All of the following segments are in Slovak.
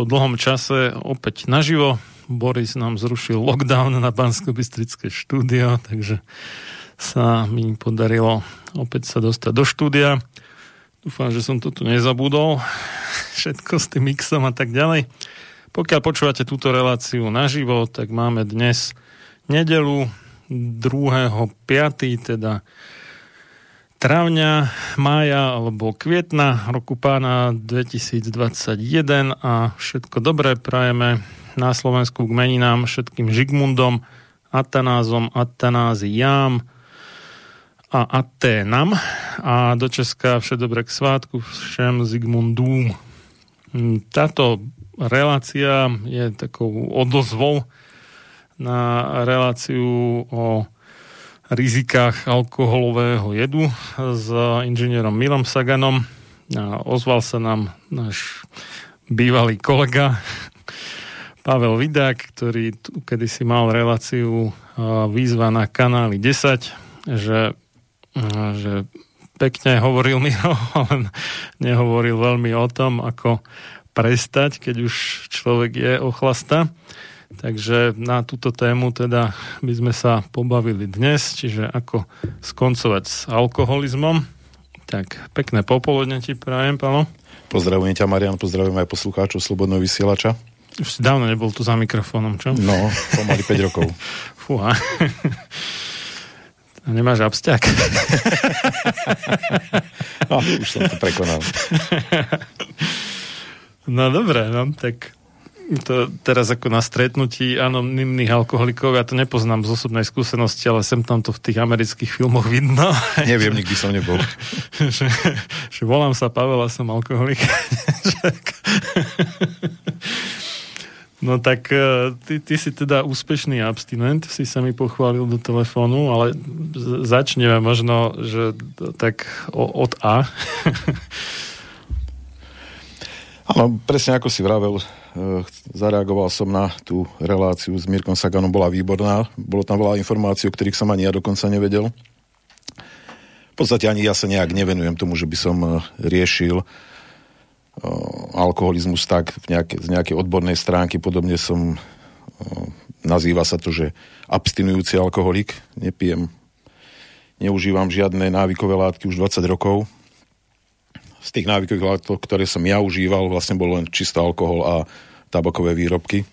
po dlhom čase opäť naživo. Boris nám zrušil lockdown na bansko štúdio, takže sa mi podarilo opäť sa dostať do štúdia. Dúfam, že som to tu nezabudol. Všetko s tým mixom a tak ďalej. Pokiaľ počúvate túto reláciu naživo, tak máme dnes nedelu 2.5. teda travňa, mája alebo kvietna roku pána 2021 a všetko dobré prajeme na Slovensku k meninám všetkým Žigmundom, Atanázom, Atanáziám a Aténam a do Česka vše dobré k svátku všem Zigmundům. Táto relácia je takou odozvou na reláciu o rizikách alkoholového jedu s inžinierom Milom Saganom. A ozval sa nám náš bývalý kolega Pavel Vidák, ktorý tu kedysi mal reláciu výzva na kanáli 10, že, že pekne hovoril Miro, ale nehovoril veľmi o tom, ako prestať, keď už človek je ochlasta. Takže na túto tému teda by sme sa pobavili dnes, čiže ako skoncovať s alkoholizmom. Tak, pekné popoludne ti prajem, Palo. Pozdravujem ťa, Marian, pozdravujem aj poslucháčov Slobodného vysielača. Už si dávno nebol tu za mikrofónom, čo? No, pomaly 5 rokov. Fúha. A nemáš absťak? no, už som to prekonal. No dobre, no tak to teraz ako na stretnutí anonimných alkoholikov, ja to nepoznám z osobnej skúsenosti, ale sem tam to v tých amerických filmoch vidno. Neviem, nikdy som nebol. že, že volám sa Pavel a som alkoholik. no tak e, ty, ty si teda úspešný abstinent, si sa mi pochválil do telefónu, ale začneme možno, že tak od A. Áno, presne ako si vravel, zareagoval som na tú reláciu s Mirkom Saganom, bola výborná. Bolo tam veľa informácií, o ktorých som ani ja dokonca nevedel. V podstate ani ja sa nejak nevenujem tomu, že by som e, riešil alkoholizmus tak v nejaké, z nejakej odbornej stránky. Podobne som, nazýva sa to, že abstinujúci alkoholik. Nepijem, neužívam žiadne návykové látky už 20 rokov z tých návykových látok, ktoré som ja užíval, vlastne bol len čisto alkohol a tabakové výrobky.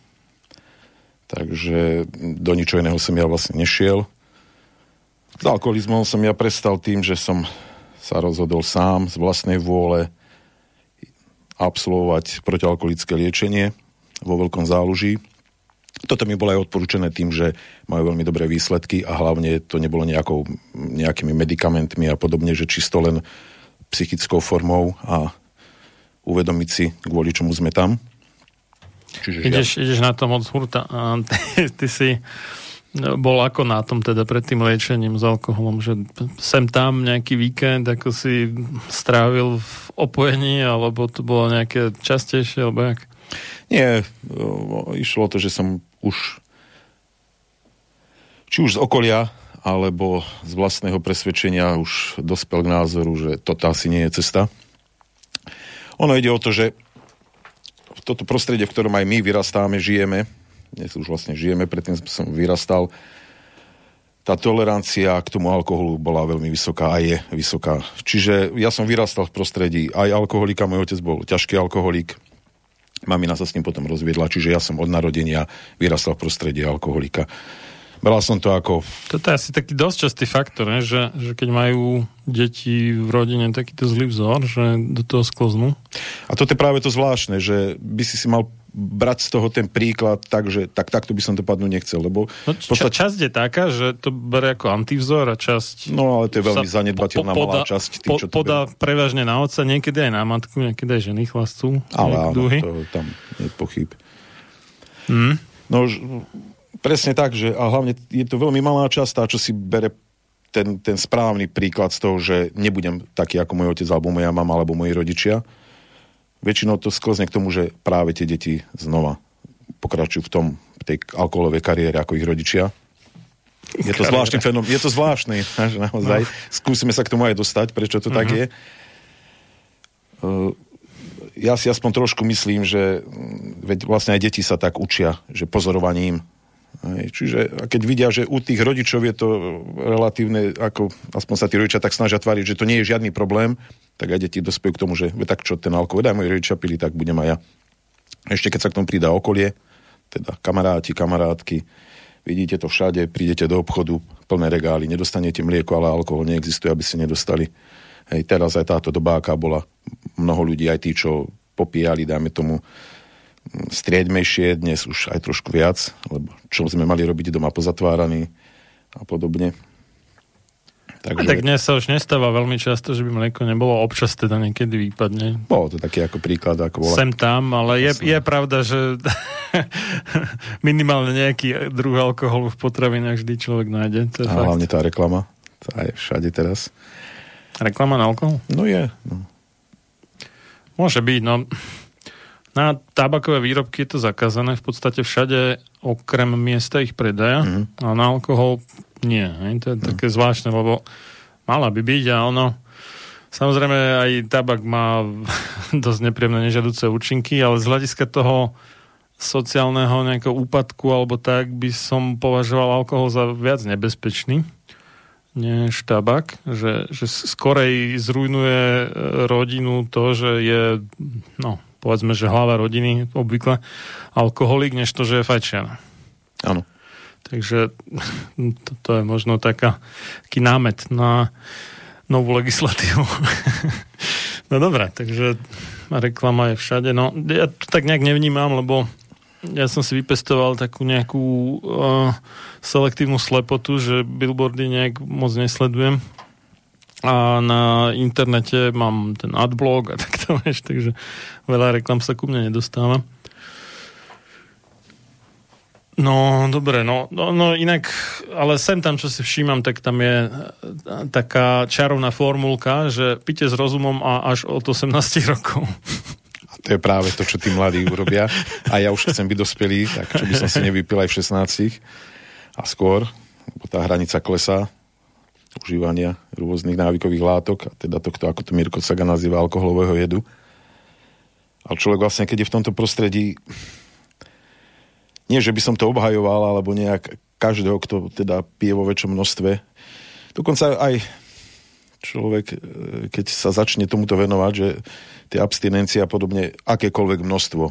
Takže do ničoho iného som ja vlastne nešiel. S alkoholizmom som ja prestal tým, že som sa rozhodol sám z vlastnej vôle absolvovať protialkoholické liečenie vo veľkom záluží. Toto mi bolo aj odporúčené tým, že majú veľmi dobré výsledky a hlavne to nebolo nejakou, nejakými medikamentmi a podobne, že čisto len psychickou formou a uvedomiť si, kvôli čomu sme tam. Čiže ideš, ja... ideš na tom od hurta. A ty, ty si bol ako na tom teda pred tým liečením s alkoholom, že sem tam nejaký víkend, ako si strávil v opojení, alebo to bolo nejaké častejšie, alebo jak? Nie, išlo to, že som už či už z okolia alebo z vlastného presvedčenia už dospel k názoru, že toto asi nie je cesta. Ono ide o to, že v toto prostredie, v ktorom aj my vyrastáme, žijeme, dnes už vlastne žijeme, predtým som vyrastal, tá tolerancia k tomu alkoholu bola veľmi vysoká a je vysoká. Čiže ja som vyrastal v prostredí aj alkoholika, môj otec bol ťažký alkoholik, mamina sa s ním potom rozviedla, čiže ja som od narodenia vyrastal v prostredí alkoholika. Bral som to ako... Toto je asi taký dosť častý faktor, ne? Že, že keď majú deti v rodine takýto zlý vzor, že do toho skloznú. A toto je práve to zvláštne, že by si si mal brať z toho ten príklad tak, že tak, takto by som to padnúť nechcel, lebo... No, ča, podstate... Časť je taká, že to bere ako antivzor a časť... No ale to je veľmi zanedbateľná po, malá časť. Tým, po, čo podá berie. prevažne na otca, niekedy aj na matku, niekedy aj ženy chlastú. Ale áno, to, tam je pochyb. Hmm. No, presne tak, že a hlavne je to veľmi malá časť tá, čo si bere ten, ten správny príklad z toho, že nebudem taký ako môj otec alebo moja mama alebo moji rodičia. Väčšinou to sklzne k tomu, že práve tie deti znova pokračujú v tom, v tej alkoholovej kariére ako ich rodičia. Je to zvláštny fenom, je to zvláštny, že naozaj. No. Skúsime sa k tomu aj dostať, prečo to uh-huh. tak mhm. je. Uh, ja si aspoň trošku myslím, že veď vlastne aj deti sa tak učia, že pozorovaním Čiže keď vidia, že u tých rodičov je to relatívne, ako aspoň sa tí rodičia tak snažia tváriť, že to nie je žiadny problém, tak aj deti dospejú k tomu, že tak čo ten alkohol, daj moji rodičia pili, tak budem aj ja. Ešte keď sa k tomu pridá okolie, teda kamaráti, kamarátky, vidíte to všade, prídete do obchodu, plné regály, nedostanete mlieko, ale alkohol neexistuje, aby ste nedostali. Hej, teraz aj táto doba, aká bola, mnoho ľudí, aj tí, čo popíjali, dáme tomu, striedmejšie, dnes už aj trošku viac, lebo čo sme mali robiť doma pozatváraní a podobne. Takže... A tak dnes sa už nestáva veľmi často, že by mlieko nebolo, občas teda niekedy výpadne. Bolo to taký ako príklad, ako bola... Sem tam, ale je, je pravda, že minimálne nejaký druh alkoholu v potravinách vždy človek nájde. To je a fakt. hlavne tá reklama, tá je všade teraz. Reklama na alkohol? No je. No. Môže byť, no na tabakové výrobky je to zakázané v podstate všade, okrem miesta ich predaja, mm-hmm. a na alkohol nie. Hej? To je mm. také zvláštne, lebo mala by byť a ono samozrejme aj tabak má dosť nepríjemné nežadúce účinky, ale z hľadiska toho sociálneho nejakého úpadku alebo tak by som považoval alkohol za viac nebezpečný než tabak, že, že skorej zrujnuje e, rodinu to, že je no, povedzme, že hlava rodiny obvykle alkoholik, než to, že je fajčiar. Áno. Takže to, to je možno taká, taký námet na novú legislatívu. no dobré, takže reklama je všade. No, ja to tak nejak nevnímam, lebo ja som si vypestoval takú nejakú uh, selektívnu slepotu, že billboardy nejak moc nesledujem a na internete mám ten adblog a takto, vieš, takže veľa reklam sa ku mne nedostáva. No, dobre, no, no, no inak, ale sem tam, čo si všímam, tak tam je e, taká čarovná formulka, že pite s rozumom a až od 18 rokov. A to je práve to, čo tí mladí urobia. A ja už chcem byť dospelý, tak čo by som si nevypil aj v 16 a skôr, lebo tá hranica klesá užívania rôznych návykových látok, a teda tohto, ako to Mirko Saga nazýva, alkoholového jedu. Ale človek vlastne, keď je v tomto prostredí, nie, že by som to obhajoval, alebo nejak každého, kto teda pije vo väčšom množstve. Dokonca aj človek, e, keď sa začne tomuto venovať, že tie abstinencie a podobne, akékoľvek množstvo,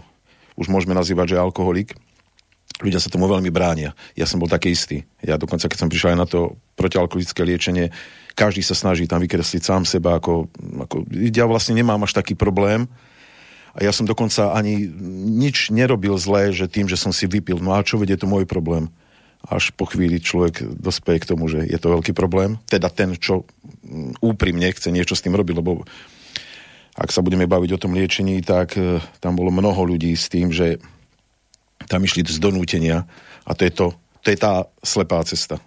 už môžeme nazývať, že alkoholik, ľudia sa tomu veľmi bránia. Ja som bol taký istý. Ja dokonca, keď som prišiel aj na to protialkoholické liečenie, každý sa snaží tam vykresliť sám seba, ako, ako ja vlastne nemám až taký problém. A ja som dokonca ani nič nerobil zlé, že tým, že som si vypil. No a čo vedie, to môj problém. Až po chvíli človek dospeje k tomu, že je to veľký problém. Teda ten, čo mm, úprimne chce niečo s tým robiť, lebo ak sa budeme baviť o tom liečení, tak e, tam bolo mnoho ľudí s tým, že tam išli z donútenia a to je, to, to je tá slepá cesta.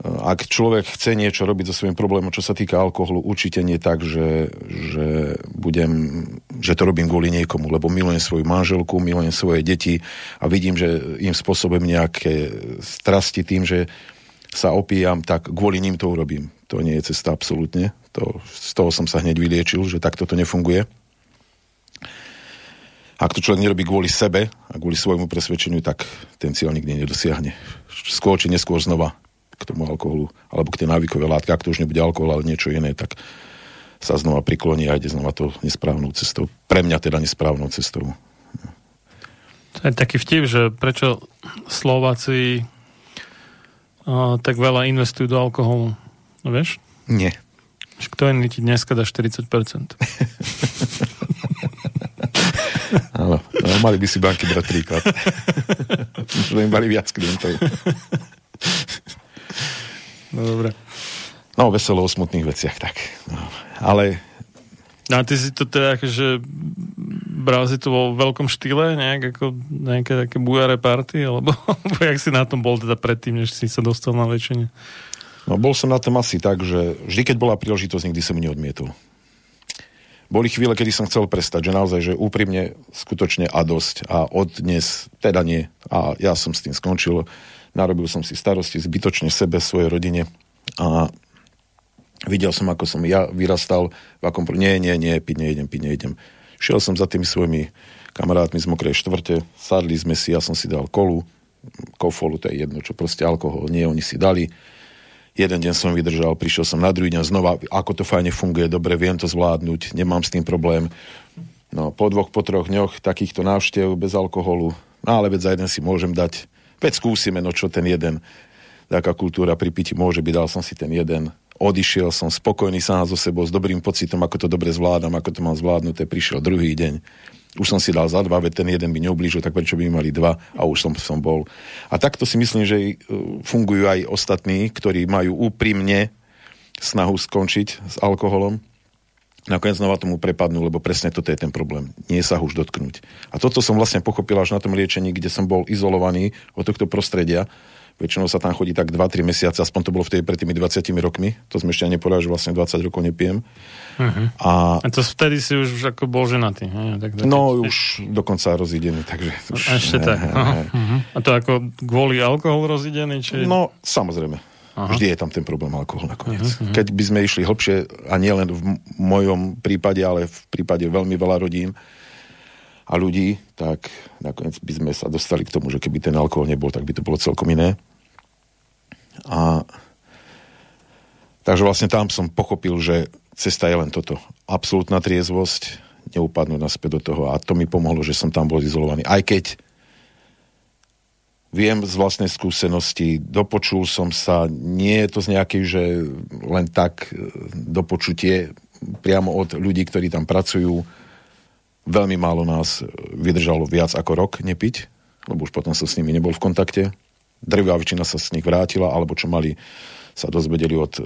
Ak človek chce niečo robiť so svojím problémom, čo sa týka alkoholu, určite nie tak, že, že, budem, že to robím kvôli niekomu, lebo milujem svoju manželku, milujem svoje deti a vidím, že im spôsobujem nejaké strasti tým, že sa opíjam, tak kvôli ním to urobím. To nie je cesta absolútne. To, z toho som sa hneď vyliečil, že takto to nefunguje. Ak to človek nerobí kvôli sebe a kvôli svojmu presvedčeniu, tak ten cieľ nikdy nedosiahne. Skôr či neskôr znova k tomu alkoholu, alebo k tej návykové látke, ak to už nebude alkohol, ale niečo iné, tak sa znova prikloní a ide znova to nesprávnou cestou. Pre mňa teda nesprávnou cestou. To je taký vtip, že prečo Slováci uh, tak veľa investujú do alkoholu. No vieš? Nie. Kto iný ti dneska dá 40%? No, mali by si banky brať príklad. Že im mali viac klientov. No dobre. No, veselo o smutných veciach, tak. No, ale... No a ty si to teda akože bral si to vo veľkom štýle, nejak ako nejaké také bujaré party, alebo, alebo jak si na tom bol teda predtým, než si sa dostal na väčšine? No bol som na tom asi tak, že vždy, keď bola príležitosť, nikdy som neodmietol boli chvíle, kedy som chcel prestať, že naozaj, že úprimne, skutočne a dosť. A od dnes teda nie. A ja som s tým skončil. Narobil som si starosti zbytočne sebe, svojej rodine. A videl som, ako som ja vyrastal, v akom... Nie, nie, nie, piť nejdem, piť nejdem. Šiel som za tými svojimi kamarátmi z Mokrej štvrte, sadli sme si, ja som si dal kolu, kofolu, to je jedno, čo proste alkohol, nie, oni si dali Jeden deň som vydržal, prišiel som na druhý deň znova, ako to fajne funguje, dobre, viem to zvládnuť, nemám s tým problém. No, po dvoch, po troch dňoch takýchto návštev bez alkoholu, no ale veď za jeden si môžem dať, veď skúsime, no čo ten jeden, taká kultúra pri piti môže byť, dal som si ten jeden, odišiel som spokojný sám so sebou, s dobrým pocitom, ako to dobre zvládam, ako to mám zvládnuté, prišiel druhý deň už som si dal za dva, veď ten jeden by neublížil, tak prečo by mali dva a už som, som bol. A takto si myslím, že e, fungujú aj ostatní, ktorí majú úprimne snahu skončiť s alkoholom. Nakoniec znova tomu prepadnú, lebo presne toto je ten problém. Nie sa už dotknúť. A toto som vlastne pochopil až na tom liečení, kde som bol izolovaný od tohto prostredia. Väčšinou sa tam chodí tak 2-3 mesiace, aspoň to bolo vtedy pred tými 20 rokmi. To sme ešte ani nepovedali, že vlastne 20 rokov nepijem. Uh-huh. A, a to vtedy si už ako bol ženatý. Ne? Tak, tak, no, už dokonca rozidený, takže... Už, a ešte ne, tak. Ne, ne. Uh-huh. A to ako kvôli alkohol rozidený? Či... No, samozrejme. Aha. Vždy je tam ten problém alkohol nakoniec. Uh-huh. Keď by sme išli hlbšie, a nie len v mojom prípade, ale v prípade veľmi veľa rodín a ľudí, tak nakoniec by sme sa dostali k tomu, že keby ten alkohol nebol, tak by to bolo celkom iné. A takže vlastne tam som pochopil, že cesta je len toto. Absolutná triezvosť, neupadnúť naspäť do toho a to mi pomohlo, že som tam bol izolovaný. Aj keď viem z vlastnej skúsenosti, dopočul som sa, nie je to z nejakej, že len tak e, dopočutie priamo od ľudí, ktorí tam pracujú. Veľmi málo nás vydržalo viac ako rok nepiť, lebo už potom som s nimi nebol v kontakte. Drvá väčšina sa z nich vrátila, alebo čo mali sa dozvedeli od e,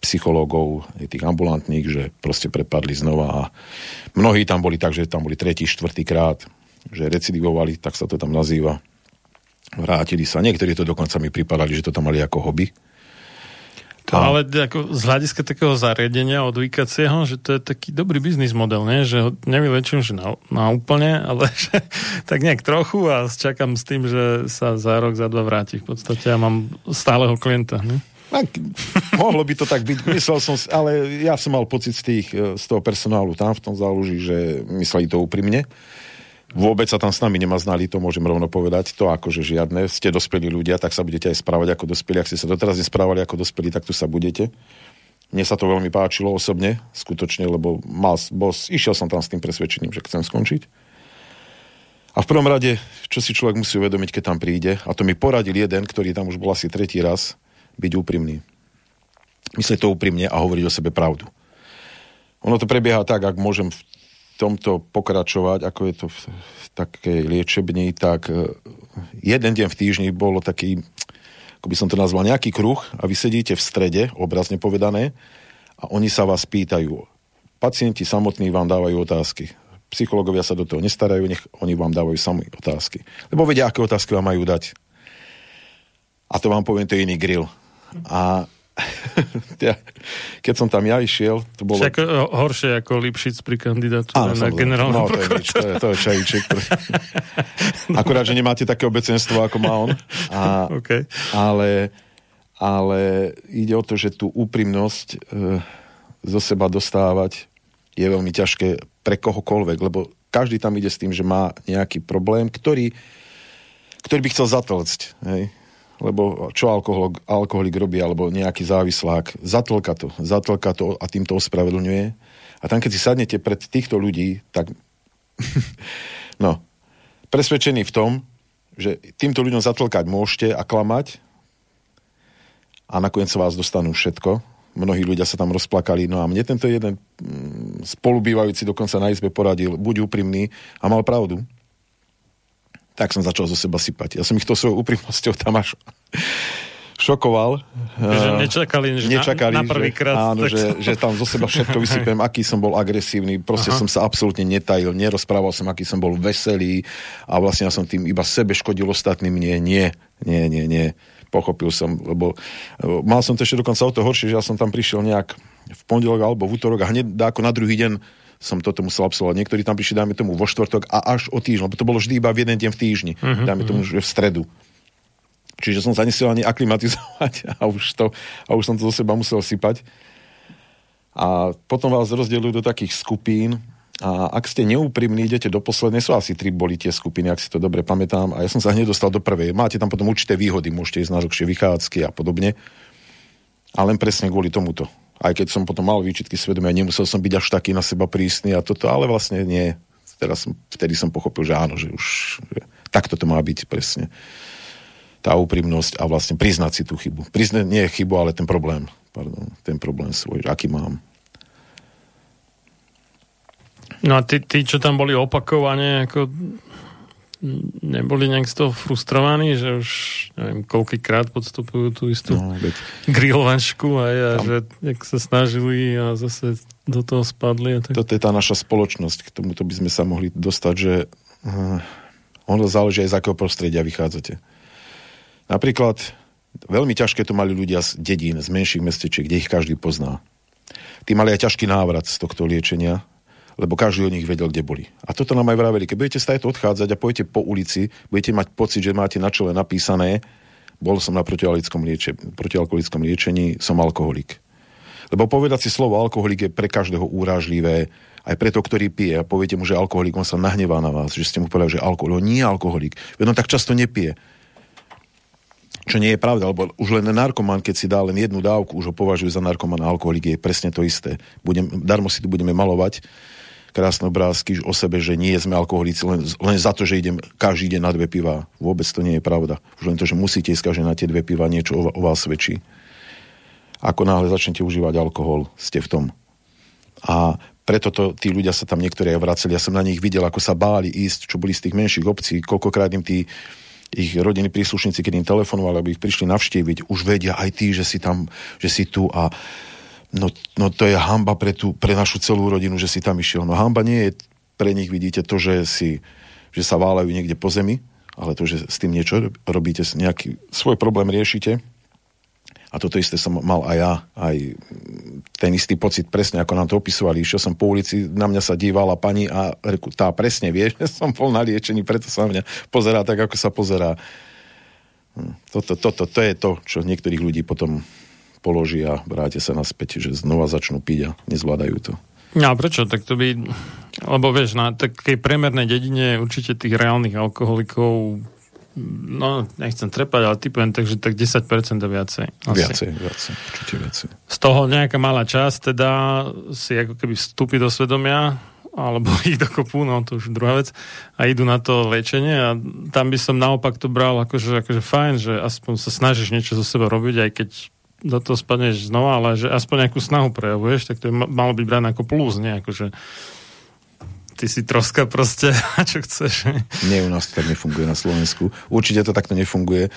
psychológov, tých ambulantných, že proste prepadli znova a mnohí tam boli tak, že tam boli tretí, štvrtý krát, že recidivovali, tak sa to tam nazýva. Vrátili sa. Niektorí to dokonca mi pripadali, že to tam mali ako hobby. To, ale ako z hľadiska takého zariadenia odvykacieho, že to je taký dobrý biznis model, nie? že ho nevylečím, že na, na úplne, ale že tak nejak trochu a čakám s tým, že sa za rok, za dva vráti. V podstate ja mám stáleho klienta. Nie? Tak, mohlo by to tak byť. Myslel som, ale ja som mal pocit z, tých, e, z toho personálu tam v tom záluží, že mysleli to úprimne. Vôbec sa tam s nami nemaznali, to môžem rovno povedať. To akože žiadne. Ste dospelí ľudia, tak sa budete aj správať ako dospelí. Ak ste sa doteraz nesprávali ako dospelí, tak tu sa budete. Mne sa to veľmi páčilo osobne, skutočne, lebo mal, bol, išiel som tam s tým presvedčením, že chcem skončiť. A v prvom rade, čo si človek musí uvedomiť, keď tam príde, a to mi poradil jeden, ktorý tam už bol asi tretí raz, byť úprimný. Myslieť to úprimne a hovoriť o sebe pravdu. Ono to prebieha tak, ak môžem v tomto pokračovať, ako je to v takej liečebni, tak e, jeden deň v týždni bolo taký, ako by som to nazval, nejaký kruh a vy sedíte v strede, obrazne povedané, a oni sa vás pýtajú. Pacienti samotní vám dávajú otázky. Psychológovia sa do toho nestarajú, nech oni vám dávajú sami otázky. Lebo vedia, aké otázky vám majú dať. A to vám poviem, to je iný grill. A keď som tam ja išiel, to bolo... Však eh, horšie ako Lipšic pri kandidátu na generálnu no, to, je nič, to, je, to je čajíček. Ktorý... Akurát, že nemáte také obecenstvo, ako má on. A, okay. ale, ale ide o to, že tú úprimnosť e, zo seba dostávať je veľmi ťažké pre kohokoľvek, lebo každý tam ide s tým, že má nejaký problém, ktorý, ktorý by chcel zatlcť. Hej? Lebo čo alkohol, alkoholik robí, alebo nejaký závislák, zatlka to, zatlka to a tým to ospravedlňuje. A tam, keď si sadnete pred týchto ľudí, tak no, presvedčený v tom, že týmto ľuďom zatlkať môžete a klamať a nakoniec vás dostanú všetko. Mnohí ľudia sa tam rozplakali, no a mne tento jeden mm, spolubývajúci dokonca na izbe poradil, buď úprimný a mal pravdu tak som začal zo seba sypať. Ja som ich to svojou úprimnosťou tam až šokoval. Že nečakali, že nečakali, na, na prvýkrát. Že, áno, že, že tam zo seba všetko vysypem, aký som bol agresívny, proste Aha. som sa absolútne netajil, nerozprával som, aký som bol veselý a vlastne ja som tým iba sebe škodil ostatným. Nie, nie, nie, nie, nie. Pochopil som, lebo mal som to ešte dokonca o to horšie, že ja som tam prišiel nejak v pondelok alebo v útorok a hneď ako na druhý deň som toto musel absolvovať. Niektorí tam prišli, dáme tomu, vo štvrtok a až o týždeň, lebo to bolo vždy iba v jeden deň v týždni, uh-huh, dáme tomu, že v stredu. Čiže som sa nesiel ani aklimatizovať a už, to, a už som to zo seba musel sypať. A potom vás rozdelujú do takých skupín a ak ste neúprimní, idete do poslednej, sú asi tri boli tie skupiny, ak si to dobre pamätám, a ja som sa hneď dostal do prvej. Máte tam potom určité výhody, môžete ísť na dlhšie vychádzky a podobne. A len presne kvôli tomuto aj keď som potom mal výčitky svedomia, nemusel som byť až taký na seba prísny a toto, ale vlastne nie. Teraz som, vtedy som pochopil, že áno, že už že takto to má byť presne. Tá úprimnosť a vlastne priznať si tú chybu. Priznať nie chybu, ale ten problém. Pardon, ten problém svoj, aký mám. No a tí, tí, čo tam boli opakovane, ako neboli nejak z toho frustrovaní, že už neviem, koľkýkrát podstupujú tú istú no, grillovanšku a Tam... že jak sa snažili a zase do toho spadli. A tak... Toto je tá naša spoločnosť, k tomuto by sme sa mohli dostať, že uh, ono záleží aj z akého prostredia vychádzate. Napríklad veľmi ťažké to mali ľudia z dedín, z menších mestečiek, kde ich každý pozná. Tí mali aj ťažký návrat z tohto liečenia, lebo každý o nich vedel, kde boli. A toto nám aj vraveli, keď budete stále odchádzať a pôjdete po ulici, budete mať pocit, že máte na čele napísané, bol som na protialkoholickom, lieče, liečení, som alkoholik. Lebo povedať si slovo alkoholik je pre každého úražlivé, aj pre to, ktorý pije a poviete mu, že alkoholik, on sa nahnevá na vás, že ste mu povedali, že alkoholik, on nie je alkoholik, veď on tak často nepije. Čo nie je pravda, lebo už len narkoman, keď si dá len jednu dávku, už ho považujú za narkoman a alkoholik je presne to isté. Budem, darmo si tu budeme malovať krásne obrázky o sebe, že nie sme alkoholici len, len za to, že idem každý deň na dve piva. Vôbec to nie je pravda. Už len to, že musíte ísť každý na tie dve piva, niečo o, vás svedčí. Ako náhle začnete užívať alkohol, ste v tom. A preto to, tí ľudia sa tam niektorí aj vraceli. Ja som na nich videl, ako sa báli ísť, čo boli z tých menších obcí, koľkokrát im tí ich rodiny príslušníci, keď im telefonovali, aby ich prišli navštíviť, už vedia aj tí, že si tam, že si tu a no, no to je hamba pre, tú, pre našu celú rodinu, že si tam išiel. No hamba nie je pre nich, vidíte, to, že, si, že sa váľajú niekde po zemi, ale to, že s tým niečo robíte, nejaký svoj problém riešite. A toto isté som mal aj ja, aj ten istý pocit, presne ako nám to opisovali. Išiel som po ulici, na mňa sa dívala pani a reku, tá presne vie, že som bol na liečení, preto sa mňa pozerá tak, ako sa pozerá. Hm, toto, toto, to je to, čo niektorých ľudí potom položí a vráte sa naspäť, že znova začnú piť a nezvládajú to. No a prečo? Tak to by... Lebo vieš, na takej priemernej dedine určite tých reálnych alkoholikov no, nechcem trepať, ale typujem tak, že tak 10% a viacej. Asi. Viacej, viacej, určite viacej. Z toho nejaká malá časť teda si ako keby vstúpi do svedomia, alebo ich dokopú, no to už druhá vec, a idú na to liečenie a tam by som naopak to bral akože, akože fajn, že aspoň sa snažíš niečo zo seba robiť, aj keď do toho spadneš znova, ale že aspoň nejakú snahu prejavuješ, tak to je malo byť brané ako plus, nie akože ty si troska proste, a čo chceš. Nie, u nás to tak nefunguje na Slovensku. Určite to takto nefunguje.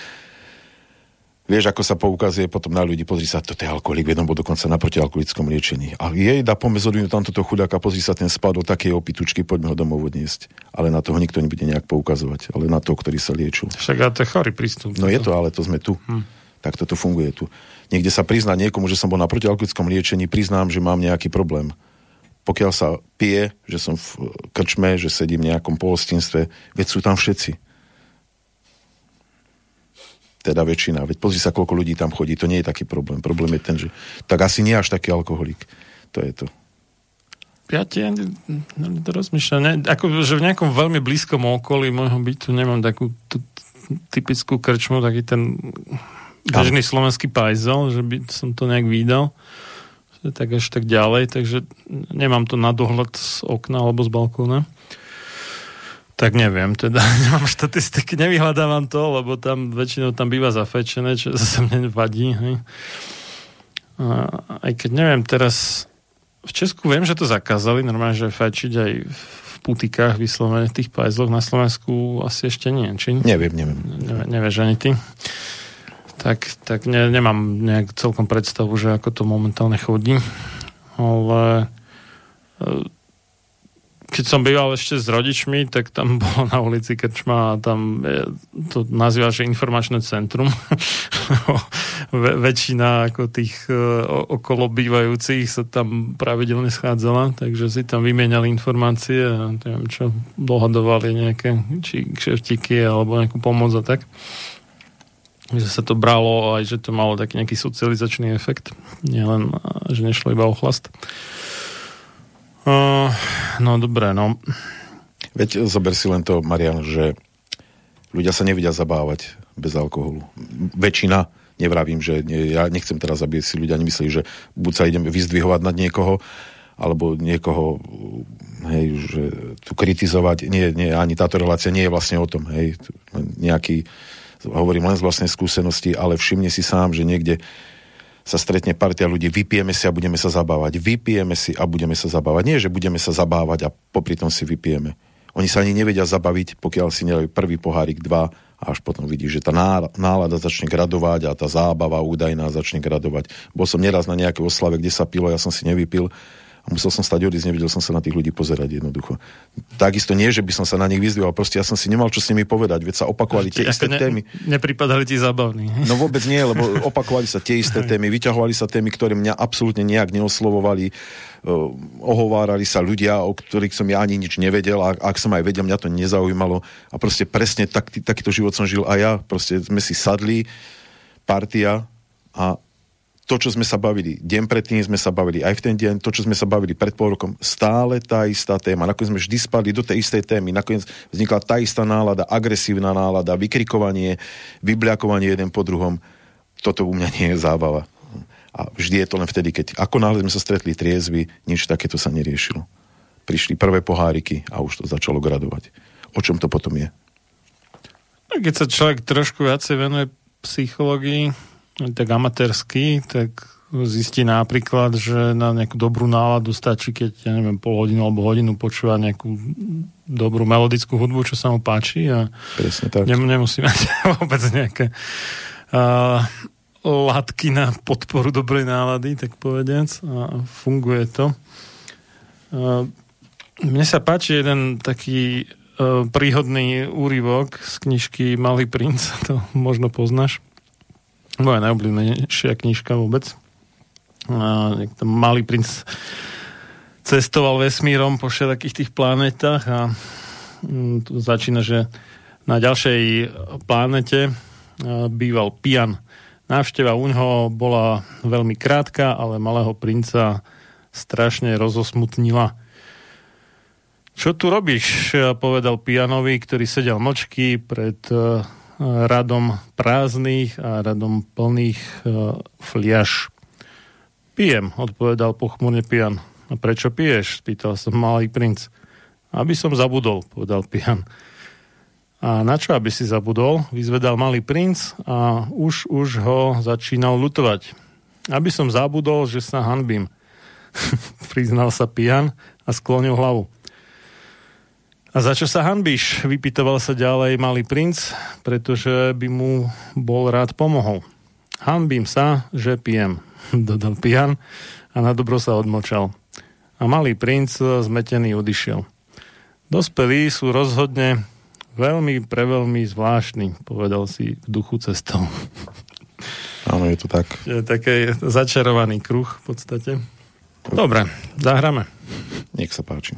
Vieš, ako sa poukazuje potom na ľudí, pozri sa, toto je alkoholik, jednom dokonca na protialkoholickom liečení. A jej dá pomezorinu tam toto chudáka, pozri sa, ten spadol také opitučky, poďme ho domov odniesť. Ale na toho nikto nebude nejak poukazovať, ale na toho, ktorý sa liečil. Však to je chorý prístup. No je to, ale to sme tu. Hm. Tak toto funguje tu. Niekde sa priznať niekomu, že som bol na protialkoholickom liečení, priznám, že mám nejaký problém pokiaľ sa pije, že som v krčme, že sedím v nejakom pohostinstve, veď sú tam všetci. Teda väčšina. Veď pozri sa, koľko ľudí tam chodí. To nie je taký problém. Problém je ten, že tak asi nie až taký alkoholik. To je to. Ja tie rozmýšľam. Ne, ako, že v nejakom veľmi blízkom okolí môjho bytu nemám takú tú, typickú krčmu, taký ten bežný slovenský pajzel, že by som to nejak vydal tak až tak ďalej, takže nemám to na dohľad z okna alebo z balkóna. Tak neviem, teda nemám štatistiky, nevyhľadávam to, lebo tam väčšinou tam býva zafečené, čo zase mne vadí. Hej. A, aj keď neviem, teraz v Česku viem, že to zakázali, normálne, že fajčiť aj v putikách vyslovene v tých pajzloch na Slovensku asi ešte nie, či? Neviem, neviem. Nevie, nevieš ani ty tak, tak ne, nemám nejak celkom predstavu, že ako to momentálne chodí. Ale e, keď som býval ešte s rodičmi, tak tam bolo na ulici Krčma a tam to nazýva, že informačné centrum. väčšina ako tých e, okolo bývajúcich sa tam pravidelne schádzala, takže si tam vymieniali informácie a neviem čo, dohadovali nejaké či kšeftiky alebo nejakú pomoc a tak že sa to bralo aj, že to malo taký nejaký socializačný efekt. Nielen, že nešlo iba o chlast. Uh, no dobré, no. Veď zober si len to, Marian, že ľudia sa nevidia zabávať bez alkoholu. Väčšina, nevravím, že nie, ja nechcem teraz, aby si ľudia nemysleli, že buď sa ideme vyzdvihovať nad niekoho, alebo niekoho hej, že tu kritizovať. Nie, nie, ani táto relácia nie je vlastne o tom. Hej, nejaký hovorím len z vlastnej skúsenosti, ale všimne si sám, že niekde sa stretne partia ľudí, vypijeme si a budeme sa zabávať. Vypijeme si a budeme sa zabávať. Nie, že budeme sa zabávať a popri tom si vypijeme. Oni sa ani nevedia zabaviť, pokiaľ si nedajú prvý pohárik, dva a až potom vidí, že tá nálada začne gradovať a tá zábava údajná začne gradovať. Bol som neraz na nejakej oslave, kde sa pilo, ja som si nevypil a musel som stať odísť, nevedel som sa na tých ľudí pozerať jednoducho. Takisto nie, že by som sa na nich vyzdvihal, proste ja som si nemal čo s nimi povedať, veď sa opakovali tie isté ne, témy. Nepripadali ti zábavní. No vôbec nie, lebo opakovali sa tie isté témy, vyťahovali sa témy, ktoré mňa absolútne nejak neoslovovali, uh, ohovárali sa ľudia, o ktorých som ja ani nič nevedel a ak som aj vedel, mňa to nezaujímalo a proste presne tak, takýto život som žil a ja, proste sme si sadli, partia a to, čo sme sa bavili, deň predtým sme sa bavili, aj v ten deň, to, čo sme sa bavili pred pol rokom, stále tá istá téma. Nakoniec sme vždy spadli do tej istej témy. Nakoniec vznikla tá istá nálada, agresívna nálada, vykrikovanie, vybliakovanie jeden po druhom. Toto u mňa nie je zábava. A vždy je to len vtedy, keď ako náhle sme sa stretli triezvy, nič takéto sa neriešilo. Prišli prvé poháriky a už to začalo gradovať. O čom to potom je? Keď sa človek trošku viacej venuje psychológii, tak amatérsky, tak zistí napríklad, že na nejakú dobrú náladu stačí, keď, ja neviem, pol hodinu alebo hodinu počúva nejakú dobrú melodickú hudbu, čo sa mu páči a Presne tak. nemusí mať vôbec nejaké uh, látky na podporu dobrej nálady, tak povediac a funguje to. Uh, mne sa páči jeden taký uh, príhodný úryvok z knižky Malý princ, to možno poznáš Moja najobľúbenejšia knižka vôbec. Tam malý princ cestoval vesmírom po všetkých tých planetách a mm, to začína, že na ďalšej planete býval Pian. Návšteva u ňoho bola veľmi krátka, ale malého princa strašne rozosmutnila. Čo tu robíš? povedal Pianovi, ktorý sedel mlčky pred radom prázdnych a radom plných uh, fliaž. Pijem, odpovedal pochmurne Pian. A prečo piješ? spýtal som malý princ. Aby som zabudol, povedal Pian. A na čo, aby si zabudol? Vyzvedal malý princ a už, už ho začínal lutovať. Aby som zabudol, že sa hanbím. Priznal sa Pian a sklonil hlavu. A za čo sa hanbíš? Vypytoval sa ďalej malý princ, pretože by mu bol rád pomohol. Hanbím sa, že pijem, dodal pijan a na dobro sa odmlčal. A malý princ zmetený odišiel. Dospelí sú rozhodne veľmi, preveľmi zvláštni, povedal si v duchu cestou. Áno, je to tak. Je taký začarovaný kruh v podstate. Dobre, zahráme. Nech sa páči.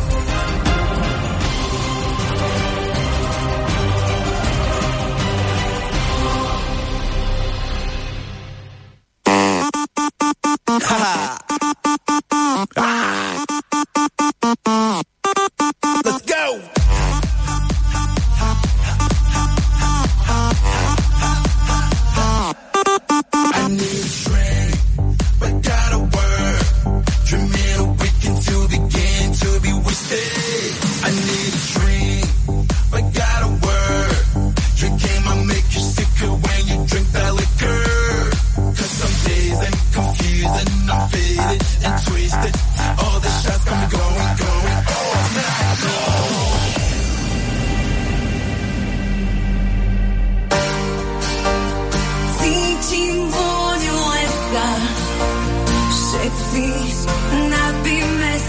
Ha ha. Ah.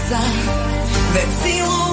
srdca, veď silou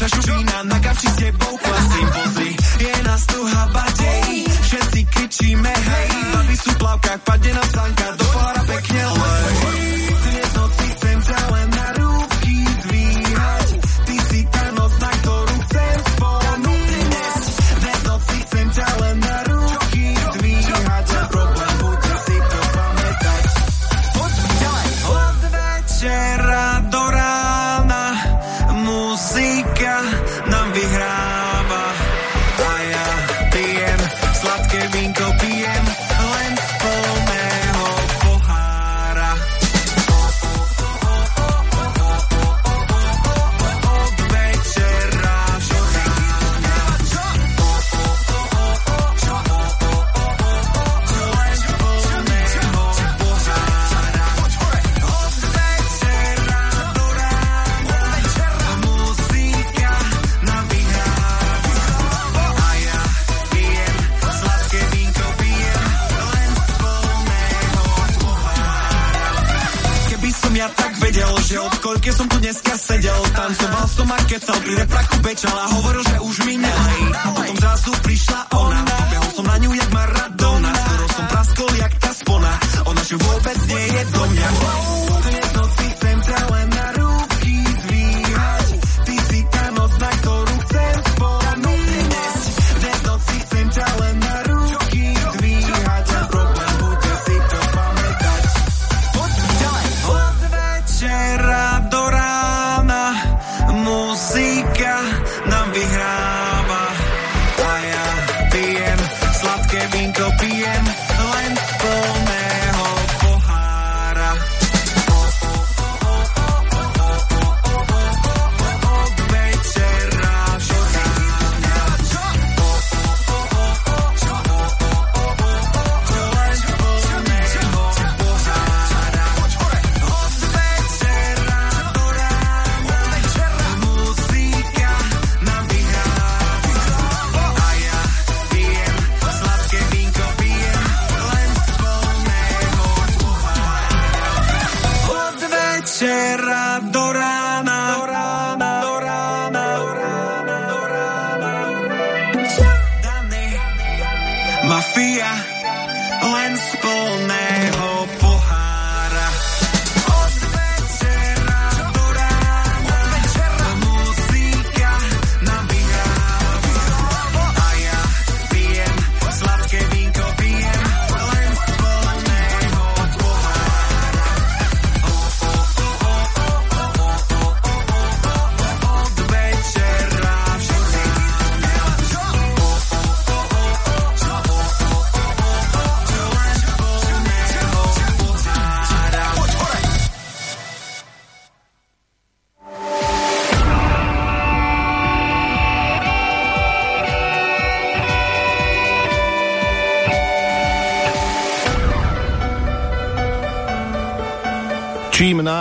Priniesla vína Na gavči s tebou vedel, že od koľke som tu dneska sedel, tancoval som a kecal, pri repraku bečal a hovoril, že už mi nelej. A potom zrazu prišla ona, behol som na ňu jak Maradona, skoro som praskol jak tá spona, ona že vôbec nie je do mňa.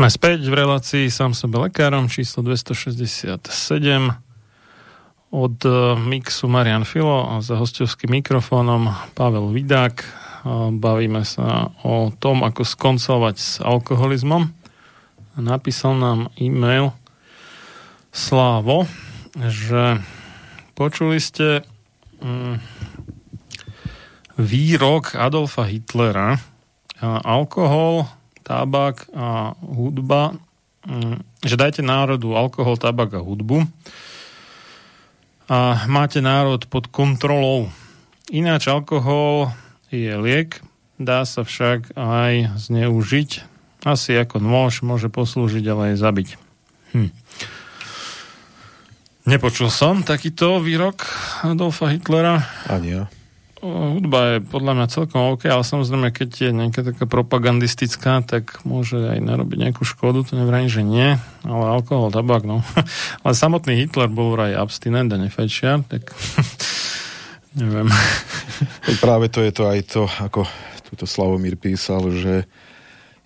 Sme späť v relácii sám sebe lekárom číslo 267 od eh, mixu Marian Filo a za hostovským mikrofónom Pavel Vidák. A Bavíme sa o tom, ako skoncovať s alkoholizmom. Napísal nám e-mail Slávo, že počuli ste mm, výrok Adolfa Hitlera a alkohol tabak a hudba, mm, že dajte národu alkohol, tabak a hudbu a máte národ pod kontrolou. Ináč alkohol je liek, dá sa však aj zneužiť. Asi ako nôž môže poslúžiť, ale aj zabiť. Hm. Nepočul som takýto výrok Adolfa Hitlera. Ani ja. Hudba je podľa mňa celkom OK, ale samozrejme, keď je nejaká taká propagandistická, tak môže aj narobiť nejakú škodu, to nevrajím, že nie, ale alkohol, tabak, no. ale samotný Hitler bol vraj abstinent a nefajčiar, tak neviem. Práve to je to aj to, ako túto Slavomír písal, že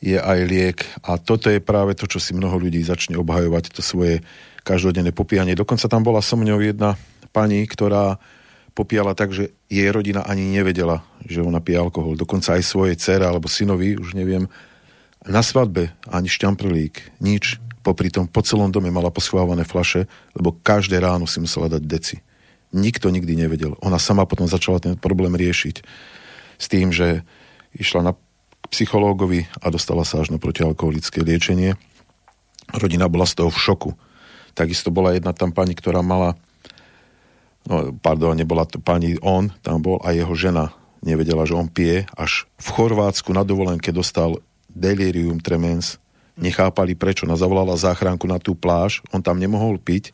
je aj liek a toto je práve to, čo si mnoho ľudí začne obhajovať, to svoje každodenné popíjanie. Dokonca tam bola so mňou jedna pani, ktorá popíjala tak, že jej rodina ani nevedela, že ona pije alkohol. Dokonca aj svojej dcere alebo synovi, už neviem, na svadbe ani šťamprlík, nič. Popri tom po celom dome mala poschovávané flaše, lebo každé ráno si musela dať deci. Nikto nikdy nevedel. Ona sama potom začala ten problém riešiť s tým, že išla na psychológovi a dostala sa až na protialkoholické liečenie. Rodina bola z toho v šoku. Takisto bola jedna tam pani, ktorá mala no, pardon, nebola to pani on, tam bol a jeho žena nevedela, že on pije, až v Chorvátsku na dovolenke dostal delirium tremens, nechápali prečo, ona zavolala záchranku na tú pláž, on tam nemohol piť,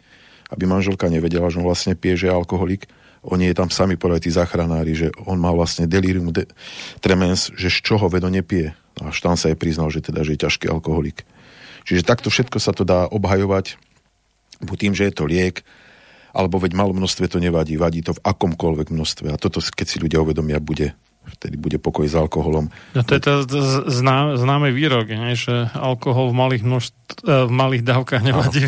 aby manželka nevedela, že on vlastne pije, že je alkoholik. Oni je tam sami povedali, tí záchranári, že on má vlastne delirium de- tremens, že z čoho vedo nepije. Až tam sa je priznal, že teda, že je ťažký alkoholik. Čiže takto všetko sa to dá obhajovať, buď tým, že je to liek, alebo veď malom množstve to nevadí, vadí to v akomkoľvek množstve. A toto, keď si ľudia uvedomia, bude vtedy bude pokoj s alkoholom. No to je to zná, známy výrok, nie? že alkohol v malých, množstv, eh, v malých dávkach nevadí.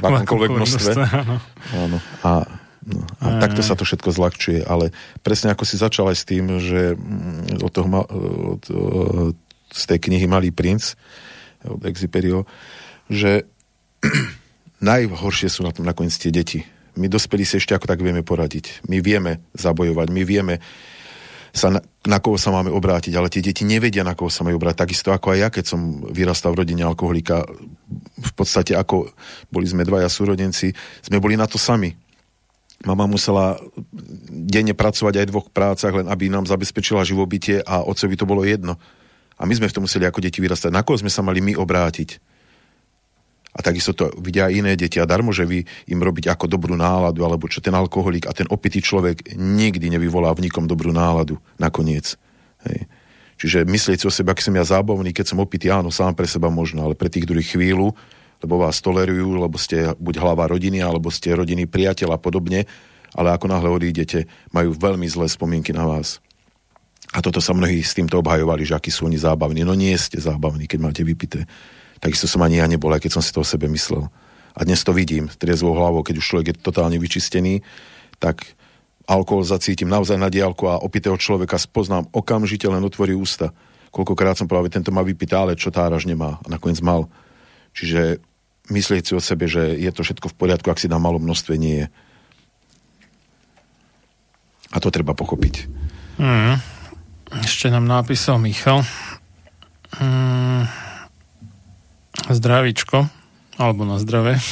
V akomkoľvek množstve. áno. Áno. A, no, a takto sa to všetko zľahčuje. Ale presne ako si začal aj s tým, že mm, od toho, od, od, z tej knihy Malý princ od Exiperio, že najhoršie sú na tom nakoniec tie deti. My dospelí si ešte ako tak vieme poradiť. My vieme zabojovať, my vieme sa na, na koho sa máme obrátiť, ale tie deti nevedia, na koho sa majú obrátiť. Takisto ako aj ja, keď som vyrastal v rodine alkoholika, v podstate ako boli sme dvaja súrodenci, sme boli na to sami. Mama musela denne pracovať aj v dvoch prácach, len aby nám zabezpečila živobytie a otcovi to bolo jedno. A my sme v tom museli ako deti vyrastať. Na koho sme sa mali my obrátiť? A takisto to vidia iné deti a darmo, že vy im robiť ako dobrú náladu, alebo čo ten alkoholik a ten opitý človek nikdy nevyvolá v nikom dobrú náladu nakoniec. Hej. Čiže myslieť si o sebe, ak som ja zábavný, keď som opitý, áno, sám pre seba možno, ale pre tých druhých chvíľu, lebo vás tolerujú, lebo ste buď hlava rodiny, alebo ste rodiny priateľ a podobne, ale ako náhle odídete, majú veľmi zlé spomienky na vás. A toto sa mnohí s týmto obhajovali, že akí sú oni zábavní. No nie ste zábavní, keď máte vypité. Takisto som ani ja nebol, aj keď som si to o sebe myslel. A dnes to vidím, triezvou hlavou, keď už človek je totálne vyčistený, tak alkohol zacítim naozaj na diálku a opitého človeka spoznám okamžite, len otvorí ústa. Koľkokrát som povedal, tento má vypité, ale čo táraž nemá. A nakoniec mal. Čiže myslieť si o sebe, že je to všetko v poriadku, ak si na malom množstve nie je. A to treba pochopiť. Mm. Ešte nám napísal Michal. Mm. Zdravíčko. Alebo na zdravé.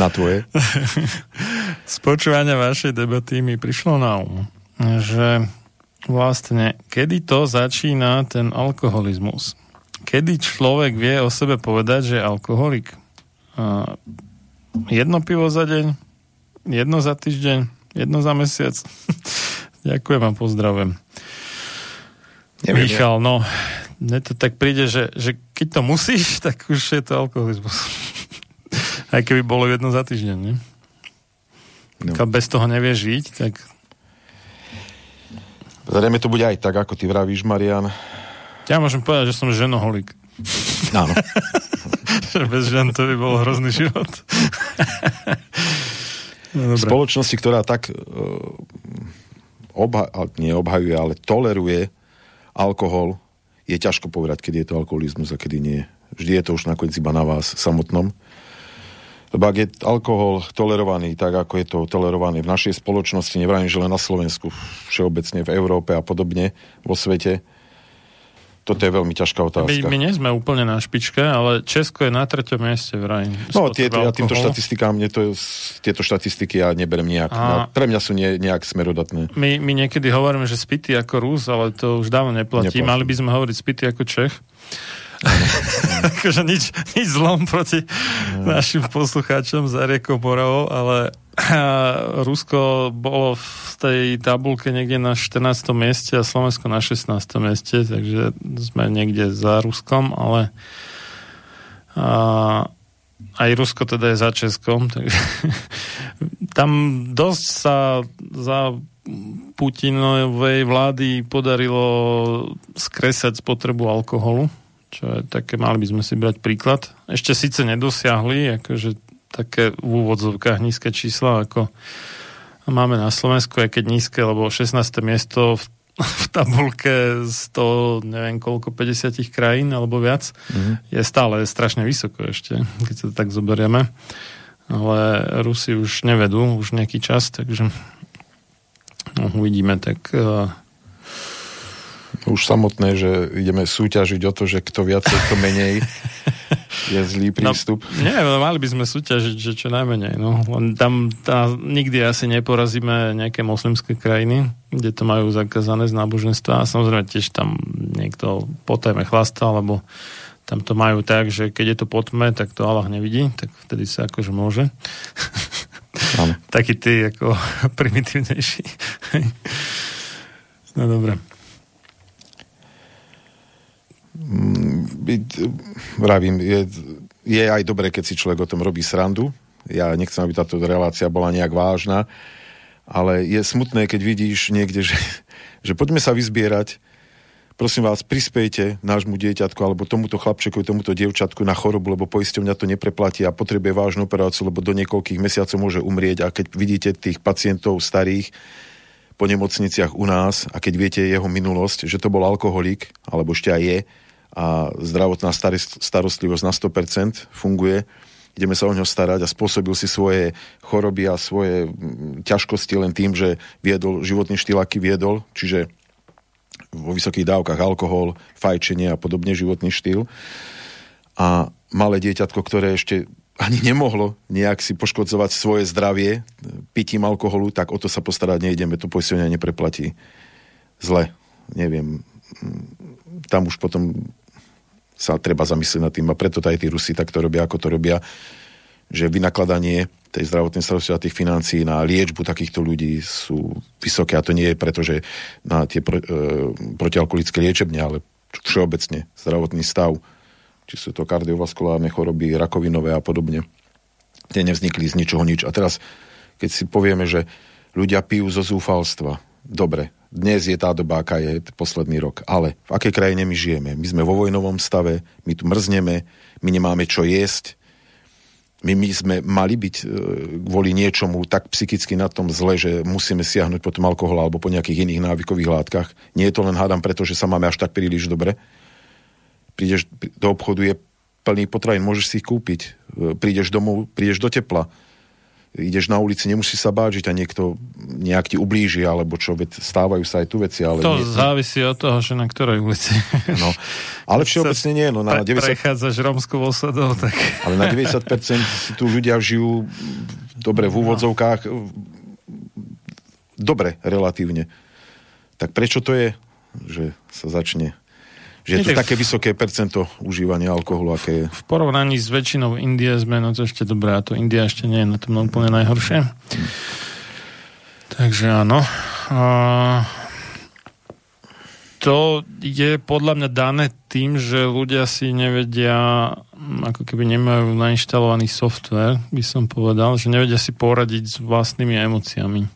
Na tvoje. Z počúvania vašej debaty mi prišlo na um, že vlastne kedy to začína ten alkoholizmus? Kedy človek vie o sebe povedať, že je alkoholik? Jedno pivo za deň? Jedno za týždeň? Jedno za mesiac? Ďakujem a pozdravujem. Neviem, Michal, no, mne to tak príde, že, že keď to musíš, tak už je to alkoholizmus. Aj keby bolo jedno za týždeň, nie? No. Keď bez toho nevieš žiť, tak Zrejme to bude aj tak, ako ty vravíš, Marian, Ja môžem povedať, že som ženoholik. Áno. Že Bez žen to by bol hrozný život. no. Spoločnosti, ktorá tak uh, obha- nie obhajuje, ale toleruje alkohol, je ťažko povedať, kedy je to alkoholizmus a kedy nie. Vždy je to už nakoniec iba na vás samotnom. Lebo ak je alkohol tolerovaný tak, ako je to tolerovaný v našej spoločnosti, nevrajím, že len na Slovensku, všeobecne v Európe a podobne, vo svete, toto je veľmi ťažká My, otázka. my nie sme úplne na špičke, ale Česko je na treťom mieste vraj. No, tie, ja týmto štatistikám, mne to, tieto štatistiky ja neberem nejak. A- No, pre mňa sú nie, nejak smerodatné. My, my niekedy hovoríme, že spity ako Rus, ale to už dávno neplatí. Neplatí. Mali by sme hovoriť spity ako Čech. akože nič, nič zlom proti našim poslucháčom za riekou Moravou, ale Rusko bolo v tej tabulke niekde na 14. mieste a Slovensko na 16. mieste, takže sme niekde za Ruskom, ale a, aj Rusko teda je za Českom, takže tam dosť sa za Putinovej vlády podarilo skresať spotrebu alkoholu, čo je také, mali by sme si brať príklad. Ešte síce nedosiahli, akože také v úvodzovkách nízke čísla, ako máme na Slovensku, aj keď nízke, lebo 16. miesto v, v tabulke 100, neviem koľko, 50 krajín alebo viac, mm-hmm. je stále strašne vysoko ešte, keď sa to tak zoberieme. Ale Rusi už nevedú už nejaký čas, takže no, uvidíme, tak uh, Už samotné, že ideme súťažiť o to, že kto viacej, kto menej, je zlý prístup. No, nie, no, mali by sme súťažiť, že čo najmenej. No. Len tam tá, nikdy asi neporazíme nejaké moslimské krajiny, kde to majú zakázané z náboženstva a samozrejme tiež tam niekto potajme chlasta, lebo tam to majú tak, že keď je to pod tme, tak to Allah nevidí, tak vtedy sa akože môže. Taký ty ako primitívnejší. no dobre. Byť, vravím, je, je aj dobré, keď si človek o tom robí srandu. Ja nechcem, aby táto relácia bola nejak vážna, ale je smutné, keď vidíš niekde, že, že poďme sa vyzbierať, prosím vás, prispejte nášmu dieťatku alebo tomuto chlapčekovi, tomuto dievčatku na chorobu, lebo poisťovňa to nepreplatí a potrebuje vážnu operáciu, lebo do niekoľkých mesiacov môže umrieť a keď vidíte tých pacientov starých po nemocniciach u nás a keď viete jeho minulosť, že to bol alkoholik, alebo ešte aj je, a zdravotná starostlivosť na 100% funguje, ideme sa o ňo starať a spôsobil si svoje choroby a svoje ťažkosti len tým, že viedol životný štýl, aký viedol, čiže vo vysokých dávkach alkohol, fajčenie a podobne životný štýl. A malé dieťatko, ktoré ešte ani nemohlo nejak si poškodzovať svoje zdravie pitím alkoholu, tak o to sa postarať nejdeme, to poistenia nepreplatí. Zle, neviem. Tam už potom sa treba zamyslieť nad tým a preto aj tí Rusi takto robia, ako to robia, že vynakladanie tej zdravotnej starostlivosti a tých financií na liečbu takýchto ľudí sú vysoké a to nie je preto, že na tie pro, e, protialkoholické liečebne, ale všeobecne zdravotný stav, či sú to kardiovaskulárne choroby, rakovinové a podobne. Tie nevznikli z ničoho nič. A teraz, keď si povieme, že ľudia pijú zo zúfalstva, dobre, dnes je tá doba, aká je posledný rok, ale v akej krajine my žijeme? My sme vo vojnovom stave, my tu mrzneme, my nemáme čo jesť, my, my sme mali byť e, kvôli niečomu tak psychicky na tom zle, že musíme siahnuť po tom alkohol alebo po nejakých iných návykových látkach. Nie je to len hádam preto, že sa máme až tak príliš dobre. Prídeš do obchodu, je plný potravín, môžeš si ich kúpiť. E, Prídeš domov, prídeš do tepla. Ideš na ulici, nemusíš sa báť, že ťa niekto nejak ti ublíži, alebo čo, veď stávajú sa aj tu veci, ale... To nie, závisí od toho, že na ktorej ulici. no, ale všeobecne nie, no na Pre, 90, prechádzaš romskou osadou, tak... ale na 90% si tu ľudia žijú dobre v úvodzovkách, dobre relatívne. Tak prečo to je, že sa začne že je tak- také vysoké percento užívania alkoholu, aké je. V porovnaní s väčšinou Indie sme na to ešte dobré a to India ešte nie je na tom úplne najhoršie. Takže áno. A to je podľa mňa dané tým, že ľudia si nevedia, mm, ako keby nemajú nainštalovaný software, by som povedal, že nevedia si poradiť s vlastnými emóciami.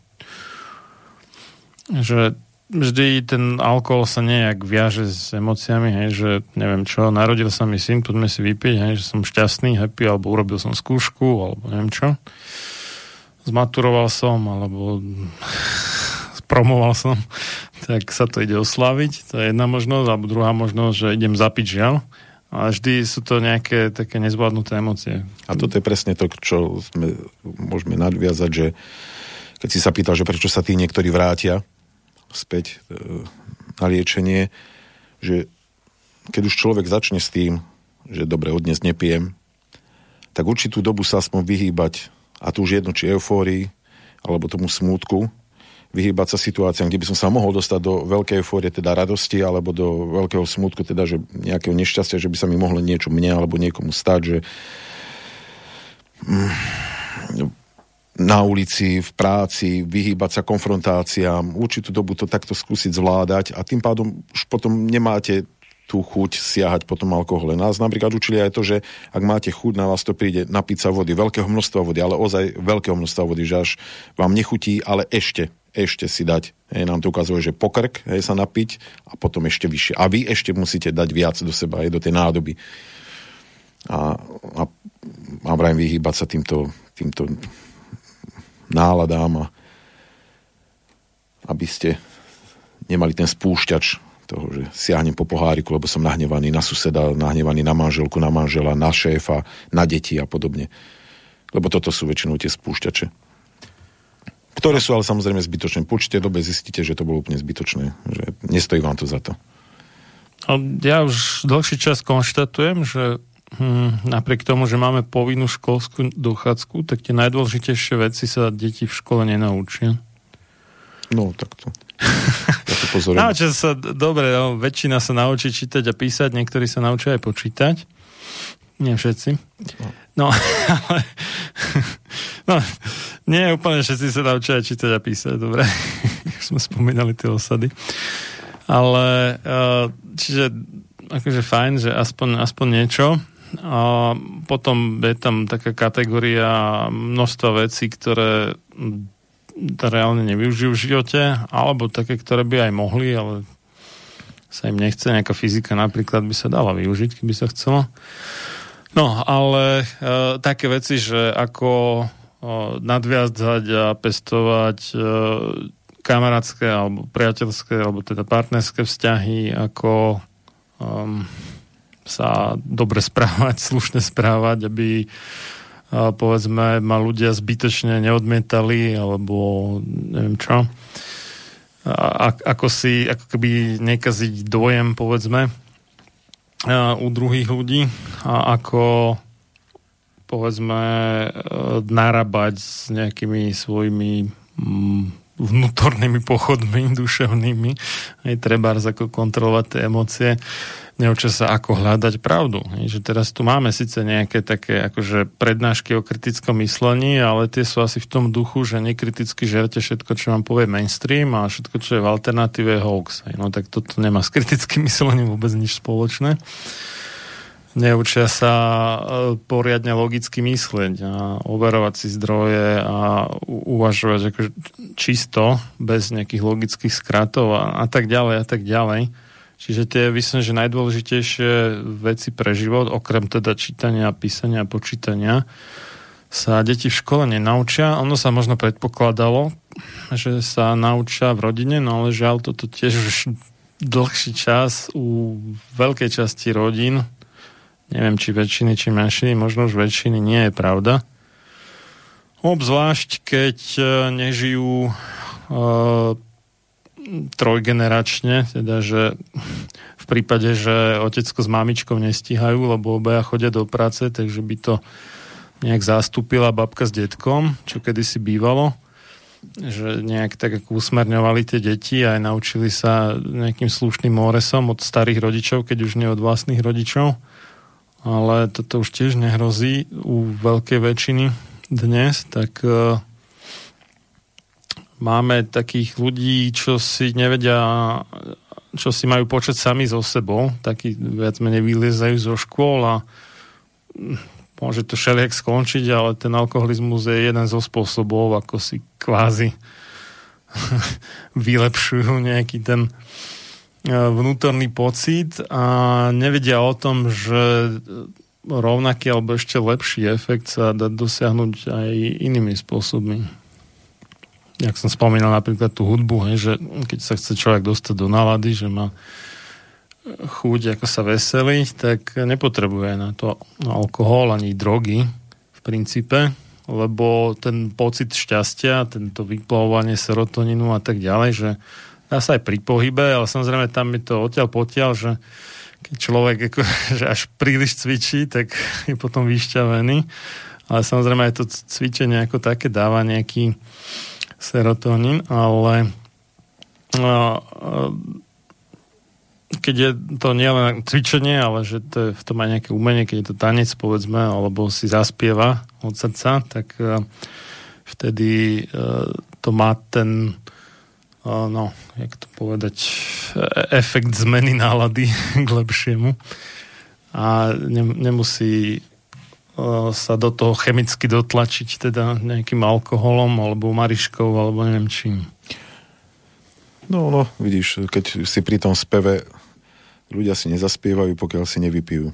Že vždy ten alkohol sa nejak viaže s emóciami, hej, že neviem čo, narodil sa mi syn, poďme si vypiť, hej, že som šťastný, happy, alebo urobil som skúšku, alebo neviem čo. Zmaturoval som, alebo promoval som, tak sa to ide osláviť. To je jedna možnosť, alebo druhá možnosť, že idem zapiť žiaľ. Ale vždy sú to nejaké také nezvládnuté emócie. A toto je presne to, čo sme, môžeme nadviazať, že keď si sa pýtal, že prečo sa tí niektorí vrátia späť e, na liečenie, že keď už človek začne s tým, že dobre, od nepijem, tak určitú dobu sa aspoň vyhýbať, a tu už jedno, či eufórii, alebo tomu smútku, vyhýbať sa situáciám, kde by som sa mohol dostať do veľkej eufórie, teda radosti, alebo do veľkého smutku, teda že nejakého nešťastia, že by sa mi mohlo niečo mne alebo niekomu stať, že mm, na ulici, v práci, vyhýbať sa konfrontáciám, určitú dobu to takto skúsiť zvládať a tým pádom už potom nemáte tú chuť siahať po tom alkohole. Nás napríklad učili aj to, že ak máte chuť, na vás to príde napiť sa vody, veľkého množstva vody, ale ozaj veľkého množstva vody, že až vám nechutí, ale ešte, ešte si dať. Hej, nám to ukazuje, že pokrk hej, sa napiť a potom ešte vyššie. A vy ešte musíte dať viac do seba, aj do tej nádoby. A, a, a vyhýbať sa týmto, týmto náladám a aby ste nemali ten spúšťač toho, že siahnem po poháriku, lebo som nahnevaný na suseda, nahnevaný na manželku, na manžela, na šéfa, na deti a podobne. Lebo toto sú väčšinou tie spúšťače. Ktoré sú ale samozrejme zbytočné. Po určitej dobe zistíte, že to bolo úplne zbytočné. Že nestojí vám to za to. A ja už dlhší čas konštatujem, že hm, napriek tomu, že máme povinnú školskú dochádzku, tak tie najdôležitejšie veci sa deti v škole nenaučia. No, takto. Ja to pozorujem. Naučia sa, dobre, no, väčšina sa naučí čítať a písať, niektorí sa naučia aj počítať. Nie všetci. No, ale... No, nie úplne všetci sa naučia aj čítať a písať, dobre. Už sme spomínali tie osady. Ale, eh, čiže akože fajn, že aspoň, aspoň niečo. A potom je tam taká kategória množstva vecí, ktoré reálne nevyužijú v živote, alebo také, ktoré by aj mohli, ale sa im nechce. Nejaká fyzika napríklad by sa dala využiť, keby sa chcelo. No, ale e, také veci, že ako e, nadviazať a pestovať e, kamarátske alebo priateľské alebo teda partnerské vzťahy, ako um, sa dobre správať, slušne správať, aby povedzme ma ľudia zbytočne neodmietali alebo neviem čo. A, ako si, ako keby nekaziť dojem povedzme u druhých ľudí a ako povedzme e, narábať s nejakými svojimi mm, vnútornými pochodmi duševnými. Aj treba ako kontrolovať tie emócie neučia sa, ako hľadať pravdu. Že teraz tu máme síce nejaké také akože prednášky o kritickom myslení, ale tie sú asi v tom duchu, že nekriticky žerte všetko, čo vám povie mainstream a všetko, čo je v alternatíve je hoax. No tak toto nemá s kritickým myslením vôbec nič spoločné. Neučia sa e, poriadne logicky myslieť a overovať si zdroje a uvažovať akože čisto, bez nejakých logických skratov a, a tak ďalej a tak ďalej Čiže tie myslím, že najdôležitejšie veci pre život, okrem teda čítania, písania a počítania, sa deti v škole nenaučia. Ono sa možno predpokladalo, že sa naučia v rodine, no ale žiaľ toto tiež už dlhší čas u veľkej časti rodín, neviem či väčšiny, či menšiny, možno už väčšiny nie je pravda. Obzvlášť, keď e, nežijú uh, trojgeneračne, teda že v prípade, že otecko s mamičkou nestíhajú, lebo obaja chodia do práce, takže by to nejak zastúpila babka s detkom, čo kedysi bývalo že nejak tak ako usmerňovali tie deti a aj naučili sa nejakým slušným móresom od starých rodičov, keď už nie od vlastných rodičov. Ale toto už tiež nehrozí u veľkej väčšiny dnes, tak uh, máme takých ľudí, čo si nevedia, čo si majú počet sami so sebou, takí viac menej vyliezajú zo škôl a môže to všelijak skončiť, ale ten alkoholizmus je jeden zo spôsobov, ako si kvázi vylepšujú nejaký ten e, vnútorný pocit a nevedia o tom, že rovnaký alebo ešte lepší efekt sa dá dosiahnuť aj inými spôsobmi. Jak som spomínal napríklad tú hudbu, hej, že keď sa chce človek dostať do nálady, že má chuť ako sa veseliť, tak nepotrebuje na to alkohol ani drogy v princípe, lebo ten pocit šťastia, tento vyplavovanie serotoninu a tak ďalej, že dá sa aj pri pohybe, ale samozrejme tam je to odtiaľ potiaľ, že keď človek ako, že až príliš cvičí, tak je potom vyšťavený. Ale samozrejme aj to cvičenie ako také dáva nejaký serotonín, ale a, keď je to nielen cvičenie, ale že to je v tom aj nejaké umenie, keď je to tanec, povedzme, alebo si zaspieva od srdca, tak vtedy uh, to má ten no, jak to povedať e- efekt zmeny nálady k lepšiemu a ne, nemusí sa do toho chemicky dotlačiť teda nejakým alkoholom alebo mariškou alebo neviem čím. No, no, vidíš, keď si pri tom speve ľudia si nezaspievajú, pokiaľ si nevypijú.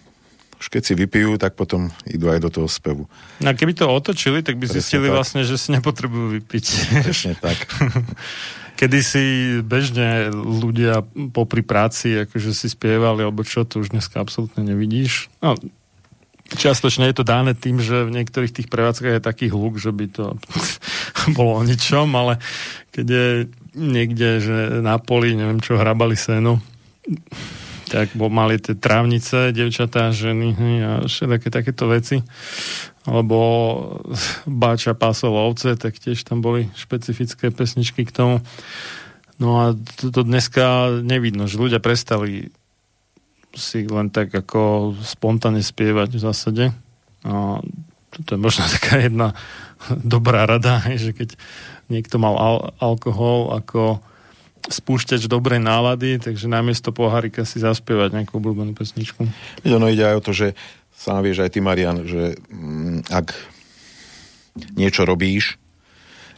Už keď si vypijú, tak potom idú aj do toho spevu. A keby to otočili, tak by Presne zistili tak. vlastne, že si nepotrebujú vypiť. Presne tak. Kedy si bežne ľudia popri práci akože si spievali, alebo čo, to už dneska absolútne nevidíš. No, čiastočne je to dáne tým, že v niektorých tých prevádzkach je taký hluk, že by to bolo o ničom, ale keď je niekde, že na poli, neviem čo, hrabali seno, tak bo mali tie trávnice, devčatá, ženy a všetké takéto veci. Alebo Báča pásol ovce, tak tiež tam boli špecifické pesničky k tomu. No a to, to dneska nevidno, že ľudia prestali si len tak ako spontánne spievať v zásade. A toto je možno taká jedna dobrá rada, že keď niekto mal al- alkohol ako spúšťač dobrej nálady, takže namiesto pohárika si zaspievať nejakú obľúbenú pesničku. Ono ide aj o to, že sám vieš aj ty, Marian, že mm, ak niečo robíš,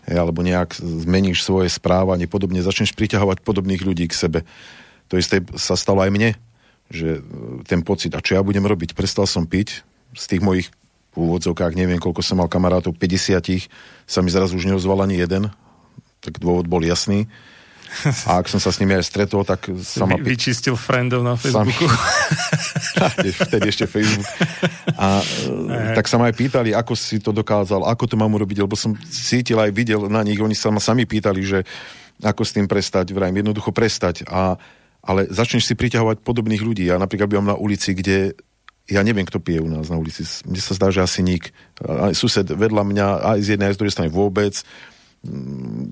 alebo nejak zmeníš svoje správanie, podobne začneš priťahovať podobných ľudí k sebe. To isté sa stalo aj mne, že e, ten pocit, a čo ja budem robiť? Prestal som piť, z tých mojich úvodzovkách, neviem koľko som mal kamarátov, 50 sa mi zrazu už neozval ani jeden, tak dôvod bol jasný. A ak som sa s nimi aj stretol, tak sa ma... Vy, vyčistil friendov na Facebooku. Vtedy ešte Facebook. A e, tak sa ma aj pýtali, ako si to dokázal, ako to mám urobiť, lebo som cítil aj videl na nich, oni sa ma sami pýtali, že ako s tým prestať, vrajím, jednoducho prestať. A, ale začneš si priťahovať podobných ľudí. Ja napríklad bývam na ulici, kde ja neviem, kto pije u nás na ulici. Mne sa zdá, že asi nik. Aj sused vedľa mňa, aj z jednej, aj z druhej strany vôbec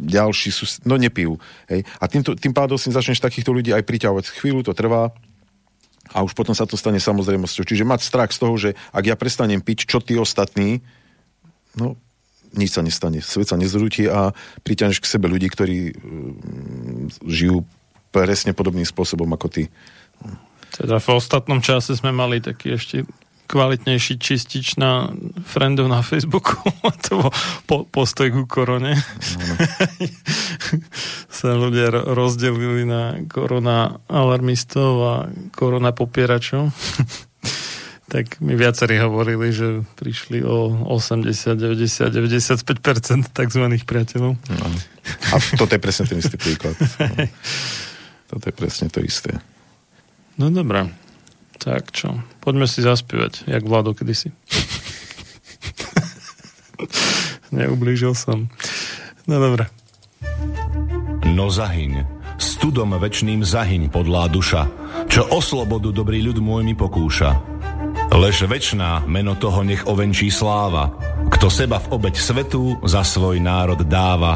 ďalší sú, no nepijú. Hej. A týmto, tým pádom si začneš takýchto ľudí aj priťahovať. Chvíľu to trvá a už potom sa to stane samozrejmosťou. Čiže mať strach z toho, že ak ja prestanem piť, čo tí ostatní, no nič sa nestane. Svet sa nezrúti a priťahneš k sebe ľudí, ktorí mm, žijú presne podobným spôsobom ako ty. Teda v ostatnom čase sme mali taký ešte kvalitnejší čistič na friendov na Facebooku. to bol po, postoj ku korone. sa ľudia ro- rozdelili na korona alarmistov a korona popieračov. tak mi viacerí hovorili, že prišli o 80, 90, 95% tzv. priateľov. No. A toto je presne ten istý príklad. No. Toto je presne to isté. No dobré. Tak čo, poďme si zaspievať, jak Vlado kedysi. Neublížil som. No dobré. No zahyň, studom večným zahyň podlá duša, čo o slobodu dobrý ľud môj mi pokúša. Lež večná meno toho nech ovenčí sláva, kto seba v obeď svetu za svoj národ dáva.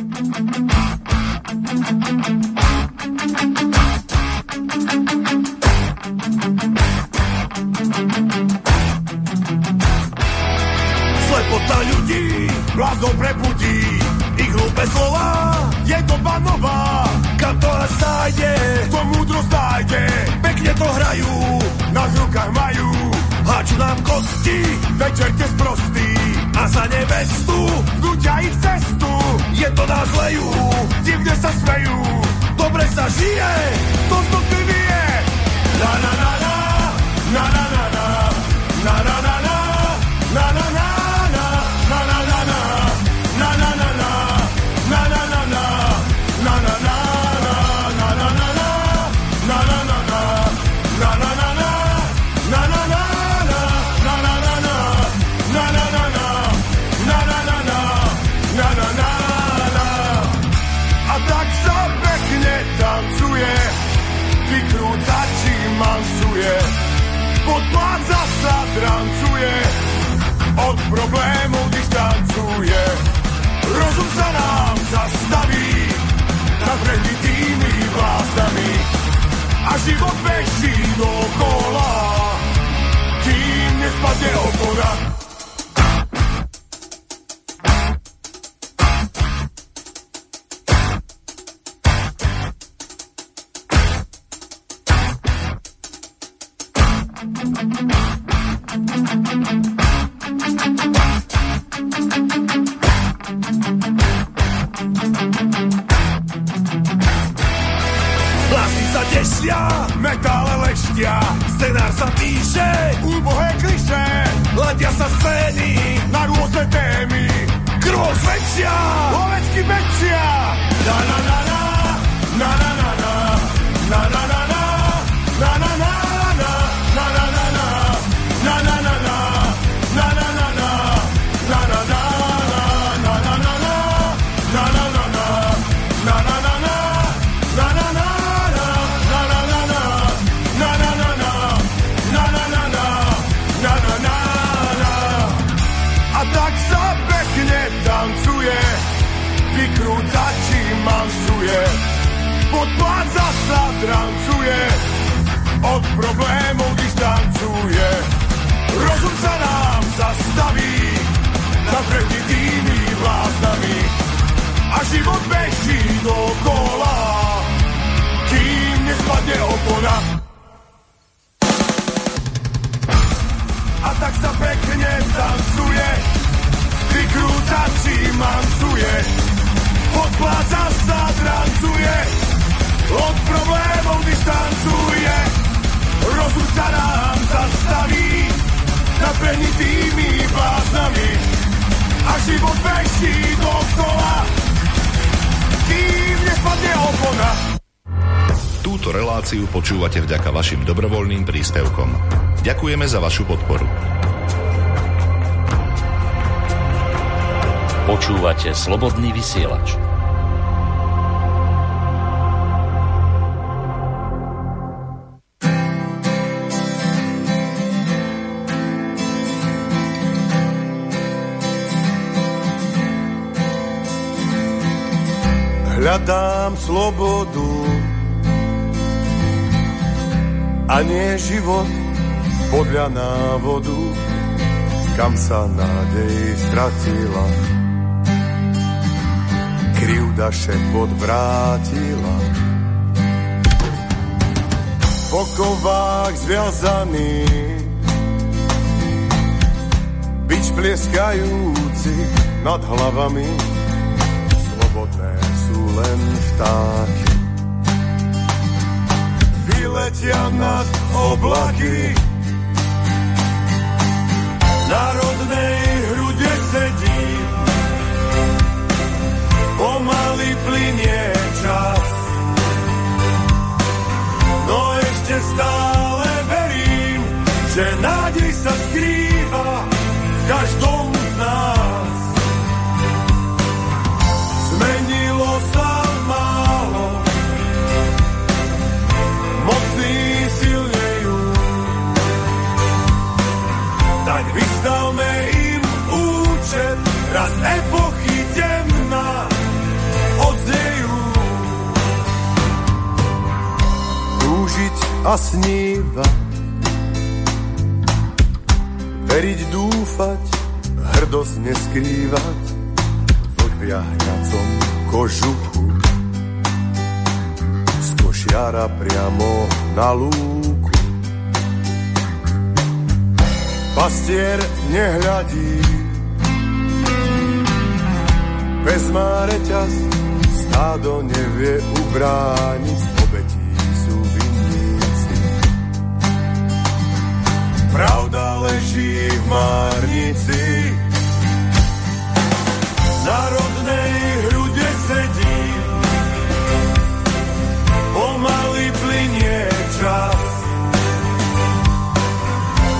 Slepota ľudí blázon prebudí. Ich hlúpe slova je to nová. Ktorá nájde, kto múdrosť nájde. Pekne to hrajú, na rukách majú. Háču nám kosti, večer tiež prostý a za nevestu Nutia ich cestu, je to nás lejú, divne sa smejú. Dobre sa žije, to to ty vie La la la la, la la la život beží dokola, kým nespadne opora. Slobodný vysielač. Hľadám slobodu a nie život podľa návodu, kam sa nádej stratila krivda šepot vrátila. Po kovách zviazaný, bič plieskajúci nad hlavami, slobodné sú len vtáky. Vyletia nad oblaky, plynie. Na lúku. Pastier nehľadí, bez má reťaz, stádo nevie ubrániť, obetí sú vinníci. Pravda leží v márnici, národnej čas.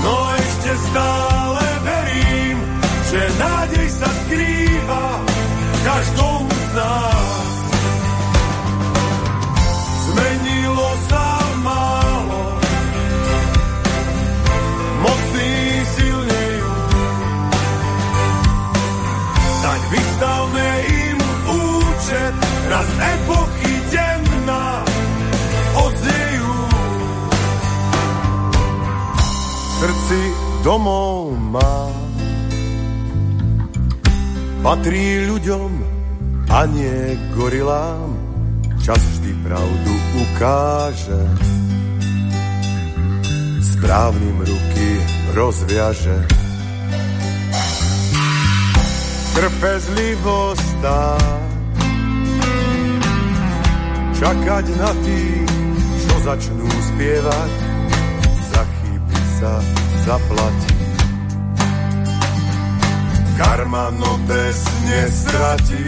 No ešte stále verím, že nádej sa skrýva v domov má patrí ľuďom a nie gorilám. Čas vždy pravdu ukáže, správnym ruky rozviaže. Trpezlivo stáť, čakať na tých, čo začnú spievať, za chyby sa zaplatí. Karma notes nestratí.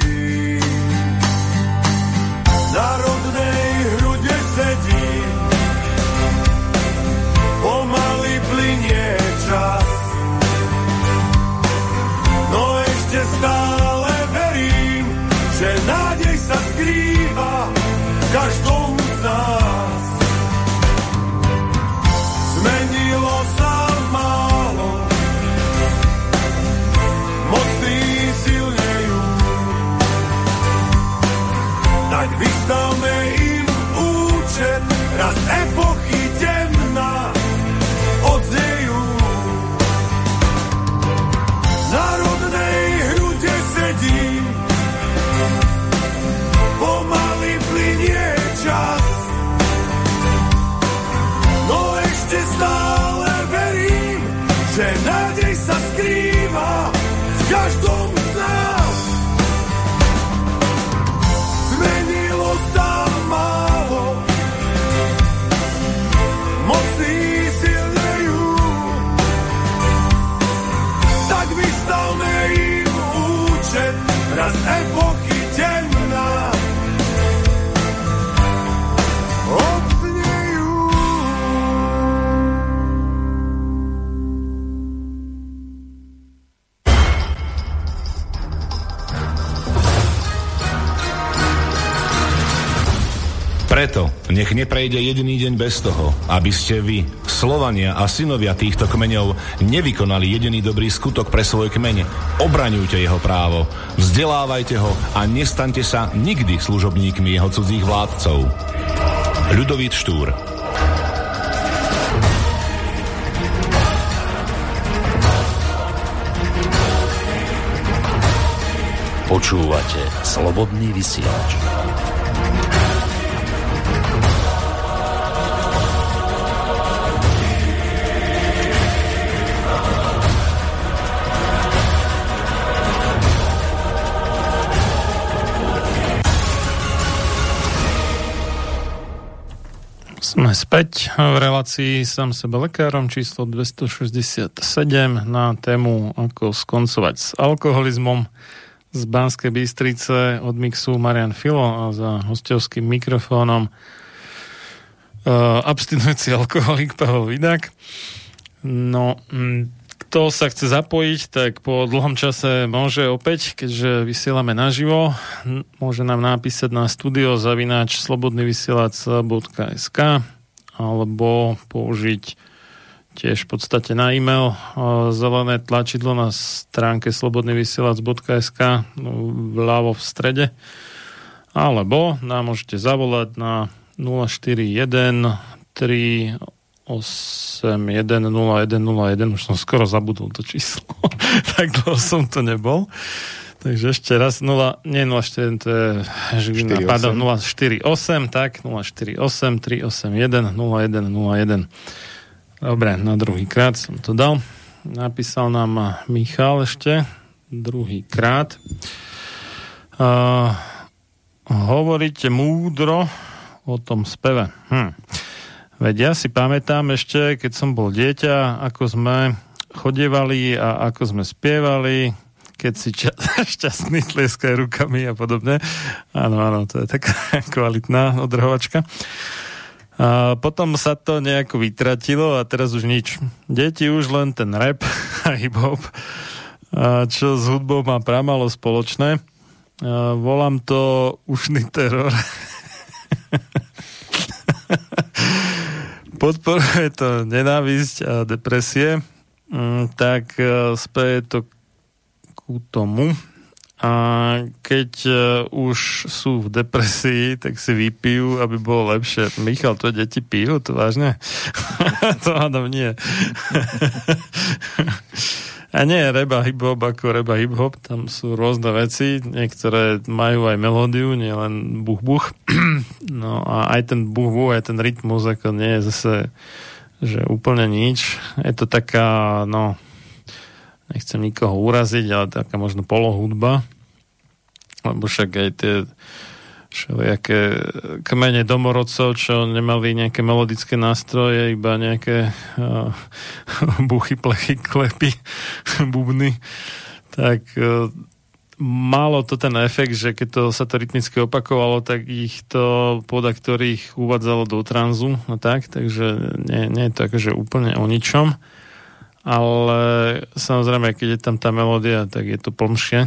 V národnej hrude sedí, pomaly plinie čas. No ešte stále verím, že nádej sa skrýva v každom nech neprejde jediný deň bez toho, aby ste vy, Slovania a synovia týchto kmeňov, nevykonali jediný dobrý skutok pre svoj kmeň. Obraňujte jeho právo, vzdelávajte ho a nestaňte sa nikdy služobníkmi jeho cudzích vládcov. Ľudovít Štúr Počúvate Slobodný vysielač. Sme späť v relácii sám sebe lekárom číslo 267 na tému ako skoncovať s alkoholizmom z Banskej Bystrice od mixu Marian Filo a za hostovským mikrofónom uh, abstinujúci alkoholik Pavel Vidak. No, mm, kto sa chce zapojiť, tak po dlhom čase môže opäť, keďže vysielame naživo, môže nám napísať na studio zavináč slobodnyvysielac.sk alebo použiť tiež v podstate na e-mail e, zelené tlačidlo na stránke slobodnyvysielac.sk no, vľavo v strede. Alebo nám môžete zavolať na 041 3 810101, už som skoro zabudol to číslo, tak dlho som to nebol. Takže ešte raz 0, nie 04, to je Žilina, 48. pardon, 048, tak, 048 381 0101. Dobre, na druhý krát som to dal. Napísal nám Michal ešte, druhý krát. Uh, hovoríte múdro o tom speve. Hm. Veď ja si pamätám ešte, keď som bol dieťa, ako sme chodievali a ako sme spievali, keď si ča- šťastný tlieskaj rukami a podobne. Áno, áno, to je taká kvalitná odrhovačka. A potom sa to nejako vytratilo a teraz už nič. Deti už len ten rap a hip-hop, a čo s hudbou má pramalo spoločné. A volám to ušný teror. Podporuje to nenávisť a depresie, mm, tak e, speje to ku tomu. A keď e, už sú v depresii, tak si vypijú, aby bolo lepšie. Michal, to deti pijú? To vážne? to hádam nie. A nie reba hip-hop ako reba hip-hop, tam sú rôzne veci, niektoré majú aj melódiu, nie len buch-buch. No a aj ten buch-buch, aj ten rytmus, ako nie je zase že úplne nič. Je to taká, no, nechcem nikoho uraziť, ale taká možno polohudba. Lebo však aj tie všelijaké kmene domorodcov, čo nemali nejaké melodické nástroje, iba nejaké uh, buchy, plechy, klepy, bubny, tak uh, malo to ten efekt, že keď to sa to rytmicky opakovalo, tak ich to poda ktorých uvádzalo do tranzu a tak, takže nie, nie je to akože úplne o ničom ale samozrejme, keď je tam tá melódia, tak je to plnšie.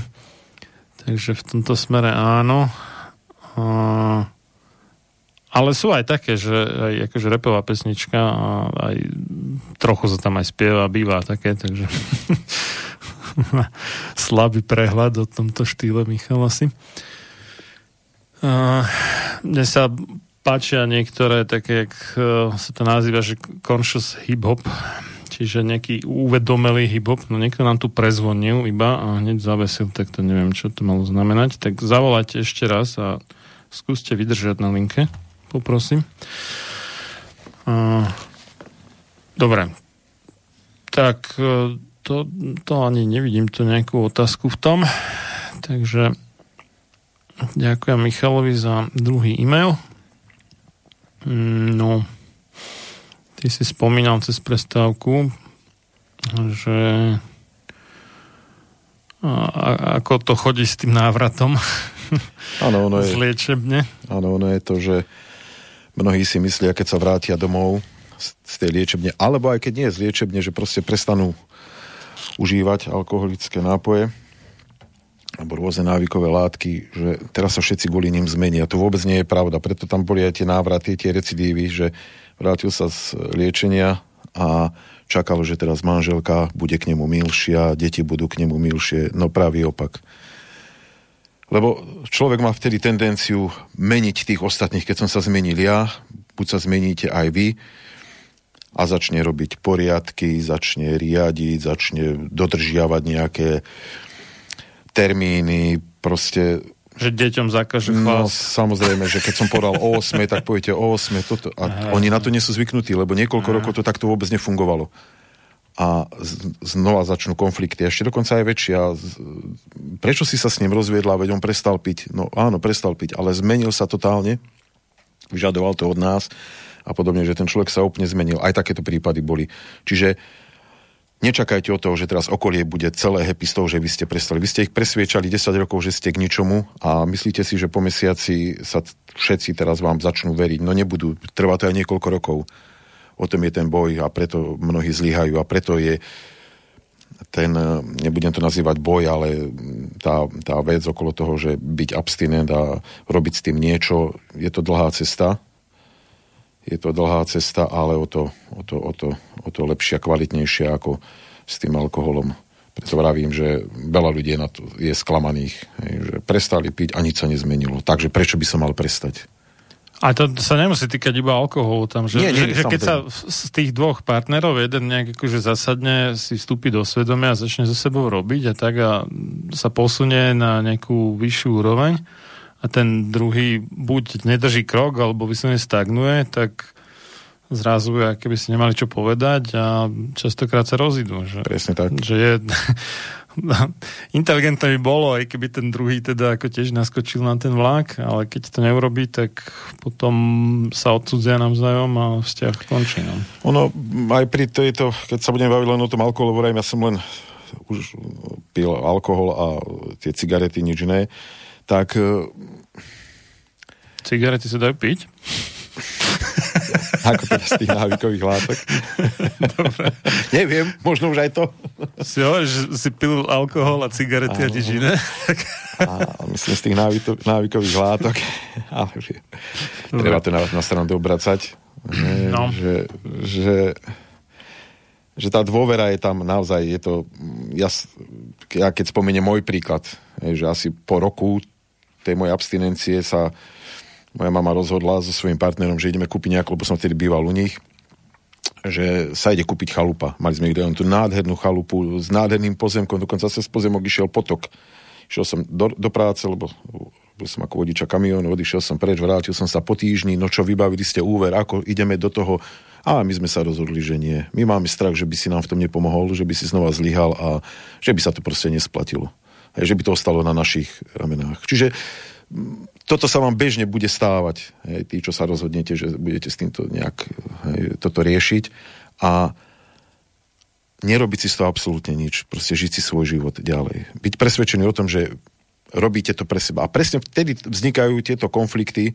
Takže v tomto smere áno. Ale sú aj také, že aj akože repová pesnička a aj trochu sa tam aj spieva, býva také, takže slabý prehľad o tomto štýle Michal asi. A, mne sa páčia niektoré také, jak e, sa to nazýva, že conscious hip-hop, čiže nejaký uvedomelý hip-hop, no niekto nám tu prezvonil iba a hneď zavesil, tak to neviem, čo to malo znamenať. Tak zavolajte ešte raz a skúste vydržať na linke, poprosím. Dobre. Tak e, to, to ani nevidím tu nejakú otázku v tom. Takže ďakujem Michalovi za druhý e-mail. Mm, No, ty si spomínal cez prestávku, že a, ako to chodí s tým návratom Áno, ono z je, liečebne. áno, ono je to, že mnohí si myslia, keď sa vrátia domov z, z tej liečebne, alebo aj keď nie je z liečebne, že proste prestanú užívať alkoholické nápoje alebo rôzne návykové látky, že teraz sa všetci kvôli ním zmenia. To vôbec nie je pravda, preto tam boli aj tie návraty, tie recidívy, že vrátil sa z liečenia a čakalo, že teraz manželka bude k nemu milšia, deti budú k nemu milšie, no pravý opak. Lebo človek má vtedy tendenciu meniť tých ostatných, keď som sa zmenil ja, buď sa zmeníte aj vy a začne robiť poriadky, začne riadiť, začne dodržiavať nejaké termíny, proste Že deťom zakaže No, chlas. samozrejme, že keď som povedal o 8, tak poviete o 8, toto. A oni na to nie sú zvyknutí, lebo niekoľko rokov to takto vôbec nefungovalo. A znova začnú konflikty, ešte dokonca aj väčšia. Prečo si sa s ním rozviedla, veď on prestal piť? No áno, prestal piť, ale zmenil sa totálne, vyžadoval to od nás a podobne, že ten človek sa úplne zmenil. Aj takéto prípady boli. Čiže nečakajte o toho, že teraz okolie bude celé happy z toho, že vy ste prestali. Vy ste ich presviečali 10 rokov, že ste k ničomu a myslíte si, že po mesiaci sa všetci teraz vám začnú veriť. No nebudú. Trvá to aj niekoľko rokov. O tom je ten boj a preto mnohí zlyhajú a preto je ten, eh, nebudem to nazývať boj, ale tá, tá vec okolo toho, že byť abstinent a robiť s tým niečo, je to dlhá cesta. Je to dlhá cesta, ale o to, o to, o to, o to lepšia, kvalitnejšia ako s tým alkoholom. Preto vravím, že veľa ľudí je, na to, je sklamaných, že prestali piť a nič sa nezmenilo. Takže prečo by som mal prestať? A to sa nemusí týkať iba alkoholu tam, že, Nie, nie, že, že keď sa z tých dvoch partnerov jeden nejak akože zasadne si vstúpi do svedomia a začne so sebou robiť a tak a sa posunie na nejakú vyššiu úroveň a ten druhý buď nedrží krok, alebo vyslovene stagnuje, tak zrazu keby si nemali čo povedať a častokrát sa rozídu. Že, Presne tak. že je inteligentné by bolo, aj keby ten druhý teda ako tiež naskočil na ten vlak, ale keď to neurobí, tak potom sa odsudzia navzájom a vzťah končí. No. Ono aj pri tejto, keď sa budeme baviť len o tom alkoholu, vrajím, ja som len už pil alkohol a tie cigarety, nič iné, tak e, Cigarety sa dajú piť? ako teda z tých návykových látok. Neviem, možno už aj to. Si hovoríš, že si pil alkohol a cigarety a nič iné? A myslím z tých návyto, návykových látok. Ale už je, treba to na, na stranu obracať. Že, No. že, že, že tá dôvera je tam naozaj, je to, ja, ja keď spomeniem môj príklad, že asi po roku tej mojej abstinencie sa moja mama rozhodla so svojím partnerom, že ideme kúpiť nejakú, lebo som vtedy býval u nich, že sa ide kúpiť chalupa. Mali sme kde tú nádhernú chalupu s nádherným pozemkom, dokonca cez pozemok išiel potok. Išiel som do, do práce, lebo bol som ako vodiča kamiónu, odišiel som preč, vrátil som sa po týždni, no čo, vybavili ste úver, ako ideme do toho. A my sme sa rozhodli, že nie. My máme strach, že by si nám v tom nepomohol, že by si znova zlyhal a že by sa to proste nesplatilo. Hej, že by to ostalo na našich ramenách. Čiže toto sa vám bežne bude stávať, hej, tí, čo sa rozhodnete, že budete s týmto nejak hej, toto riešiť a nerobiť si z toho absolútne nič. Proste žiť si svoj život ďalej. Byť presvedčený o tom, že robíte to pre seba. A presne vtedy vznikajú tieto konflikty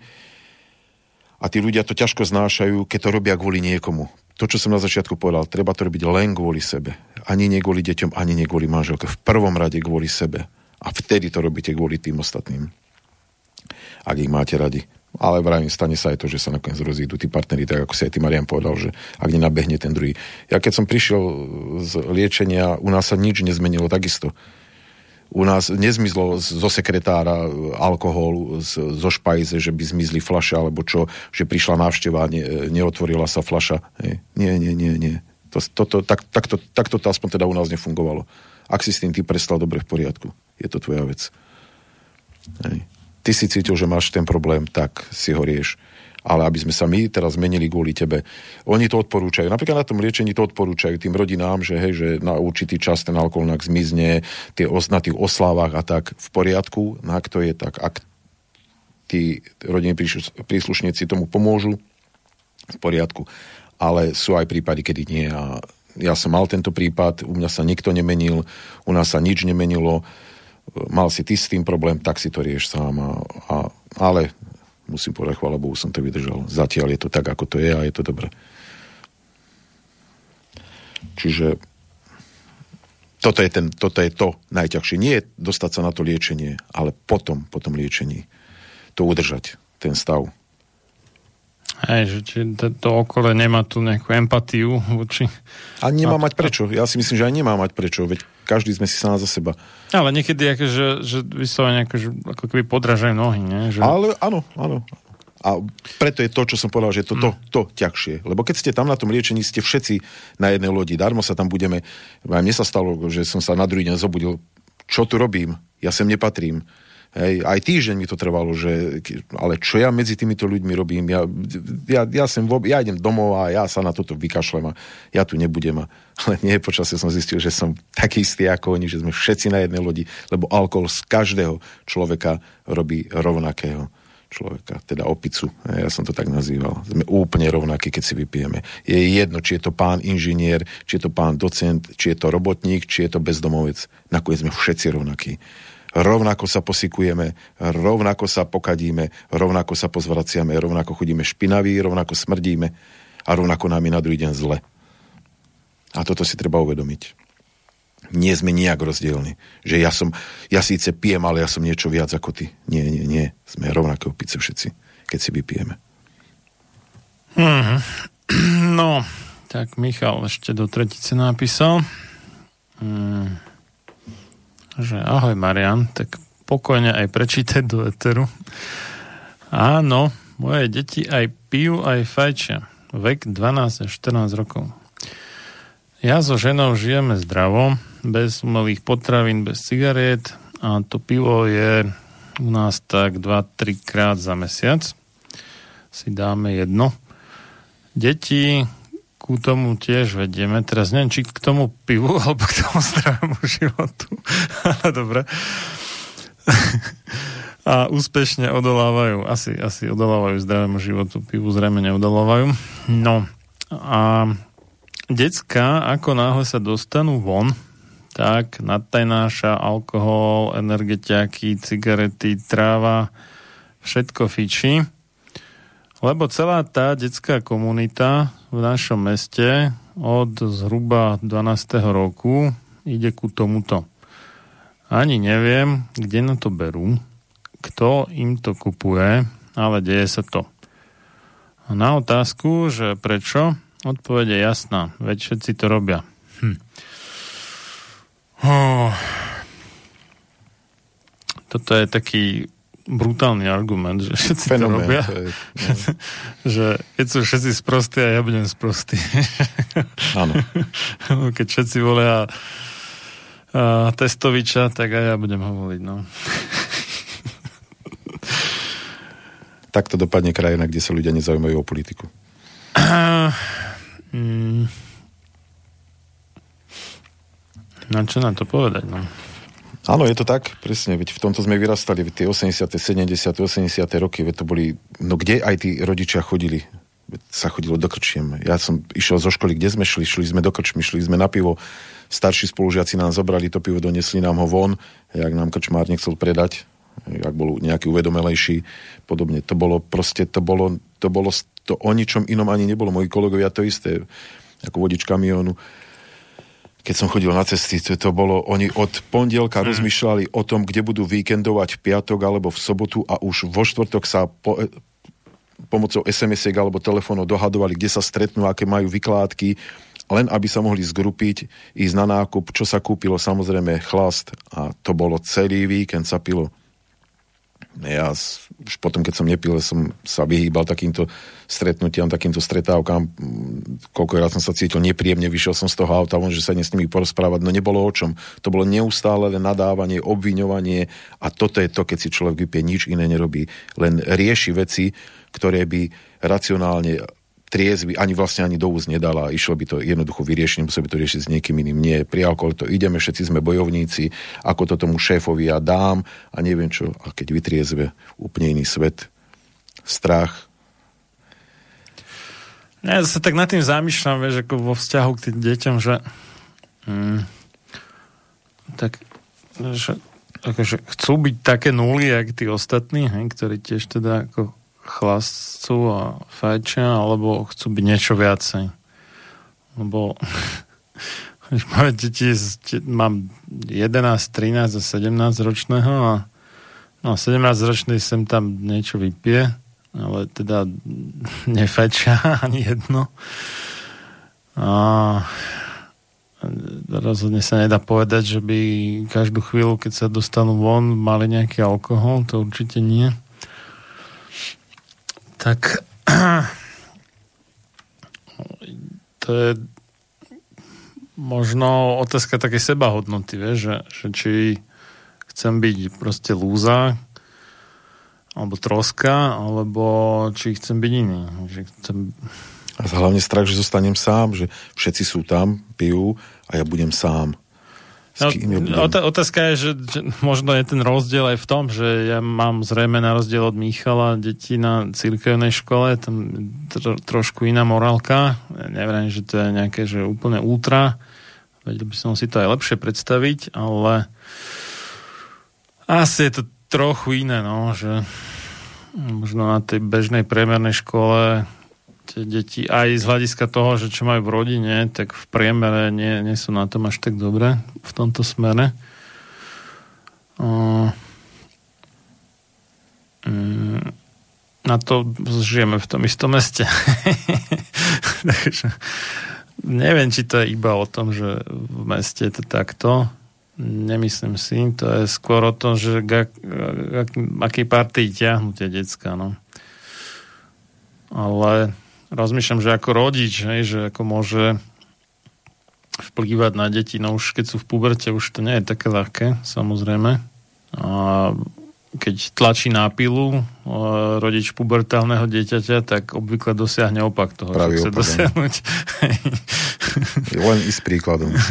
a tí ľudia to ťažko znášajú, keď to robia kvôli niekomu. To, čo som na začiatku povedal, treba to robiť len kvôli sebe. Ani nie kvôli deťom, ani nie kvôli manželke. V prvom rade kvôli sebe. A vtedy to robíte kvôli tým ostatným. Ak ich máte radi. Ale vravím, stane sa aj to, že sa nakoniec rozídu tí partneri, tak ako si aj ty Marian povedal, že ak nenabehne ten druhý. Ja keď som prišiel z liečenia, u nás sa nič nezmenilo takisto. U nás nezmizlo zo sekretára alkohol, zo špajze, že by zmizli fľaše, alebo čo, že prišla návšteva ne, neotvorila sa fľaša. Hej. Nie, nie, nie, nie. To, toto, tak, takto, takto to aspoň teda u nás nefungovalo. Ak si s tým ty prestal dobre v poriadku, je to tvoja vec. Hej. Ty si cítil, že máš ten problém, tak si ho rieš. Ale aby sme sa my teraz zmenili kvôli tebe. Oni to odporúčajú. Napríklad na tom liečení to odporúčajú tým rodinám, že, hej, že na určitý čas ten alkohol nejak zmizne, tie, os- na tých oslávach a tak v poriadku. No ak to je tak, ak tí rodiny príšlu- príslušníci tomu pomôžu, v poriadku. Ale sú aj prípady, kedy nie. A ja som mal tento prípad, u mňa sa nikto nemenil, u nás sa nič nemenilo, mal si ty s tým problém, tak si to rieš sám. A, a, ale musím povedať, chvála Bohu, som to vydržal. Zatiaľ je to tak, ako to je a je to dobré. Čiže toto je, ten, toto je to najťažšie. Nie je dostať sa na to liečenie, ale potom, po tom liečení to udržať, ten stav. Hej, že či to, to okolie nemá tu nejakú empatiu voči... A nemá mať prečo. Ja si myslím, že aj nemá mať prečo, veď každý sme si sám za seba. Ale niekedy ako, že, že vyslovene ako, že, ako keby podražajú nohy, nie? Že... Ale áno, áno. A preto je to, čo som povedal, že je to, to, to ťažšie. Lebo keď ste tam na tom liečení, ste všetci na jednej lodi. Darmo sa tam budeme... A mne sa stalo, že som sa na druhý deň zobudil. Čo tu robím? Ja sem nepatrím. Hej, aj týždeň mi to trvalo, že, ale čo ja medzi týmito ľuďmi robím? Ja, ja, ja, sem, ja idem domov a ja sa na toto vykašlem a ja tu nebudem. A, ale nie, počasie som zistil, že som taký istý ako oni, že sme všetci na jednej lodi, lebo alkohol z každého človeka robí rovnakého človeka, teda opicu. Ja som to tak nazýval. Sme úplne rovnakí, keď si vypijeme. Je jedno, či je to pán inžinier, či je to pán docent, či je to robotník, či je to bezdomovec. Nakoniec sme všetci rovnakí. Rovnako sa posikujeme, rovnako sa pokadíme, rovnako sa pozvraciame, rovnako chodíme špinaví, rovnako smrdíme a rovnako nám je na druhý deň zle. A toto si treba uvedomiť nie sme nijak rozdielni. Že ja som, ja síce pijem, ale ja som niečo viac ako ty. Nie, nie, nie. Sme rovnaké opice všetci, keď si vypijeme. Mhm. No, tak Michal ešte do tretice napísal, mm, že ahoj Marian, tak pokojne aj prečítať do Eteru. Áno, Moje deti aj pijú, aj fajčia. Vek 12 až 14 rokov. Ja so ženou žijeme zdravo, bez umelých potravín, bez cigariet a to pivo je u nás tak 2-3 krát za mesiac. Si dáme jedno. Deti ku tomu tiež vedieme. Teraz neviem, či k tomu pivu alebo k tomu zdravému životu. Ale dobre. A úspešne odolávajú. Asi, asi odolávajú zdravému životu. Pivu zrejme neodolávajú. No. A decka, ako náhle sa dostanú von, tak nadtajnáša alkohol, energetiaky, cigarety, tráva, všetko fičí. Lebo celá tá detská komunita v našom meste od zhruba 12. roku ide ku tomuto. Ani neviem, kde na to berú, kto im to kupuje, ale deje sa to. A na otázku, že prečo, odpovede je jasná, veď všetci to robia. Hm. Oh. Toto je taký brutálny argument, že všetci Fenomén, to robia. to je, že keď sú všetci sprostí a ja budem sprostý. Áno. keď všetci volia a, Testoviča, tak aj ja budem ho voliť. No. Takto dopadne krajina, kde sa ľudia nezaujímajú o politiku. Mm. No čo na to povedať? No? Áno, je to tak, presne, veď v tomto sme vyrastali, veď tie 80., 70., 80. roky, veď to boli, no kde aj tí rodičia chodili? Veď sa chodilo do krčiem. Ja som išiel zo školy, kde sme šli? Šli sme do krčmy, šli sme na pivo. Starší spolužiaci nám zobrali to pivo, donesli nám ho von, jak nám krčmár nechcel predať, ak bol nejaký uvedomelejší, podobne. To bolo proste, to bolo, to bolo, to o ničom inom ani nebolo. Moji kolegovia to isté, ako vodič kamiónu keď som chodil na cesty, to, to bolo, oni od pondelka mm. rozmýšľali o tom, kde budú víkendovať v piatok alebo v sobotu a už vo štvrtok sa po, pomocou SMS-iek alebo telefónov dohadovali, kde sa stretnú, aké majú vykládky, len aby sa mohli zgrupiť, ísť na nákup, čo sa kúpilo, samozrejme chlast a to bolo celý víkend sa pilo. Ja už potom, keď som nepil, som sa vyhýbal takýmto stretnutiam, takýmto stretávkam. Koľkokrát som sa cítil nepríjemne, vyšiel som z toho auta, von, že sa s nimi porozprávať, no nebolo o čom. To bolo neustále len nadávanie, obviňovanie a toto je to, keď si človek vypie, nič iné nerobí. Len rieši veci, ktoré by racionálne triezvy, ani vlastne ani do úst nedala. Išlo by to jednoducho vyriešiť, musel by to riešiť s niekým iným. Nie, pri alkohol to ideme, všetci sme bojovníci, ako to tomu šéfovi ja dám a neviem čo. A keď vytriezve úplne iný svet, strach. Ja sa tak nad tým zamýšľam, vieš, ako vo vzťahu k tým deťom, že hmm, tak, že, akože chcú byť také nuly, jak tí ostatní, hej, ktorí tiež teda ako chlastcu a fajčia, alebo chcú byť niečo viacej. Lebo moje deti, mám 11, 13 a 17 ročného a no, 17 ročný sem tam niečo vypije, ale teda nefajčia ani jedno. A rozhodne sa nedá povedať, že by každú chvíľu, keď sa dostanú von, mali nejaký alkohol, to určite nie tak to je možno otázka také sebahodnoty, vieš, že, že či chcem byť proste lúza alebo troska, alebo či chcem byť iný. Že chcem... A hlavne strach, že zostanem sám, že všetci sú tam, pijú a ja budem sám. No, otázka je, že, že možno je ten rozdiel aj v tom, že ja mám zrejme na rozdiel od Michala deti na cirkevnej škole, tam tro, trošku iná morálka. Ja neviem, že to je nejaké, že úplne ultra. Vedel by som si to aj lepšie predstaviť, ale asi je to trochu iné, no, že možno na tej bežnej priemernej škole tie deti aj z hľadiska toho, že čo majú v rodine, tak v priemere nie, nie sú na tom až tak dobre v tomto smere. Mm, na to žijeme v tom istom meste. Takže neviem, či to je iba o tom, že v meste je to takto. Nemyslím si. To je skôr o tom, že ak, ak, aký partii ťahnú tie decka. No. ale rozmýšľam, že ako rodič, hej, že ako môže vplývať na deti, no už keď sú v puberte, už to nie je také ľahké, samozrejme. A keď tlačí na pilu e, rodič pubertálneho dieťaťa, tak obvykle dosiahne opak toho, Pravý čo chce opak, dosiahnuť. Len i s príkladom.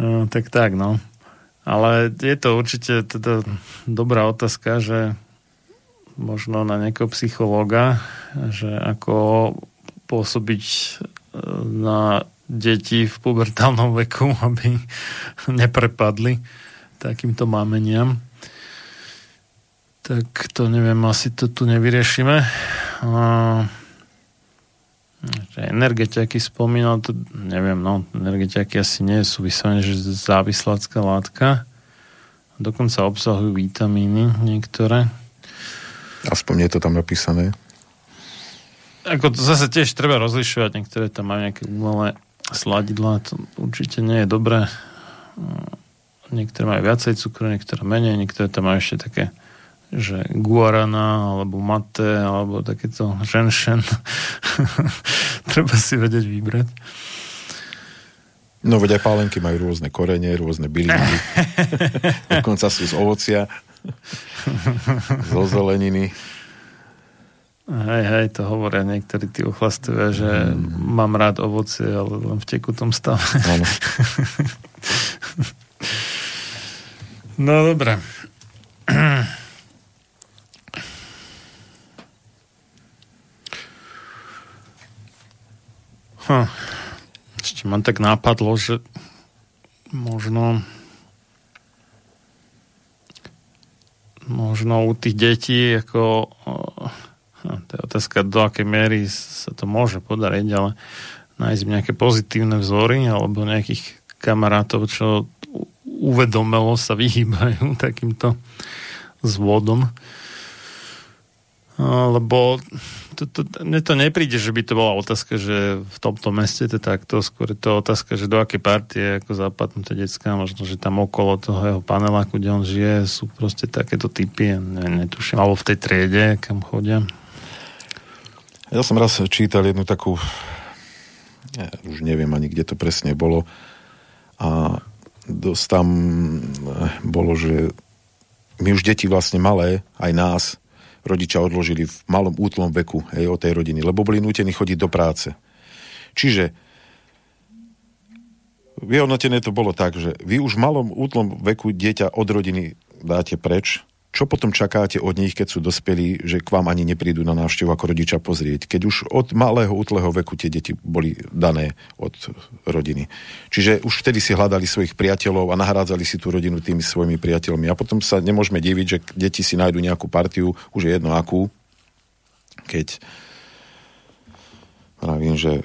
No, tak tak, no. Ale je to určite teda dobrá otázka, že možno na nejakého psychológa, že ako pôsobiť e, na deti v pubertálnom veku, aby neprepadli takýmto mámeniam. Tak to neviem, asi to tu nevyriešime. Energetiaky spomínal, to neviem, no, energetiaky asi nie sú vyslovene, že závislácká látka. Dokonca obsahujú vitamíny niektoré. Aspoň je to tam napísané. Ako to zase tiež treba rozlišovať, niektoré tam majú nejaké umelé sladidlá, to určite nie je dobré. Niektoré majú viacej cukru, niektoré menej, niektoré tam majú ešte také že guarana, alebo mate, alebo takéto ženšen. treba si vedieť vybrať. No veď aj pálenky majú rôzne korene, rôzne byliny. Dokonca sú z ovocia, zo zeleniny. Hej, hej, to hovoria niektorí tí ochlastovia, že mm. mám rád ovocie, ale len v tekutom stave. Áno. No dobre. Hm. Ešte ma tak nápadlo, že možno možno u tých detí ako no, to je otázka, do akej miery sa to môže podariť, ale nájsť nejaké pozitívne vzory alebo nejakých kamarátov, čo uvedomelo sa vyhýbajú takýmto zvodom. Lebo to, to, mne to nepríde, že by to bola otázka, že v tomto meste to takto, skôr je to otázka, že do akej partie ako zapadnuté detská, možno, že tam okolo toho jeho paneláku, kde on žije, sú proste takéto typy, ne, netuším, alebo v tej triede, kam chodia. Ja som raz čítal jednu takú, ja už neviem ani, kde to presne bolo, a dosť tam bolo, že my už deti vlastne malé, aj nás, rodičia odložili v malom útlom veku hej, o tej rodiny, lebo boli nútení chodiť do práce. Čiže vyhodnotené to bolo tak, že vy už v malom útlom veku dieťa od rodiny dáte preč, čo potom čakáte od nich, keď sú dospelí, že k vám ani neprídu na návštevu ako rodiča pozrieť, keď už od malého útleho veku tie deti boli dané od rodiny. Čiže už vtedy si hľadali svojich priateľov a nahrádzali si tú rodinu tými svojimi priateľmi. A potom sa nemôžeme diviť, že deti si nájdu nejakú partiu, už je jedno akú, keď vravím, že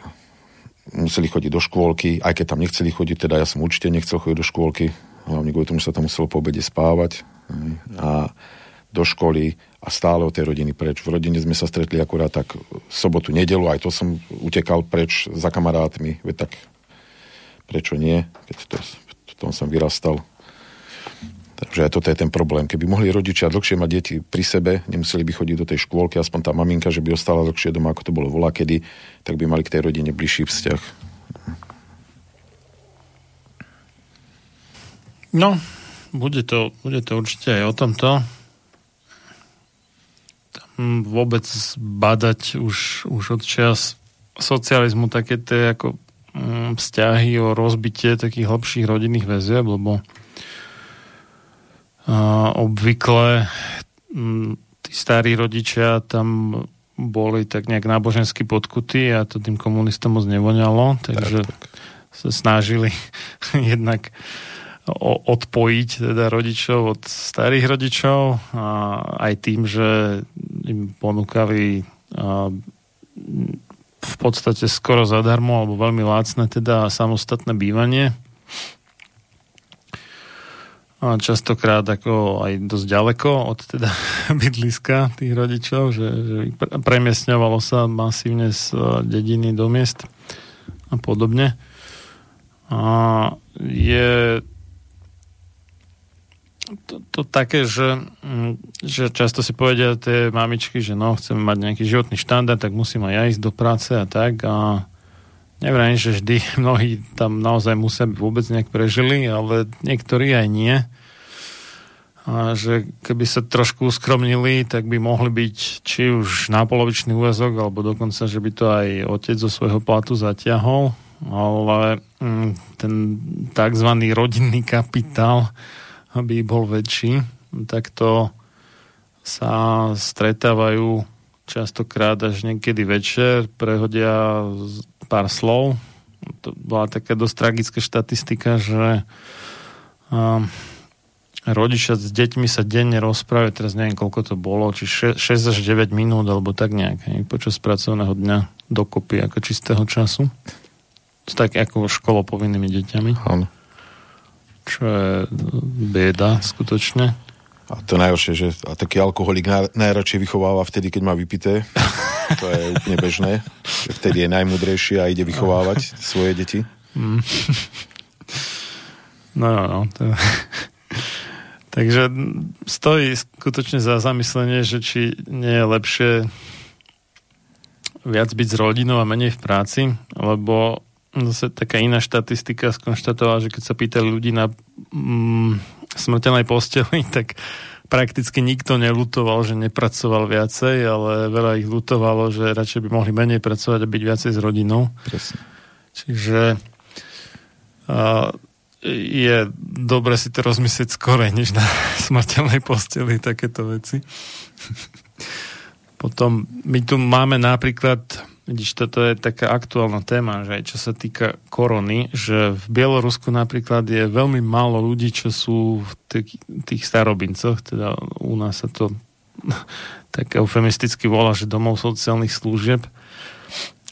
museli chodiť do škôlky, aj keď tam nechceli chodiť, teda ja som určite nechcel chodiť do škôlky, hlavne kvôli tomu, že sa tam muselo po obede spávať a do školy a stále od tej rodiny preč. V rodine sme sa stretli akurát tak sobotu, nedelu, aj to som utekal preč za kamarátmi, veď tak prečo nie, keď to, v tom som vyrastal. Takže aj toto je ten problém. Keby mohli rodičia dlhšie mať deti pri sebe, nemuseli by chodiť do tej škôlky, aspoň tá maminka, že by ostala dlhšie doma, ako to bolo volá kedy, tak by mali k tej rodine bližší vzťah. No, bude to, bude to určite aj o tomto. Tam vôbec badať už, už od čas socializmu také tie ako mm, vzťahy o rozbitie takých hlbších rodinných väzieb, lebo obvykle mm, tí starí rodičia tam boli tak nejak nábožensky podkutí a to tým komunistom moc nevoňalo, takže Tak, tak. sa snažili jednak odpojiť teda rodičov od starých rodičov a aj tým, že im ponúkali v podstate skoro zadarmo alebo veľmi lácne teda samostatné bývanie a častokrát ako aj dosť ďaleko od teda bydliska tých rodičov, že, že pre- premiesňovalo sa masívne z e, dediny do miest a podobne. A je to, to také, že, mm, že často si povedia tie mamičky, že no, chceme mať nejaký životný štandard, tak musím aj ja ísť do práce a tak a neviem, že vždy mnohí tam naozaj musia vôbec nejak prežili, ale niektorí aj nie. A že keby sa trošku uskromnili, tak by mohli byť či už na polovičný úvezok, alebo dokonca, že by to aj otec zo svojho platu zatiahol, ale mm, ten tzv. rodinný kapitál aby bol väčší, tak to sa stretávajú častokrát až niekedy večer, prehodia pár slov. To bola taká dosť tragická štatistika, že um, rodičia s deťmi sa denne rozprávajú, teraz neviem, koľko to bolo, či 6 až 9 minút, alebo tak nejak, počas pracovného dňa dokopy ako čistého času. Tak ako školopovinnými deťami, Áno. Čo je bieda skutočne. A to najhoršie, že a taký alkoholik naj, najradšej vychováva vtedy, keď má vypité. To je úplne bežné. Vtedy je najmudrejší a ide vychovávať svoje deti. No, no, no. To... Takže stojí skutočne za zamyslenie, že či nie je lepšie viac byť s rodinou a menej v práci, lebo zase taká iná štatistika skonštatovala, že keď sa pýtali ľudí na mm, smrteľnej posteli, tak prakticky nikto nelutoval, že nepracoval viacej, ale veľa ich lutovalo, že radšej by mohli menej pracovať a byť viacej s rodinou. Presne. Čiže a, je dobre si to rozmyslieť skorej, než na smrteľnej posteli takéto veci. Potom my tu máme napríklad, vidíš, toto je taká aktuálna téma, že aj čo sa týka korony, že v Bielorusku napríklad je veľmi málo ľudí, čo sú v tých, tých starobincoch, teda u nás sa to tak eufemisticky volá, že domov sociálnych služieb.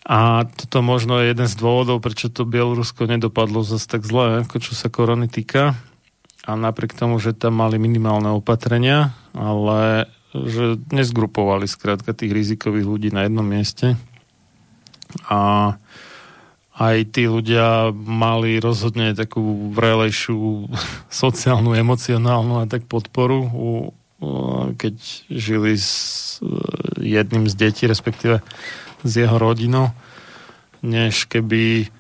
A toto možno je jeden z dôvodov, prečo to Bielorusko nedopadlo zase tak zle, ako čo sa korony týka. A napriek tomu, že tam mali minimálne opatrenia, ale že nezgrupovali skrátka tých rizikových ľudí na jednom mieste. A aj tí ľudia mali rozhodne takú vrelejšiu sociálnu, emocionálnu a tak podporu, u, keď žili s jedným z detí, respektíve s jeho rodinou, než keby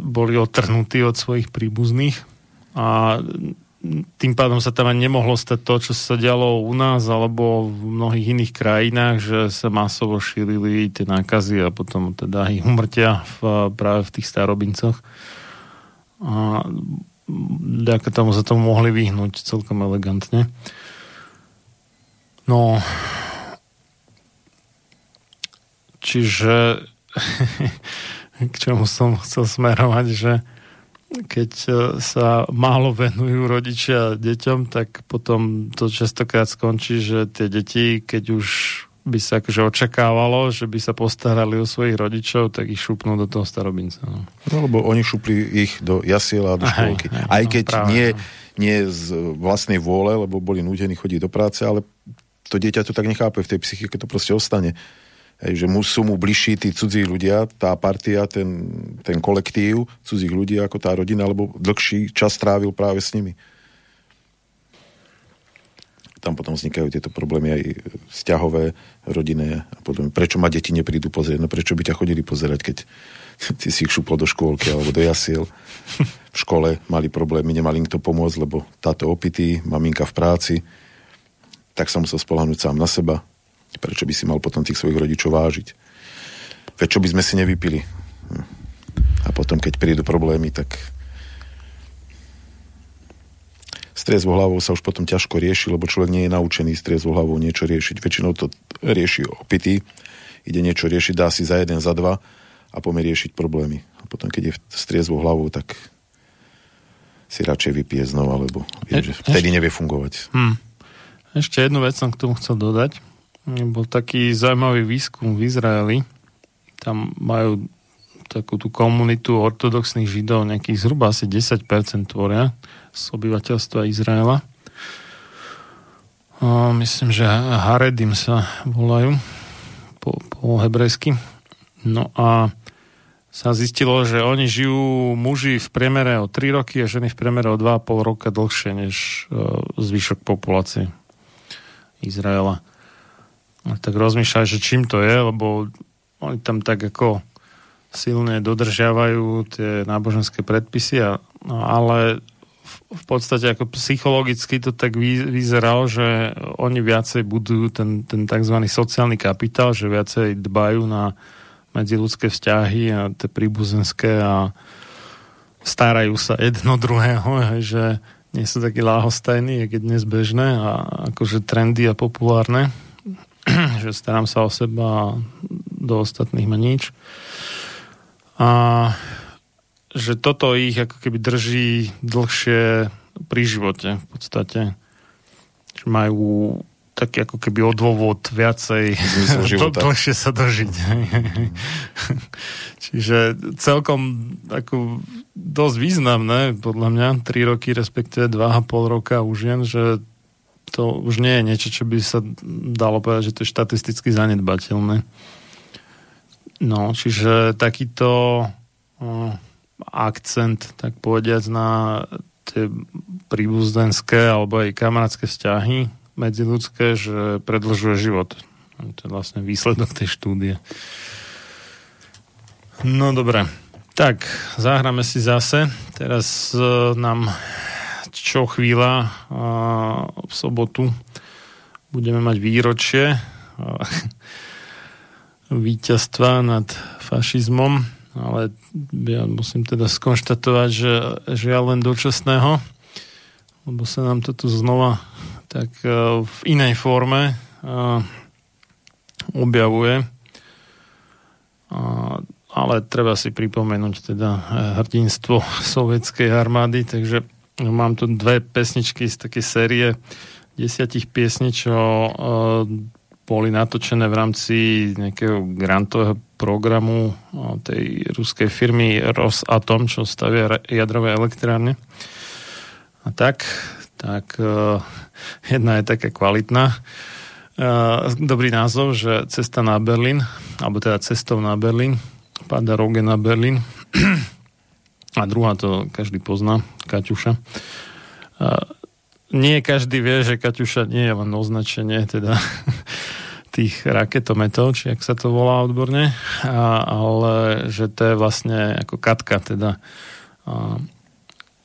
boli otrhnutí od svojich príbuzných. A tým pádom sa tam ani nemohlo stať to, čo sa dialo u nás alebo v mnohých iných krajinách, že sa masovo šírili tie nákazy a potom teda ich umrtia v, práve v tých starobincoch. A vďaka tomu sa tomu mohli vyhnúť celkom elegantne. No, čiže k čomu som chcel smerovať, že keď sa málo venujú rodičia deťom, tak potom to častokrát skončí, že tie deti, keď už by sa akože očakávalo, že by sa postarali o svojich rodičov, tak ich šupnú do toho starobinca. No, no lebo oni šupli ich do jasiela a do školky. Aj, aj, Aj no, keď práve, nie, no. nie z vlastnej vôle, lebo boli nútení chodiť do práce, ale to dieťa to tak nechápe v tej psychike, to proste ostane. Hej, že mu, sú mu bližší tí cudzí ľudia, tá partia, ten, ten kolektív cudzích ľudí ako tá rodina, lebo dlhší čas trávil práve s nimi. Tam potom vznikajú tieto problémy aj vzťahové, rodinné a potom, prečo ma deti neprídu pozrieť, no prečo by ťa chodili pozerať, keď ty si ich šupol do škôlky alebo do jasiel. V škole mali problémy, nemali im kto pomôcť, lebo táto opitý, maminka v práci, tak som musel spolahnúť sám na seba, Prečo by si mal potom tých svojich rodičov vážiť? Veď čo by sme si nevypili? A potom, keď prídu problémy, tak s triezvou hlavou sa už potom ťažko rieši, lebo človek nie je naučený s triezvou hlavou niečo riešiť. Väčšinou to rieši opitý, ide niečo riešiť, dá si za jeden, za dva a pomie riešiť problémy. A potom, keď je s triezvou hlavou, tak si radšej vypije znova, lebo vie, že vtedy nevie fungovať. Hmm. Ešte jednu vec som k tomu chcel dodať. Bol taký zaujímavý výskum v Izraeli. Tam majú takú tú komunitu ortodoxných židov, nejakých zhruba asi 10% tvoria z obyvateľstva Izraela. A myslím, že Haredim sa volajú po, po hebrejsky. No a sa zistilo, že oni žijú muži v priemere o 3 roky a ženy v priemere o 2,5 roka dlhšie než uh, zvyšok populácie Izraela. Tak rozmýšľaj, že čím to je, lebo oni tam tak ako silne dodržiavajú tie náboženské predpisy, a, no, ale v, v podstate ako psychologicky to tak vy, vyzeralo, že oni viacej budujú ten, ten tzv. sociálny kapitál, že viacej dbajú na medziludské vzťahy a tie príbuzenské a starajú sa jedno druhého, že nie sú takí láhostajní, je dnes bežné a akože trendy a populárne, že starám sa o seba a do ostatných ma nič. A že toto ich ako keby drží dlhšie pri živote v podstate. Že majú taký ako keby odôvod viacej života. dlhšie sa dožiť. Čiže celkom ako dosť významné, podľa mňa, 3 roky, respektíve 2,5 roka už jen, že to už nie je niečo, čo by sa dalo povedať, že to je štatisticky zanedbateľné. No, čiže takýto o, akcent, tak povediac, na tie príbuzenské alebo aj kamarátske vzťahy medziludské, že predlžuje život. To je vlastne výsledok tej štúdie. No dobre. Tak, zahráme si zase. Teraz e, nám čo chvíľa v sobotu budeme mať výročie víťazstva nad fašizmom, ale ja musím teda skonštatovať, že žiaľ len dočasného, lebo sa nám to tu znova tak e, v inej forme e, objavuje. Ale treba si pripomenúť teda e, hrdinstvo sovietskej armády, takže mám tu dve pesničky z takej série desiatich piesní, čo boli natočené v rámci nejakého grantového programu tej ruskej firmy Rosatom, čo stavia jadrové elektrárne. A tak, tak jedna je taká kvalitná. Dobrý názov, že cesta na Berlín, alebo teda cestou na Berlín, páda roge na Berlín. A druhá to každý pozná, Kaťuša. Nie každý vie, že Kaťuša nie je len označenie teda tých raketometov, či ak sa to volá odborne, a, ale že to je vlastne ako Katka, teda a,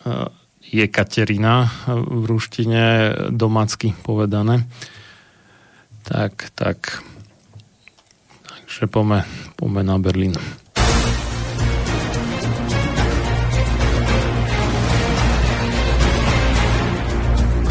a, je Katerina v ruštine domácky povedané. Tak, tak. Takže pome, pome na Berlín.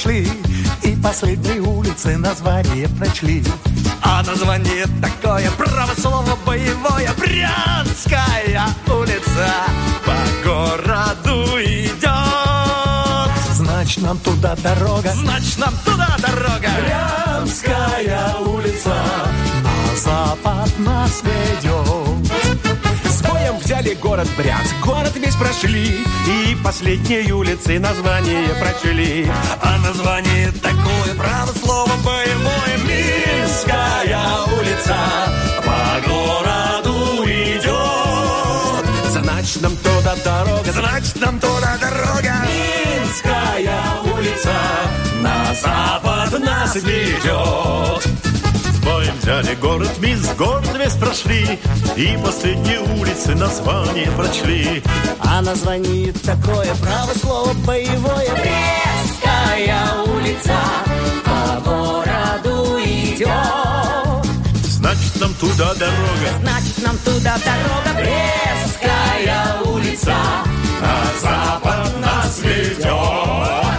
Прошли И последней улицы название прочли. А название такое, право слово боевое Брянская улица по городу идет. Значит, нам туда дорога. Значит, нам туда дорога. Брянская улица На запад нас ведет боем взяли город Брянск, город весь прошли И последней улицы название прочли. А название такое, право слово боевое. Минская улица по городу идет. Значит, нам туда дорога, значит, нам туда дорога. Минская улица на запад нас ведет боем взяли город, мисс город весь прошли, и последние улицы название прочли. А название такое, право слово боевое. Брестская улица по городу идет. Значит, нам туда дорога. Значит, нам туда дорога. Брестская улица на запад нас ведет.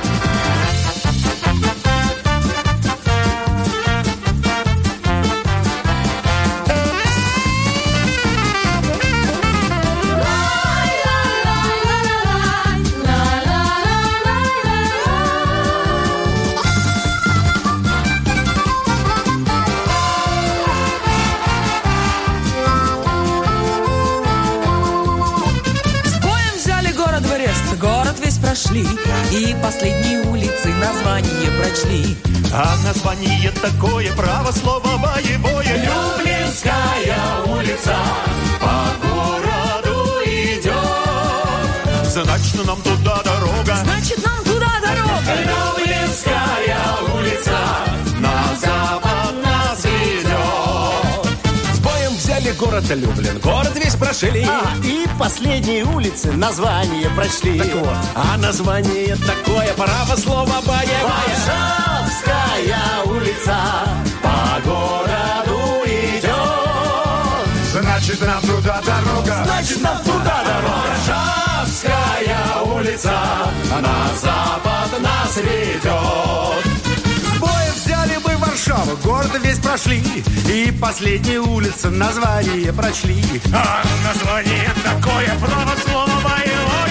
И последние улицы название прочли А название такое, право слово боевое. Люблинская улица по городу идет. Значит, нам туда дорога. Значит, взяли город Люблин, город весь прошли. А, и последние улицы название прочли. Так вот, а название такое, право слово боевое. Варшавская улица По городу идет. Значит, нам туда дорога. Значит, нам туда дорога. Варшавская улица на запад нас ведет. С боем взяли мы Варшаву, город весь прошли. И последние улицы название прочли. А название такое, право слово боевое.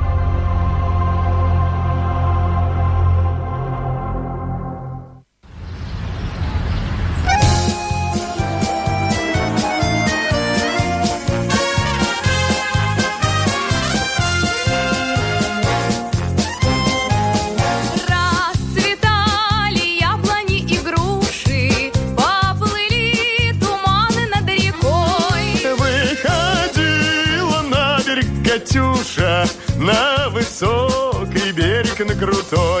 Пушкин крутой.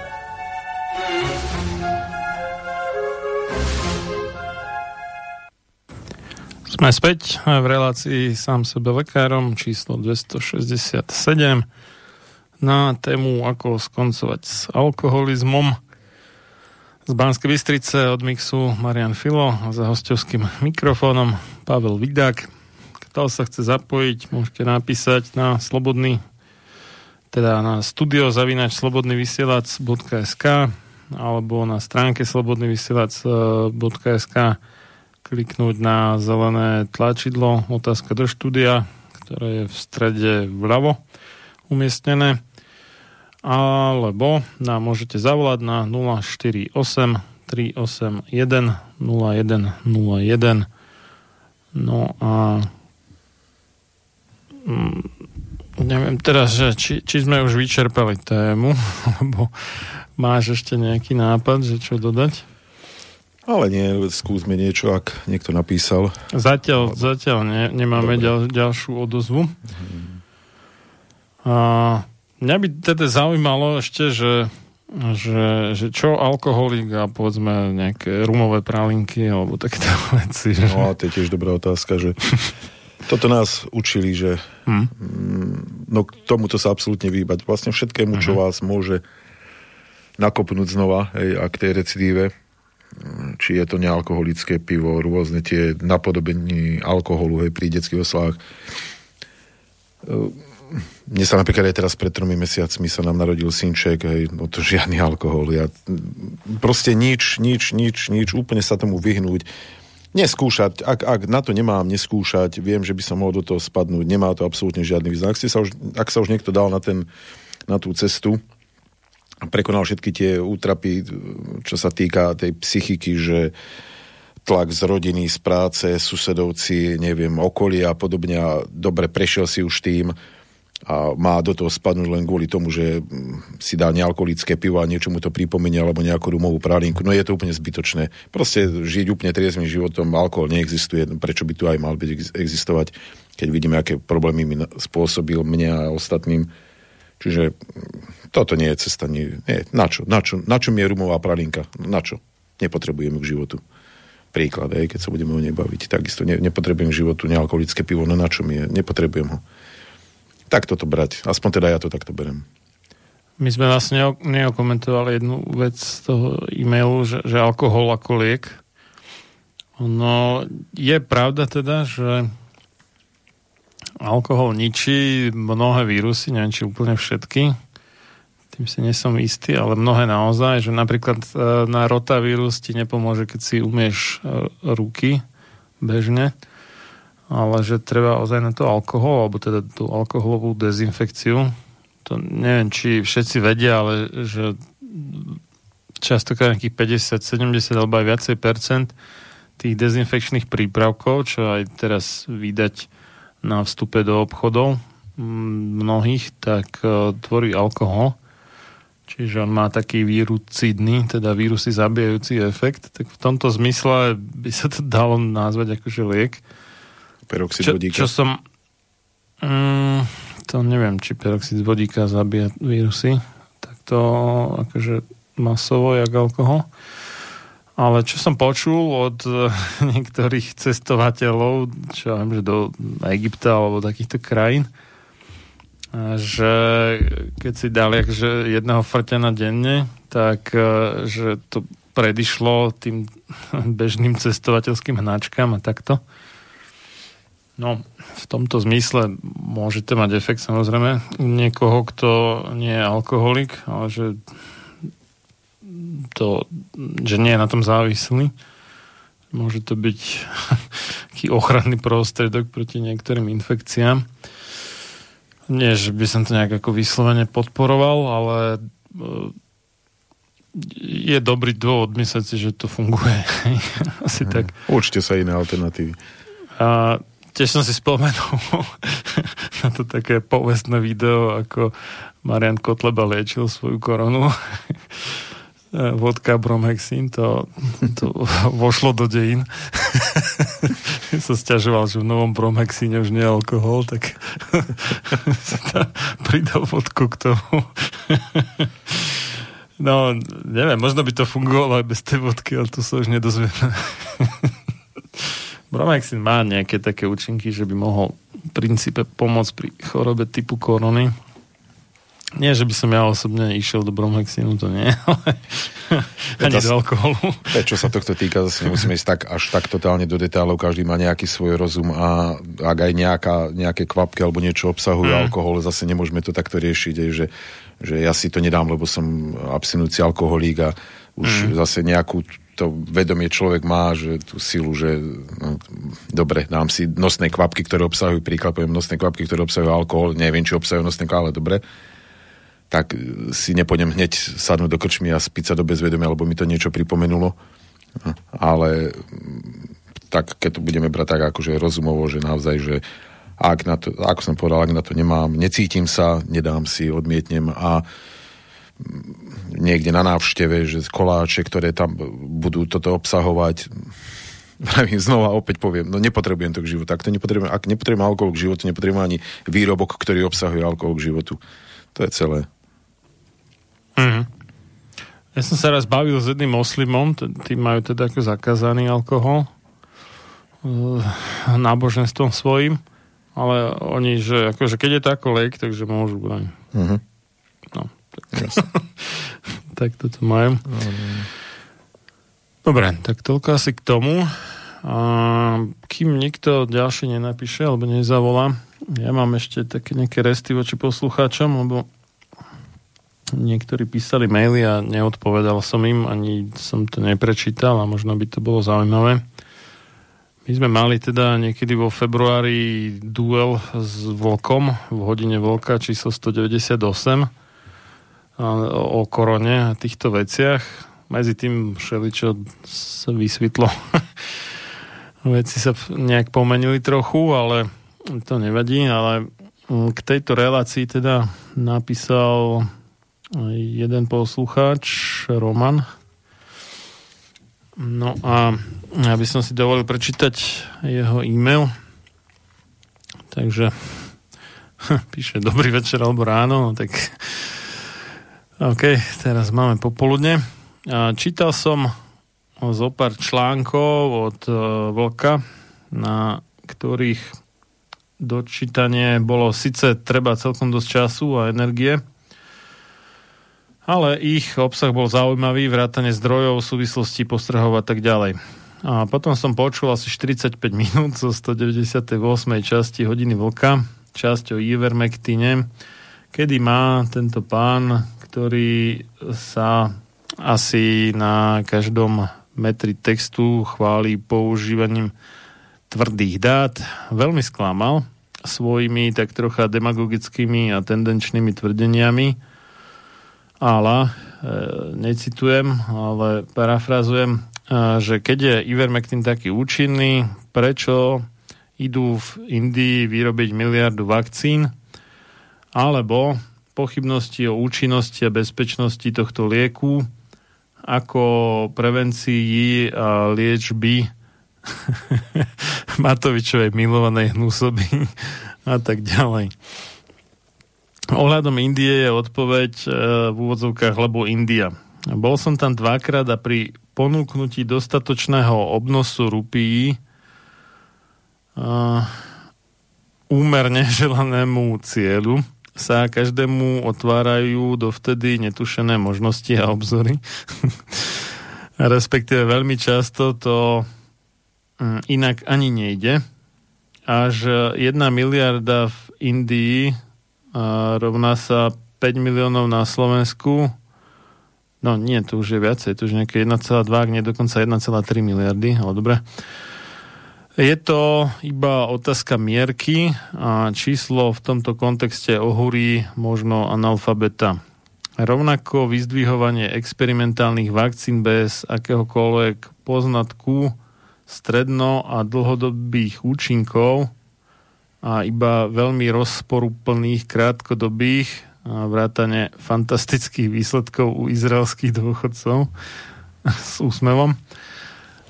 Sme späť v relácii sám sebe lekárom číslo 267 na tému ako skoncovať s alkoholizmom. Z Banskej Bystrice od mixu Marian Filo a za hostovským mikrofónom Pavel Vidák. Kto sa chce zapojiť, môžete napísať na slobodný teda na studio zavinač slobodnyvysielac.sk alebo na stránke slobodnyvysielac.sk kliknúť na zelené tlačidlo otázka do štúdia, ktoré je v strede vľavo umiestnené alebo nám môžete zavolať na 048 381 0101 no a mm, neviem teraz, že či, či sme už vyčerpali tému, alebo máš ešte nejaký nápad, že čo dodať? Ale nie, skúsme niečo, ak niekto napísal. Zatiaľ, zatiaľ ne, nemáme ďal, ďalšiu odozvu. A mňa by teda zaujímalo ešte, že, že, že čo alkoholik a povedzme nejaké rumové pralinky alebo takéto veci. Že... No a to je tiež dobrá otázka, že toto nás učili, že Hm. mm, no k tomuto sa absolútne vyhýbať. Vlastne všetkému, čo vás môže nakopnúť znova, hej, a k tej recidíve, či je to nealkoholické pivo, rôzne tie napodobení alkoholu hej, pri detských oslavách. E, Mne sa napríklad aj teraz pred tromi mesiacmi sa nám narodil synček, hej, no to žiadny alkohol. Ja, proste nič, nič, nič, nič, úplne sa tomu vyhnúť. Neskúšať, ak, ak na to nemám neskúšať, viem, že by som mohol do toho spadnúť, nemá to absolútne žiadny význam. Ak, sa už, ak sa už niekto dal na, ten, na tú cestu, prekonal všetky tie útrapy, čo sa týka tej psychiky, že tlak z rodiny, z práce, susedovci, neviem, okolia a podobne a dobre, prešiel si už tým a má do toho spadnúť len kvôli tomu, že si dá nealkoholické pivo a niečo mu to pripomenie alebo nejakú rumovú pralinku. No je to úplne zbytočné. Proste žiť úplne triezmým životom, alkohol neexistuje, prečo by tu aj mal byť ex- existovať, keď vidíme, aké problémy mi spôsobil mne a ostatným. Čiže toto nie je cesta. Nie, nie. Na, čo? Na, čo? na čo mi je rumová pralinka? Na čo? Nepotrebujeme k životu. Príklad, aj, keď sa budeme o nej baviť. Takisto ne, nepotrebujem k životu nealkoholické pivo, no na čo mi je? Nepotrebujem ho. Tak toto brať. Aspoň teda ja to takto berem. My sme vlastne neo- neokomentovali jednu vec z toho e-mailu, že, že alkohol ako liek. No, je pravda teda, že alkohol ničí mnohé vírusy, neviem, či úplne všetky. Tým si nesom istý, ale mnohé naozaj, že napríklad e, na rotavírus ti nepomôže, keď si umieš e, ruky bežne, ale že treba ozaj na to alkohol, alebo teda tú alkoholovú dezinfekciu. To neviem, či všetci vedia, ale že častokrát nejakých 50, 70 alebo aj viacej percent tých dezinfekčných prípravkov, čo aj teraz vydať na vstupe do obchodov mnohých, tak uh, tvorí alkohol. Čiže on má taký vírucidný, teda vírusy zabijajúci efekt. Tak v tomto zmysle by sa to dalo nazvať akože liek. Peroxid čo, vodíka. čo som... Mm, to neviem, či peroxid vodíka zabíja vírusy. Tak to akože masovo, jak alkohol. Ale čo som počul od niektorých cestovateľov, čo ja viem, že do Egypta alebo takýchto krajín, že keď si dali akože jedného frťana denne, tak eh, že to predišlo tým bežným cestovateľským hnačkám a takto. No, v tomto zmysle môžete mať efekt samozrejme niekoho, kto nie je alkoholik, ale že to, že nie je na tom závislý. Môže to byť taký ochranný prostriedok proti niektorým infekciám. Nie, že by som to nejak ako vyslovene podporoval, ale e, je dobrý dôvod myslieť si, že to funguje. Asi tak. Určite sa iné alternatívy. A tiež som si spomenul na to také povestné video, ako Marian Kotleba liečil svoju koronu. Vodka Bromhexin, to, to vošlo do dejín. som stiažoval, že v novom Bromhexine už nie je alkohol, tak sa tam pridal vodku k tomu. no, neviem, možno by to fungovalo aj bez tej vodky, ale to sa už nedozvieme. Bromhexin má nejaké také účinky, že by mohol v princípe pomôcť pri chorobe typu korony. Nie, že by som ja osobne išiel do Bromhexinu, to nie, ale ani do alkoholu. Čo sa tohto týka, zase nemusíme ísť tak, až tak totálne do detailov, každý má nejaký svoj rozum a ak aj nejaká, nejaké kvapky alebo niečo obsahujú Mm. alkohol, zase nemôžeme to takto riešiť, aj, že, že ja si to nedám, lebo som abstinujúci alkoholík a už Mm. zase nejakú to vedomie človek má, že tú silu, že no, dobre, dám si nosné kvapky, ktoré obsahujú, príklad poviem nosné kvapky, ktoré obsahujú alkohol, neviem, či obsahujú nosné kvapky, ale dobre, tak e, si nepôjdem hneď sadnúť do krčmy a spiť sa do bezvedomia, lebo mi to niečo pripomenulo. Ale mm, tak, keď to budeme brať tak akože rozumovo, že naozaj, že ak na to, ako som povedal, ak na to nemám, necítim sa, nedám si, odmietnem a mm, niekde na návšteve, že koláče, ktoré tam budú toto obsahovať, pravím znova, opäť poviem, no nepotrebujem to k životu. Ak, to nepotrebujem, ak nepotrebujem alkohol k životu, nepotrebujem ani výrobok, ktorý obsahuje alkohol k životu. To je celé. Mhm. Ja som sa raz bavil s jedným moslimom, t- tí majú teda ako zakázaný alkohol eh, náboženstvom svojim, ale oni, že akože keď je to ako liek, takže môžu brať. Mhm. No, tak, tak toto majú. Dobre, tak toľko asi k tomu. A kým nikto ďalší nenapíše alebo nezavolá, ja mám ešte také nejaké resty voči poslucháčom, lebo niektorí písali maily a neodpovedal som im, ani som to neprečítal a možno by to bolo zaujímavé. My sme mali teda niekedy vo februári duel s Vlkom v hodine Vlka číslo 198 a o korone a týchto veciach. Medzi tým všeličo sa vysvetlo. Veci sa nejak pomenili trochu, ale to nevadí, ale mm, k tejto relácii teda napísal jeden poslucháč, Roman. No a ja by som si dovolil prečítať jeho e-mail. Takže píše dobrý večer alebo ráno, no tak OK, teraz máme popoludne. Čítal som zo pár článkov od uh, Vlka, na ktorých dočítanie bolo síce treba celkom dosť času a energie, ale ich obsah bol zaujímavý, vrátane zdrojov, súvislosti, postrehov a tak ďalej. A potom som počul asi 45 minút zo 198. časti Hodiny Vlka, časť o Ivermectine, kedy má tento pán, ktorý sa asi na každom metri textu chváli používaním tvrdých dát, veľmi sklamal svojimi tak trocha demagogickými a tendenčnými tvrdeniami, ale e, necitujem, ale parafrazujem, e, že keď je Ivermectin taký účinný, prečo idú v Indii vyrobiť miliardu vakcín, alebo pochybnosti o účinnosti a bezpečnosti tohto lieku ako prevencii a liečby Matovičovej milovanej hnusoby a tak ďalej. Ohľadom Indie je odpoveď e, v úvodzovkách, lebo India. Bol som tam dvakrát a pri ponúknutí dostatočného obnosu rupií a úmerne želanému cieľu sa každému otvárajú dovtedy netušené možnosti a obzory. Respektíve veľmi často to mm, inak ani nejde. Až 1 miliarda v Indii a rovná sa 5 miliónov na Slovensku. No nie, to už je viacej, to už nejaké 1,2, ak nie dokonca 1,3 miliardy, ale dobre. Je to iba otázka mierky a číslo v tomto kontexte ohúri možno analfabeta. Rovnako vyzdvihovanie experimentálnych vakcín bez akéhokoľvek poznatku stredno- a dlhodobých účinkov a iba veľmi rozporúplných krátkodobých vrátane fantastických výsledkov u izraelských dôchodcov s úsmevom.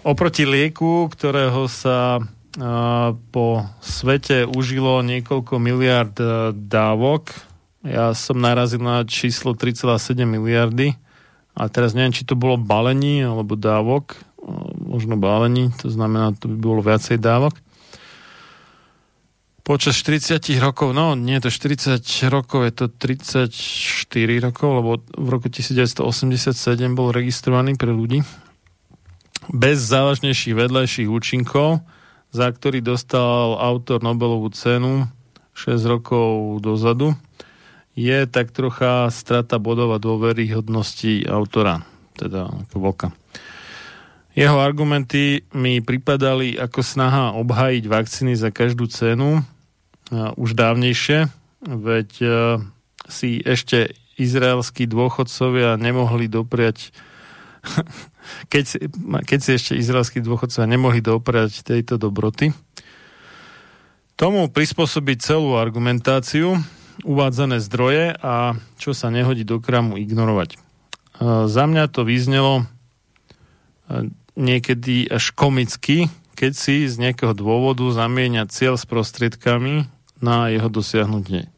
Oproti lieku, ktorého sa po svete užilo niekoľko miliard a, dávok, ja som narazil na číslo 3,7 miliardy a teraz neviem, či to bolo balení alebo dávok, možno balení, to znamená, to by bolo viacej dávok počas 40 rokov, no nie to 40 rokov, je to 34 rokov, lebo v roku 1987 bol registrovaný pre ľudí bez závažnejších vedľajších účinkov, za ktorý dostal autor Nobelovú cenu 6 rokov dozadu, je tak trocha strata bodov a dôveryhodnosti autora, teda ako vlka. Jeho argumenty mi pripadali ako snaha obhajiť vakcíny za každú cenu uh, už dávnejšie, veď uh, si ešte izraelskí dôchodcovia nemohli dopriať keď, si, keď si ešte izraelskí dôchodcovia nemohli dopriať tejto dobroty. Tomu prispôsobiť celú argumentáciu, uvádzané zdroje a čo sa nehodí do kramu ignorovať. Uh, za mňa to vyznelo niekedy až komicky, keď si z nejakého dôvodu zamieňa cieľ s prostriedkami na jeho dosiahnutie.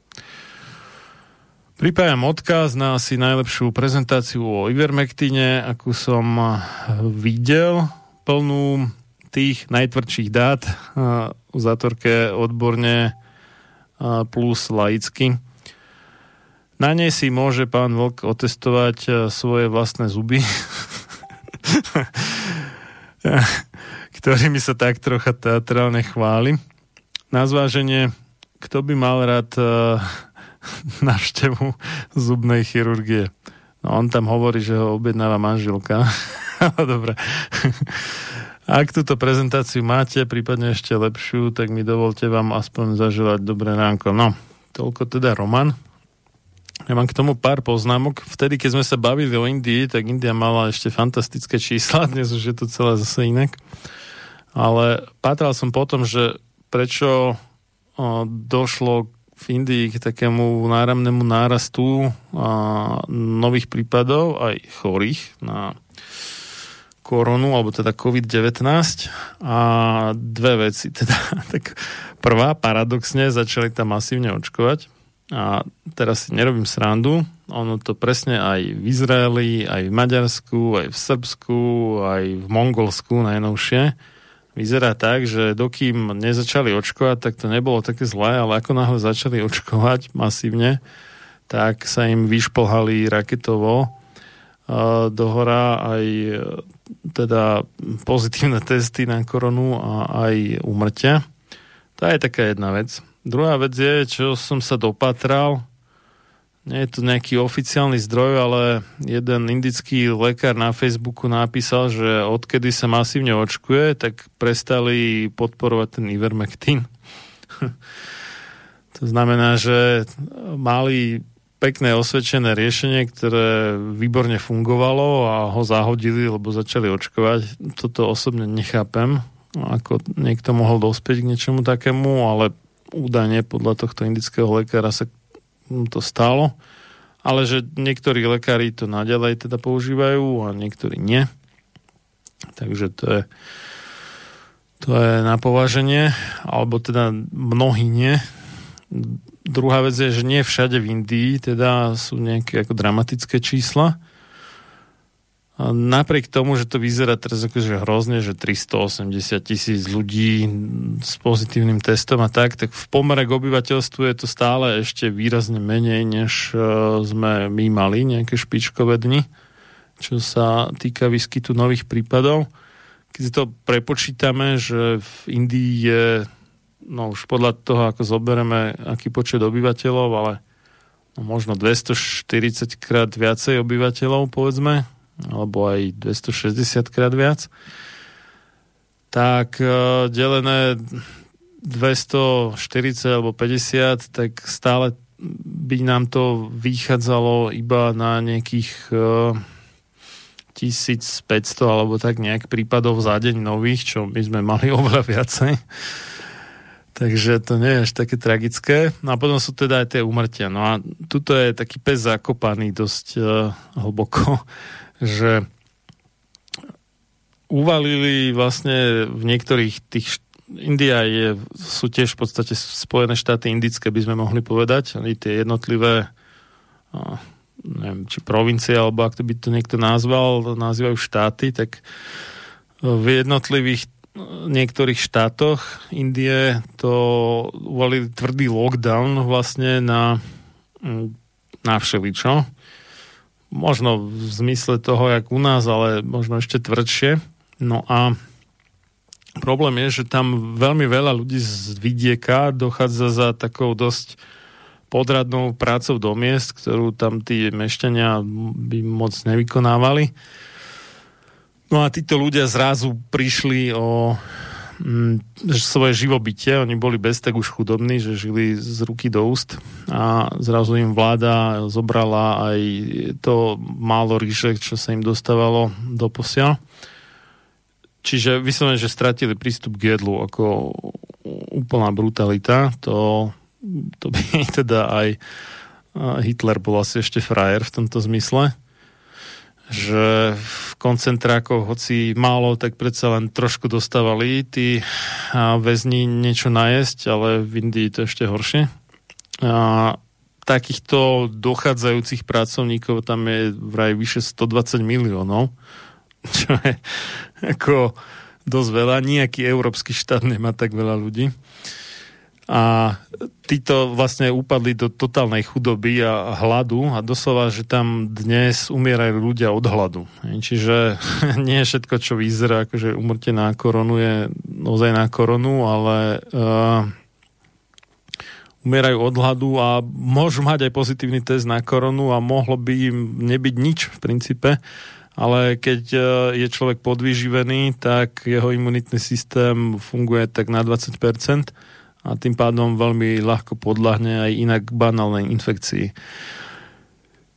Pripájam odkaz na asi najlepšiu prezentáciu o Ivermectine, akú som videl, plnú tých najtvrdších dát v zátorke odborne plus laicky. Na nej si môže pán Vlk otestovať svoje vlastné zuby. ktorými sa tak trocha teatrálne chváli. Na zváženie, kto by mal rád uh, navštevu zubnej chirurgie. No on tam hovorí, že ho objednáva manželka. Dobre. Ak túto prezentáciu máte, prípadne ešte lepšiu, tak mi dovolte vám aspoň zaželať dobré ránko. No, toľko teda Roman. Ja mám k tomu pár poznámok. Vtedy, keď sme sa bavili o Indii, tak India mala ešte fantastické čísla, dnes už je to celé zase inak. Ale pátral som potom, že prečo došlo v Indii k takému náramnému nárastu nových prípadov, aj chorých na koronu, alebo teda COVID-19 a dve veci. Teda, tak prvá, paradoxne, začali tam masívne očkovať a teraz si nerobím srandu, ono to presne aj v Izraeli, aj v Maďarsku, aj v Srbsku, aj v Mongolsku najnovšie vyzerá tak, že dokým nezačali očkovať, tak to nebolo také zlé, ale ako náhle začali očkovať masívne, tak sa im vyšplhali raketovo uh, dohora aj teda pozitívne testy na koronu a aj umrtia. To je taká jedna vec. Druhá vec je, čo som sa dopatral, nie je to nejaký oficiálny zdroj, ale jeden indický lekár na Facebooku napísal, že odkedy sa masívne očkuje, tak prestali podporovať ten Ivermectin. to znamená, že mali pekné osvedčené riešenie, ktoré výborne fungovalo a ho zahodili, lebo začali očkovať. Toto osobne nechápem, ako niekto mohol dospieť k niečomu takému, ale údajne podľa tohto indického lekára sa to stalo, ale že niektorí lekári to naďalej teda používajú a niektorí nie. Takže to je to je na považenie, alebo teda mnohí nie. Druhá vec je, že nie všade v Indii teda sú nejaké ako dramatické čísla, napriek tomu, že to vyzerá teraz akože hrozne, že 380 tisíc ľudí s pozitívnym testom a tak, tak v pomere k obyvateľstvu je to stále ešte výrazne menej, než uh, sme my mali nejaké špičkové dni, čo sa týka výskytu nových prípadov. Keď si to prepočítame, že v Indii je no už podľa toho, ako zoberieme, aký počet obyvateľov, ale no, možno 240 krát viacej obyvateľov, povedzme, alebo aj 260 krát viac, tak uh, delené 240 alebo 50, tak stále by nám to vychádzalo iba na nejakých uh, e, 1500 alebo tak nejak prípadov za deň nových, čo my sme mali oveľa viacej. Takže to nie je až také tragické. No a potom sú teda aj tie umrtia. No a tuto je taký pes zakopaný dosť uh, hlboko, že uvalili vlastne v niektorých tých India je, sú tiež v podstate Spojené štáty indické, by sme mohli povedať. Oni tie jednotlivé neviem, či provincie, alebo ak to by to niekto nazval, nazývajú štáty, tak v jednotlivých niektorých štátoch Indie to volili tvrdý lockdown vlastne na, na všeličo. Možno v zmysle toho, jak u nás, ale možno ešte tvrdšie. No a problém je, že tam veľmi veľa ľudí z vidieka dochádza za takou dosť podradnou prácou do miest, ktorú tam tí mešťania by moc nevykonávali. No a títo ľudia zrazu prišli o svoje živobytie, oni boli bez tak už chudobní, že žili z ruky do úst a zrazu im vláda zobrala aj to málo ríše, čo sa im dostávalo do posiaľ. Čiže vyslovene, že stratili prístup k jedlu ako úplná brutalita. To, to by teda aj Hitler bol asi ešte frajer v tomto zmysle že v koncentrákoch, hoci málo, tak predsa len trošku dostávali tí väzni niečo najesť, ale v Indii to ešte horšie. A takýchto dochádzajúcich pracovníkov tam je vraj vyše 120 miliónov, čo je ako dosť veľa. Nijaký európsky štát nemá tak veľa ľudí a títo vlastne upadli do totálnej chudoby a hladu a doslova, že tam dnes umierajú ľudia od hladu. Čiže nie je všetko, čo vyzerá, akože umrte na koronu je ozaj na koronu, ale uh, umierajú od hladu a môžu mať aj pozitívny test na koronu a mohlo by im nebyť nič v princípe, ale keď uh, je človek podvyživený, tak jeho imunitný systém funguje tak na 20% a tým pádom veľmi ľahko podľahne aj inak banálnej infekcii.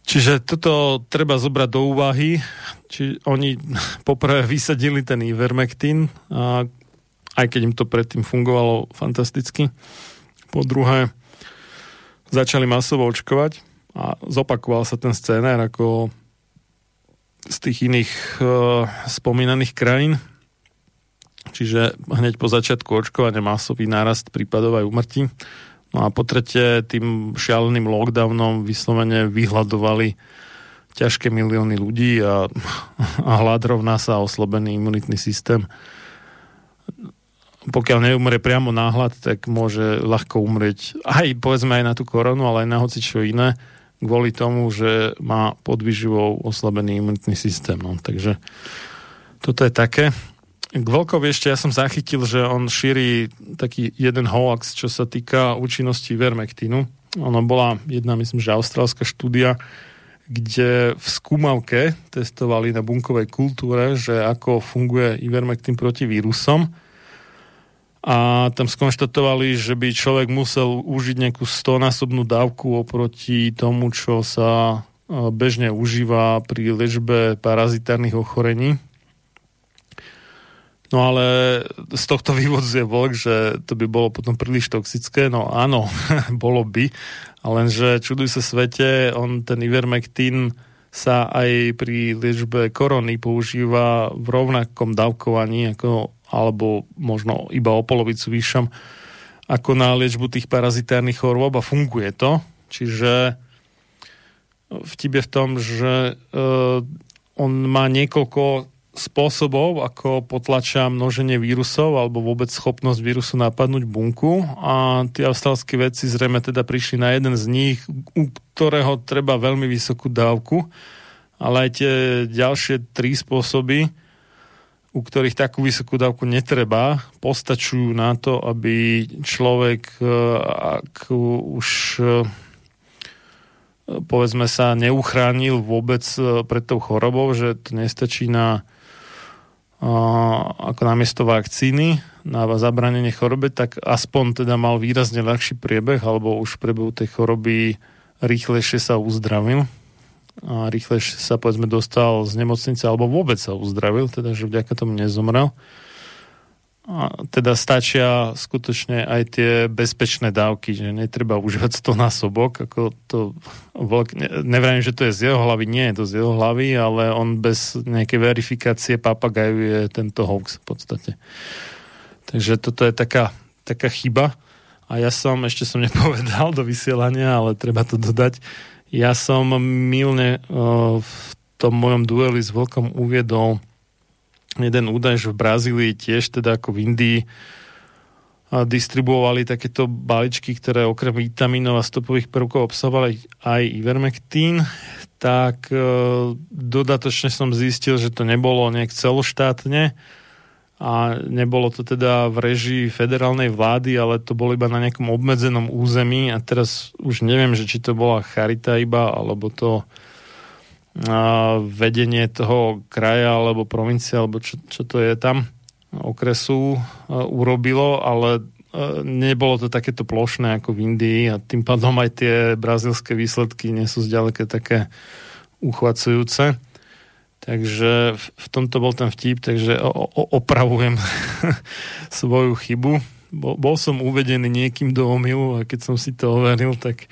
Čiže toto treba zobrať do úvahy. Či oni poprvé vysadili ten Ivermectin, a aj keď im to predtým fungovalo fantasticky. Po druhé, začali masovo očkovať a zopakoval sa ten scénar ako z tých iných uh, spomínaných krajín, čiže hneď po začiatku očkovania masový nárast prípadov aj umrtí. No a po tretie, tým šialeným lockdownom vyslovene vyhľadovali ťažké milióny ľudí a, a hlad rovná sa oslabený imunitný systém. Pokiaľ neumrie priamo na hlad, tak môže ľahko umrieť aj povedzme aj na tú koronu, ale aj na hoci čo iné, kvôli tomu, že má podvyživou oslabený imunitný systém. No, takže toto je také. K Volkovi ešte ja som zachytil, že on šíri taký jeden hoax, čo sa týka účinnosti vermektínu. Ono bola jedna, myslím, že austrálska štúdia, kde v skúmavke testovali na bunkovej kultúre, že ako funguje ivermectin proti vírusom a tam skonštatovali, že by človek musel užiť nejakú stonásobnú dávku oproti tomu, čo sa bežne užíva pri ležbe parazitárnych ochorení No ale z tohto vývodzuje vlk, že to by bolo potom príliš toxické. No áno, bolo by. Lenže čuduj sa svete, on ten Ivermectin sa aj pri liečbe korony používa v rovnakom dávkovaní, ako, alebo možno iba o polovicu vyššom, ako na liečbu tých parazitárnych chorôb a funguje to. Čiže vtip je v tom, že uh, on má niekoľko spôsobov, ako potlačia množenie vírusov alebo vôbec schopnosť vírusu napadnúť bunku. A tí australskí vedci zrejme teda prišli na jeden z nich, u ktorého treba veľmi vysokú dávku, ale aj tie ďalšie tri spôsoby, u ktorých takú vysokú dávku netreba, postačujú na to, aby človek, e, ak už e, povedzme sa neuchránil vôbec e, pred tou chorobou, že to nestačí na ako namiesto vakcíny na zabranenie chorobe, tak aspoň teda mal výrazne ľahší priebeh, alebo už v priebehu tej choroby rýchlejšie sa uzdravil a rýchlejšie sa povedzme dostal z nemocnice, alebo vôbec sa uzdravil, teda že vďaka tomu nezomrel. Teda stačia skutočne aj tie bezpečné dávky, že netreba užívať 100 násobok, ako to ne- nevrajím, že to je z jeho hlavy, nie je to z jeho hlavy, ale on bez nejakej verifikácie papagajuje tento hoax v podstate. Takže toto je taká, taká chyba a ja som, ešte som nepovedal do vysielania, ale treba to dodať, ja som milne uh, v tom mojom dueli s Vlkom uviedol jeden údaj, že v Brazílii tiež, teda ako v Indii, distribuovali takéto baličky, ktoré okrem vitamínov a stopových prvkov obsahovali aj ivermectín, tak e, dodatočne som zistil, že to nebolo nejak celoštátne a nebolo to teda v režii federálnej vlády, ale to bolo iba na nejakom obmedzenom území a teraz už neviem, že či to bola charita iba, alebo to vedenie toho kraja alebo provincie, alebo čo, čo to je tam, okresu urobilo, ale nebolo to takéto plošné ako v Indii a tým pádom aj tie brazilské výsledky nie sú zďaleka také uchvacujúce. Takže v tomto bol ten vtip, takže opravujem svoju chybu. Bol som uvedený niekým do omilu a keď som si to overil, tak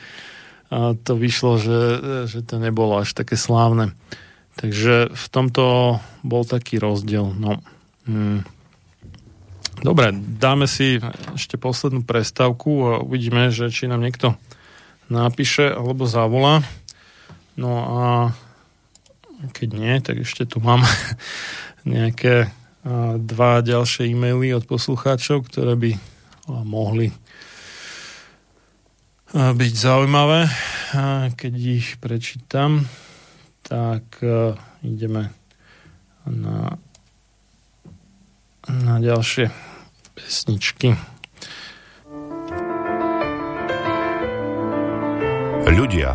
a to vyšlo, že, že to nebolo až také slávne. Takže v tomto bol taký rozdiel. No. Hmm. Dobre, dáme si ešte poslednú prestávku a uvidíme, že či nám niekto napíše alebo zavolá. No a keď nie, tak ešte tu mám nejaké dva ďalšie e-maily od poslucháčov, ktoré by mohli byť zaujímavé. Keď ich prečítam, tak e, ideme na, na ďalšie pesničky. Ľudia,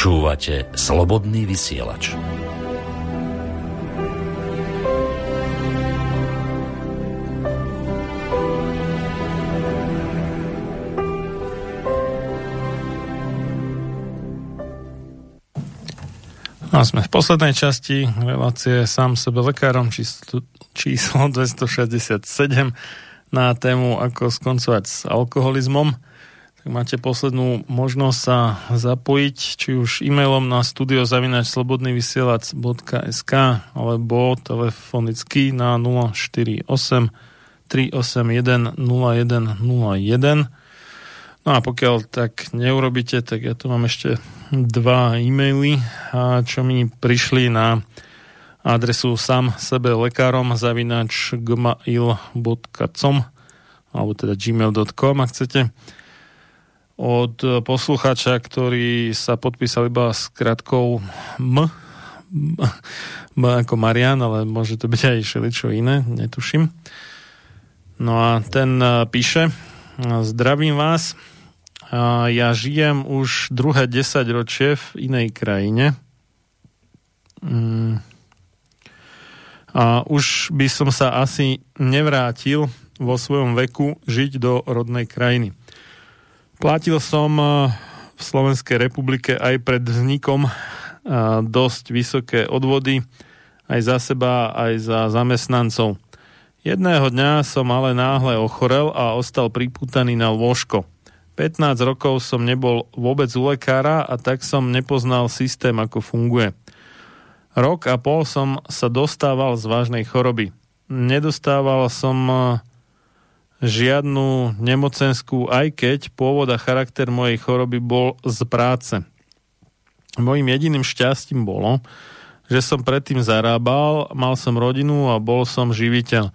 Počúvate slobodný vysielač. No a sme v poslednej časti relácie sám sebe lekárom číslo, 267 na tému ako skoncovať s alkoholizmom. Tak máte poslednú možnosť sa zapojiť, či už e-mailom na studiozavinačslobodnyvysielac.sk alebo telefonicky na 048 381 0101 No a pokiaľ tak neurobíte, tak ja tu mám ešte dva e-maily, čo mi prišli na adresu sam sebe lekárom zavinač gmail.com alebo teda gmail.com, ak chcete od posluchača, ktorý sa podpísal iba s krátkou M, M ako Marian, ale môže to byť aj všeličo iné, netuším. No a ten píše, zdravím vás, ja žijem už druhé 10 ročie v inej krajine. Mm. A už by som sa asi nevrátil vo svojom veku žiť do rodnej krajiny. Platil som v Slovenskej republike aj pred vznikom dosť vysoké odvody aj za seba, aj za zamestnancov. Jedného dňa som ale náhle ochorel a ostal priputaný na lôžko. 15 rokov som nebol vôbec u lekára a tak som nepoznal systém, ako funguje. Rok a pol som sa dostával z vážnej choroby. Nedostával som eh, žiadnu nemocenskú, aj keď pôvod a charakter mojej choroby bol z práce. Mojím jediným šťastím bolo, že som predtým zarábal, mal som rodinu a bol som živiteľ.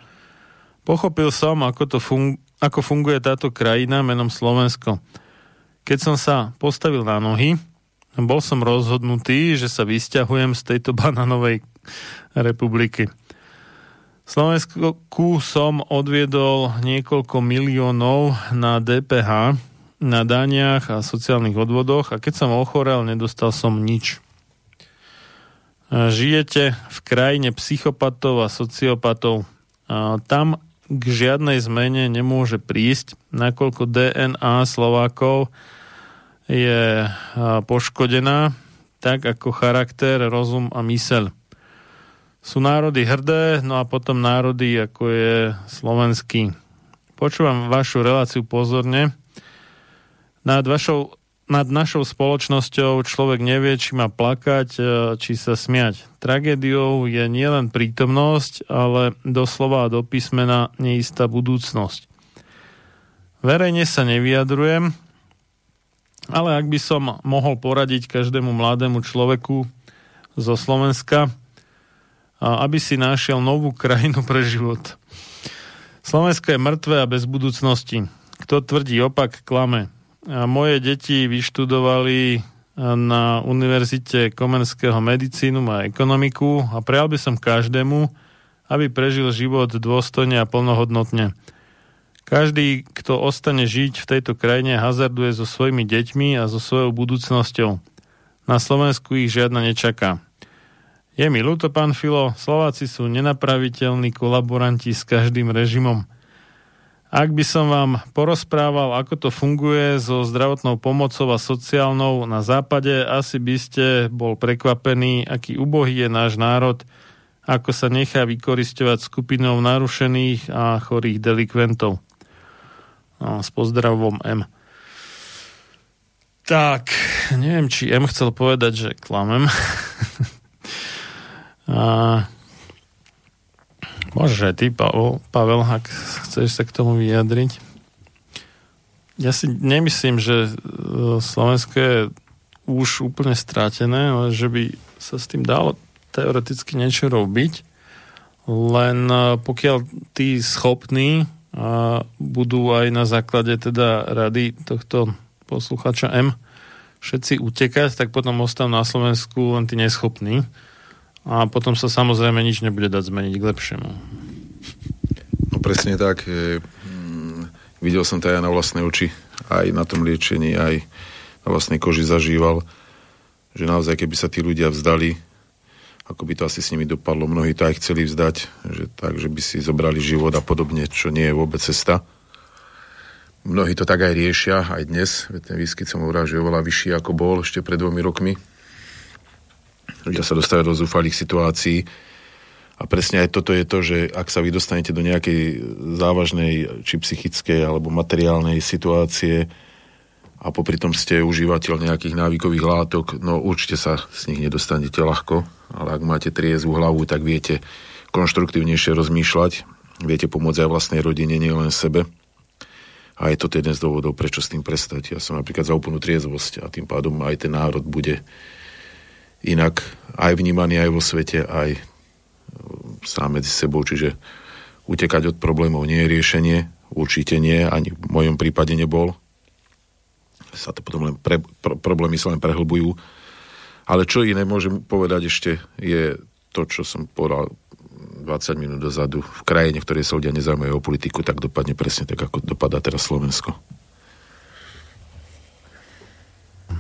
Pochopil som, ako to funguje ako funguje táto krajina menom Slovensko. Keď som sa postavil na nohy, bol som rozhodnutý, že sa vysťahujem z tejto bananovej republiky. Slovensku som odviedol niekoľko miliónov na DPH, na daniach a sociálnych odvodoch a keď som ochorel, nedostal som nič. Žijete v krajine psychopatov a sociopatov. Tam k žiadnej zmene nemôže prísť, nakoľko DNA Slovákov je poškodená, tak ako charakter, rozum a myseľ. Sú národy hrdé, no a potom národy, ako je slovenský. Počúvam vašu reláciu pozorne. Nad vašou nad našou spoločnosťou človek nevie, či má plakať, e, či sa smiať. Tragédiou je nielen prítomnosť, ale doslova a do písmena neistá budúcnosť. Verejne sa nevyjadrujem, ale ak by som mohol poradiť každému mladému človeku zo Slovenska, aby si našiel novú krajinu pre život. Slovensko je mŕtve a bez budúcnosti. Kto tvrdí opak, klame. A moje deti vyštudovali na Univerzite Komenského medicínu a ekonomiku a prijal by som každému, aby prežil život dôstojne a plnohodnotne. Každý, kto ostane žiť v tejto krajine, hazarduje so svojimi deťmi a so svojou budúcnosťou. Na Slovensku ich žiadna nečaká. Je mi ľúto, pán Filo, Slováci sú nenapraviteľní kolaboranti s každým režimom. Ak by som vám porozprával, ako to funguje so zdravotnou pomocou a sociálnou na západe, asi by ste bol prekvapený, aký ubohý je náš národ, ako sa nechá vykoristovať skupinou narušených a chorých delikventov. No, s pozdravom M. Tak, neviem, či M chcel povedať, že klamem. a Môžeš aj ty, Pavel, Pavel, ak chceš sa k tomu vyjadriť. Ja si nemyslím, že e, Slovensko je už úplne strátené, ale že by sa s tým dalo teoreticky niečo robiť. Len e, pokiaľ tí schopní a budú aj na základe teda rady tohto posluchača M všetci utekať, tak potom ostanú na Slovensku len tí neschopní a potom sa samozrejme nič nebude dať zmeniť k lepšiemu. No presne tak. Mm, videl som to aj na vlastné oči, aj na tom liečení, aj na vlastnej koži zažíval, že naozaj keby sa tí ľudia vzdali, ako by to asi s nimi dopadlo, mnohí to aj chceli vzdať, že tak, že by si zobrali život a podobne, čo nie je vôbec cesta. Mnohí to tak aj riešia, aj dnes. Ten výskyt som hovoril, že je oveľa vyšší ako bol ešte pred dvomi rokmi ľudia sa dostávajú do zúfalých situácií A presne aj toto je to, že ak sa vy dostanete do nejakej závažnej či psychickej alebo materiálnej situácie a popri tom ste užívateľ nejakých návykových látok, no určite sa z nich nedostanete ľahko, ale ak máte triezvú hlavu, tak viete konštruktívnejšie rozmýšľať, viete pomôcť aj vlastnej rodine, nielen sebe. A je to jeden z dôvodov, prečo s tým prestať. Ja som napríklad za úplnú triezvosť a tým pádom aj ten národ bude inak aj vnímaný aj vo svete, aj sám medzi sebou, čiže utekať od problémov nie je riešenie, určite nie, ani v mojom prípade nebol. Sa to potom len pre, pro, problémy sa len prehlbujú. Ale čo iné môžem povedať ešte, je to, čo som povedal 20 minút dozadu. V krajine, v ktorej sa ľudia nezaujímajú o politiku, tak dopadne presne tak, ako dopadá teraz Slovensko.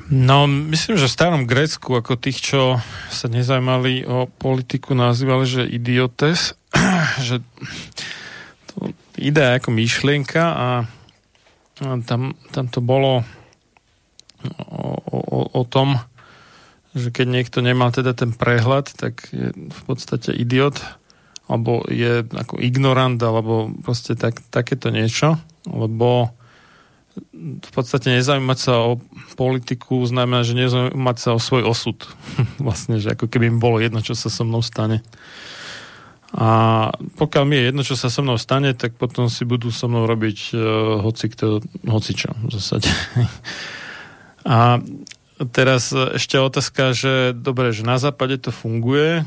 No, myslím, že v starom Grécku, ako tých, čo sa nezaujímali o politiku, nazývali, že idiotes, že to ide ako myšlienka a, a tam, tam to bolo o, o, o tom, že keď niekto nemal teda ten prehľad, tak je v podstate idiot, alebo je ako ignorant, alebo proste tak, takéto niečo, lebo v podstate nezaujímať sa o politiku znamená, že nezaujímať sa o svoj osud. vlastne, že ako keby mi bolo jedno, čo sa so mnou stane. A pokiaľ mi je jedno, čo sa so mnou stane, tak potom si budú so mnou robiť uh, hoci, kto, hoci čo v zásade. A teraz ešte otázka, že dobre, že na západe to funguje,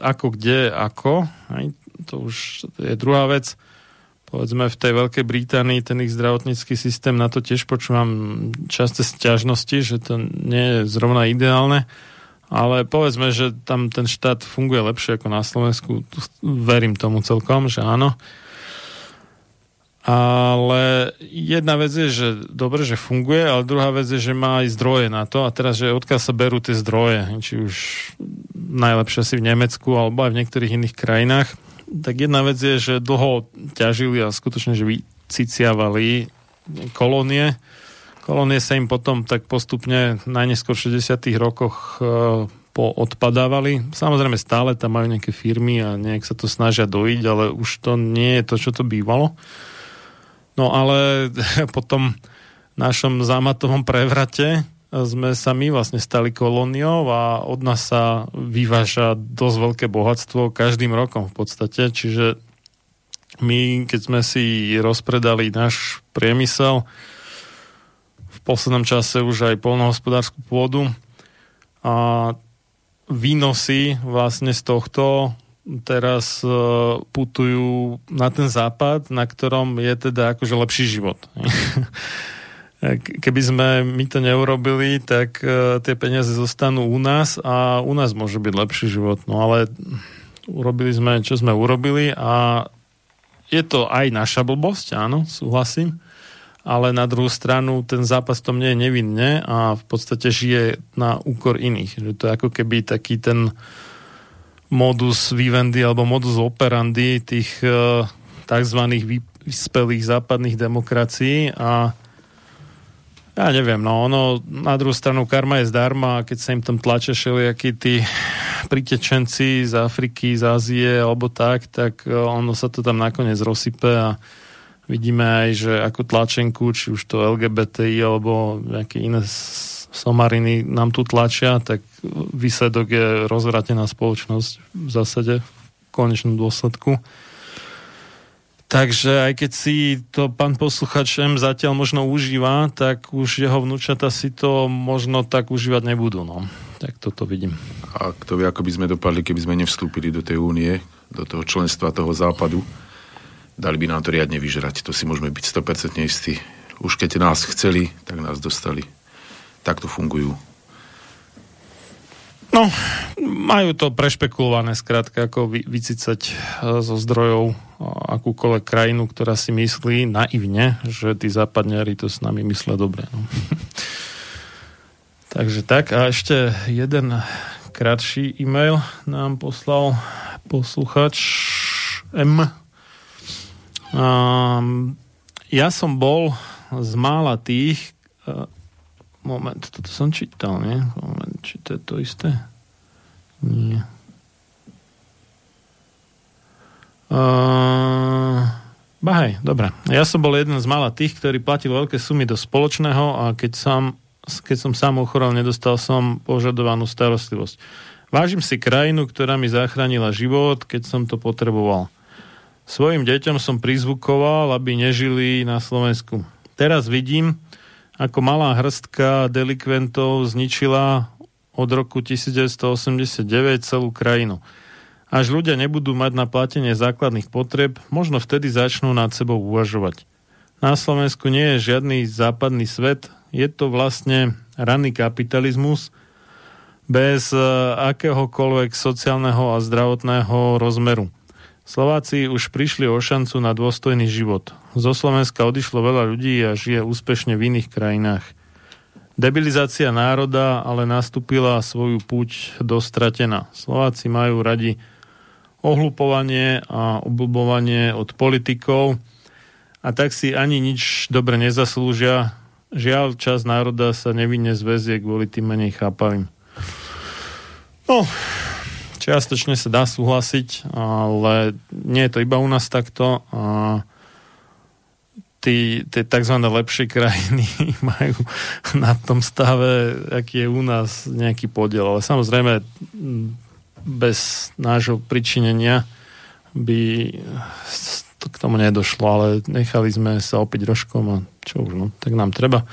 ako kde, ako, aj, to už je druhá vec povedzme v tej Veľkej Británii ten ich zdravotnícky systém, na to tiež počúvam časté sťažnosti, že to nie je zrovna ideálne, ale povedzme, že tam ten štát funguje lepšie ako na Slovensku. Verím tomu celkom, že áno. Ale jedna vec je, že dobre, že funguje, ale druhá vec je, že má aj zdroje na to. A teraz, že odkiaľ sa berú tie zdroje, či už najlepšie asi v Nemecku alebo aj v niektorých iných krajinách tak jedna vec je, že dlho ťažili a skutočne, že vyciciavali kolónie. Kolónie sa im potom tak postupne najneskôr v 60 rokoch e, poodpadávali. Samozrejme stále tam majú nejaké firmy a nejak sa to snažia dojiť, ale už to nie je to, čo to bývalo. No ale potom našom zámatovom prevrate sme sa my vlastne stali kolóniou a od nás sa vyváža dosť veľké bohatstvo každým rokom v podstate, čiže my, keď sme si rozpredali náš priemysel, v poslednom čase už aj polnohospodárskú pôdu a výnosy vlastne z tohto teraz e, putujú na ten západ, na ktorom je teda akože lepší život. keby sme my to neurobili, tak uh, tie peniaze zostanú u nás a u nás môže byť lepší život. No ale urobili sme, čo sme urobili a je to aj naša blbosť, áno, súhlasím, ale na druhú stranu ten zápas tom nie je nevinne a v podstate žije na úkor iných. Že to je ako keby taký ten modus vivendi alebo modus operandi tých uh, tzv. vyspelých západných demokracií a ja neviem, no ono na druhú stranu karma je zdarma keď sa im tam tlačia všelijakí tí pritečenci z Afriky, z Ázie alebo tak, tak e, ono sa to tam nakoniec rozsype a vidíme aj, že ako tlačenku, či už to LGBTI alebo nejaké iné somariny nám tu tlačia, tak výsledok je rozvratená spoločnosť v zásade v konečnom dôsledku. Takže aj keď si to pán posluchač M zatiaľ možno užíva, tak už jeho vnúčata si to možno tak užívať nebudú. No. Tak toto vidím. A kto vie, ako by sme dopadli, keby sme nevstúpili do tej únie, do toho členstva toho západu, dali by nám to riadne vyžrať. To si môžeme byť 100% istí. Už keď nás chceli, tak nás dostali. Takto fungujú No, majú to prešpekulované, skrátka, ako vy, vycicať e, zo zdrojov akúkoľvek krajinu, ktorá si myslí naivne, že tí západňari to s nami myslia dobre. No. Takže tak, a ešte jeden kratší e-mail nám poslal posluchač M. Um, ja som bol z mála tých, uh, Moment, toto som čítal, nie? Moment, či to je to isté? Nie. Uh, bahaj, dobre. Ja som bol jeden z mála tých, ktorý platil veľké sumy do spoločného a keď, sám, keď som sám ochorel, nedostal som požadovanú starostlivosť. Vážim si krajinu, ktorá mi zachránila život, keď som to potreboval. Svojim deťom som prizvukoval, aby nežili na Slovensku. Teraz vidím, ako malá hrstka delikventov zničila od roku 1989 celú krajinu. Až ľudia nebudú mať na platenie základných potreb, možno vtedy začnú nad sebou uvažovať. Na Slovensku nie je žiadny západný svet, je to vlastne ranný kapitalizmus bez eh, akéhokoľvek sociálneho a zdravotného rozmeru. Slováci už prišli o šancu na dôstojný život. Zo Slovenska odišlo veľa ľudí a žije úspešne v iných krajinách. Debilizácia národa ale nastúpila svoju púť dostratená. Slováci majú radi ohlupovanie a obľubovanie od politikov a tak si ani nič dobre nezaslúžia. Žiaľ, čas národa sa nevinne zväzie kvôli tým menej chápavým. No, čiastočne sa dá súhlasiť, ale nie je to iba u nás takto. A tí, tie tzv. lepšie krajiny majú na tom stave, aký je u nás nejaký podiel. Ale samozrejme, bez nášho pričinenia by k tomu nedošlo, ale nechali sme sa opäť rožkom a čo už, no, tak nám treba.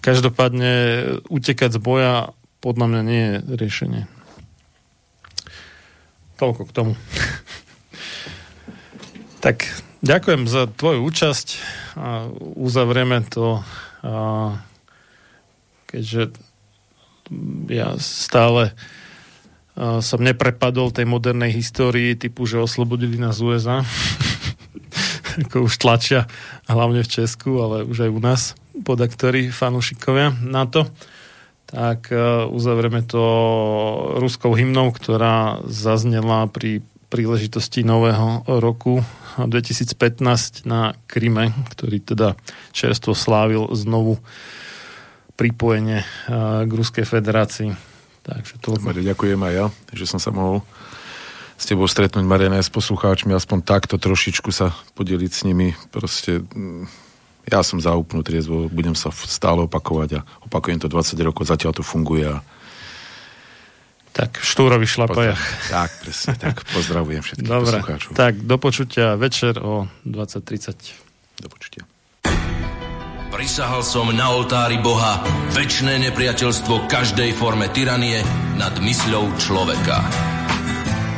Každopádne utekať z boja podľa mňa nie je riešenie. Toľko k tomu. tak ďakujem za tvoju účasť a uzavrieme to a keďže ja stále som neprepadol tej modernej histórii typu, že oslobodili nás USA ako už tlačia hlavne v Česku, ale už aj u nás podaktorí fanúšikovia na to tak uh, uzavrieme to ruskou hymnou, ktorá zaznela pri príležitosti nového roku 2015 na Kryme, ktorý teda čerstvo slávil znovu pripojenie uh, k Ruskej federácii. Takže toľko. Ďakujem aj ja, že som sa mohol s tebou stretnúť, Mariana, s poslucháčmi, aspoň takto trošičku sa podeliť s nimi. Proste mm, ja som zaúpnú triezvo, budem sa stále opakovať a opakujem to 20 rokov, zatiaľ to funguje a tak štúrovi šlapajach. Tak, presne, tak. Pozdravujem všetkých Dobre, poslucháčov. tak do počutia večer o 20.30. Do počutia. Prisahal som na oltári Boha väčšné nepriateľstvo každej forme tyranie nad mysľou človeka.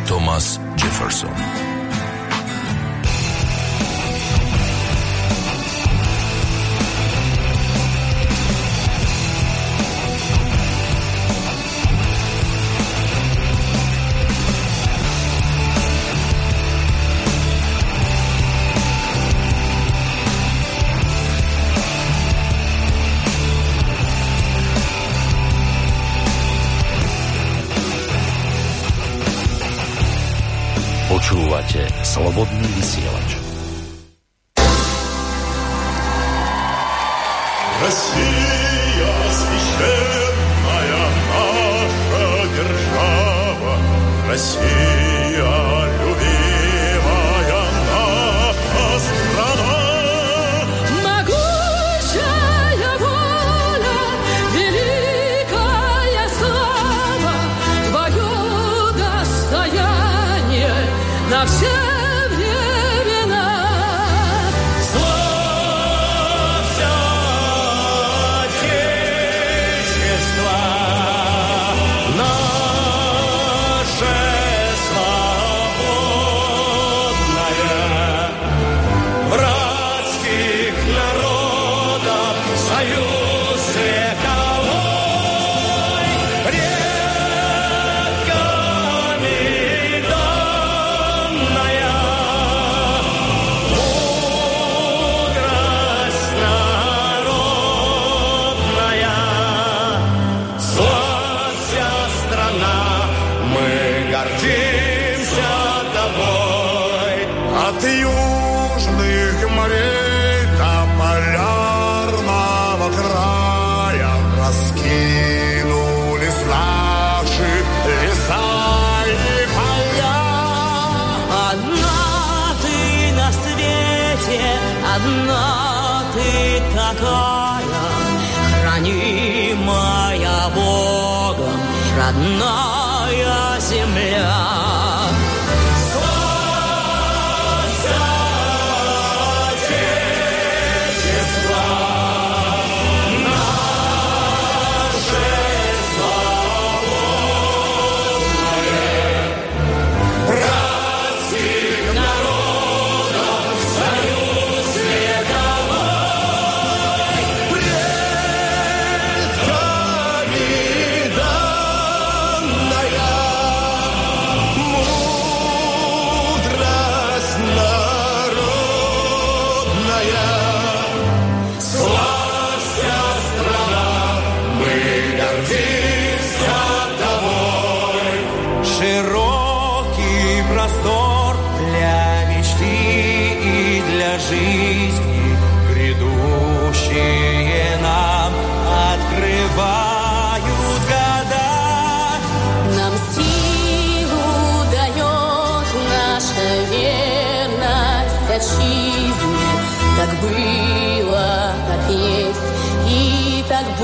Thomas Jefferson Počúvate Slobodný vysielač. Россия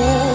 Oh.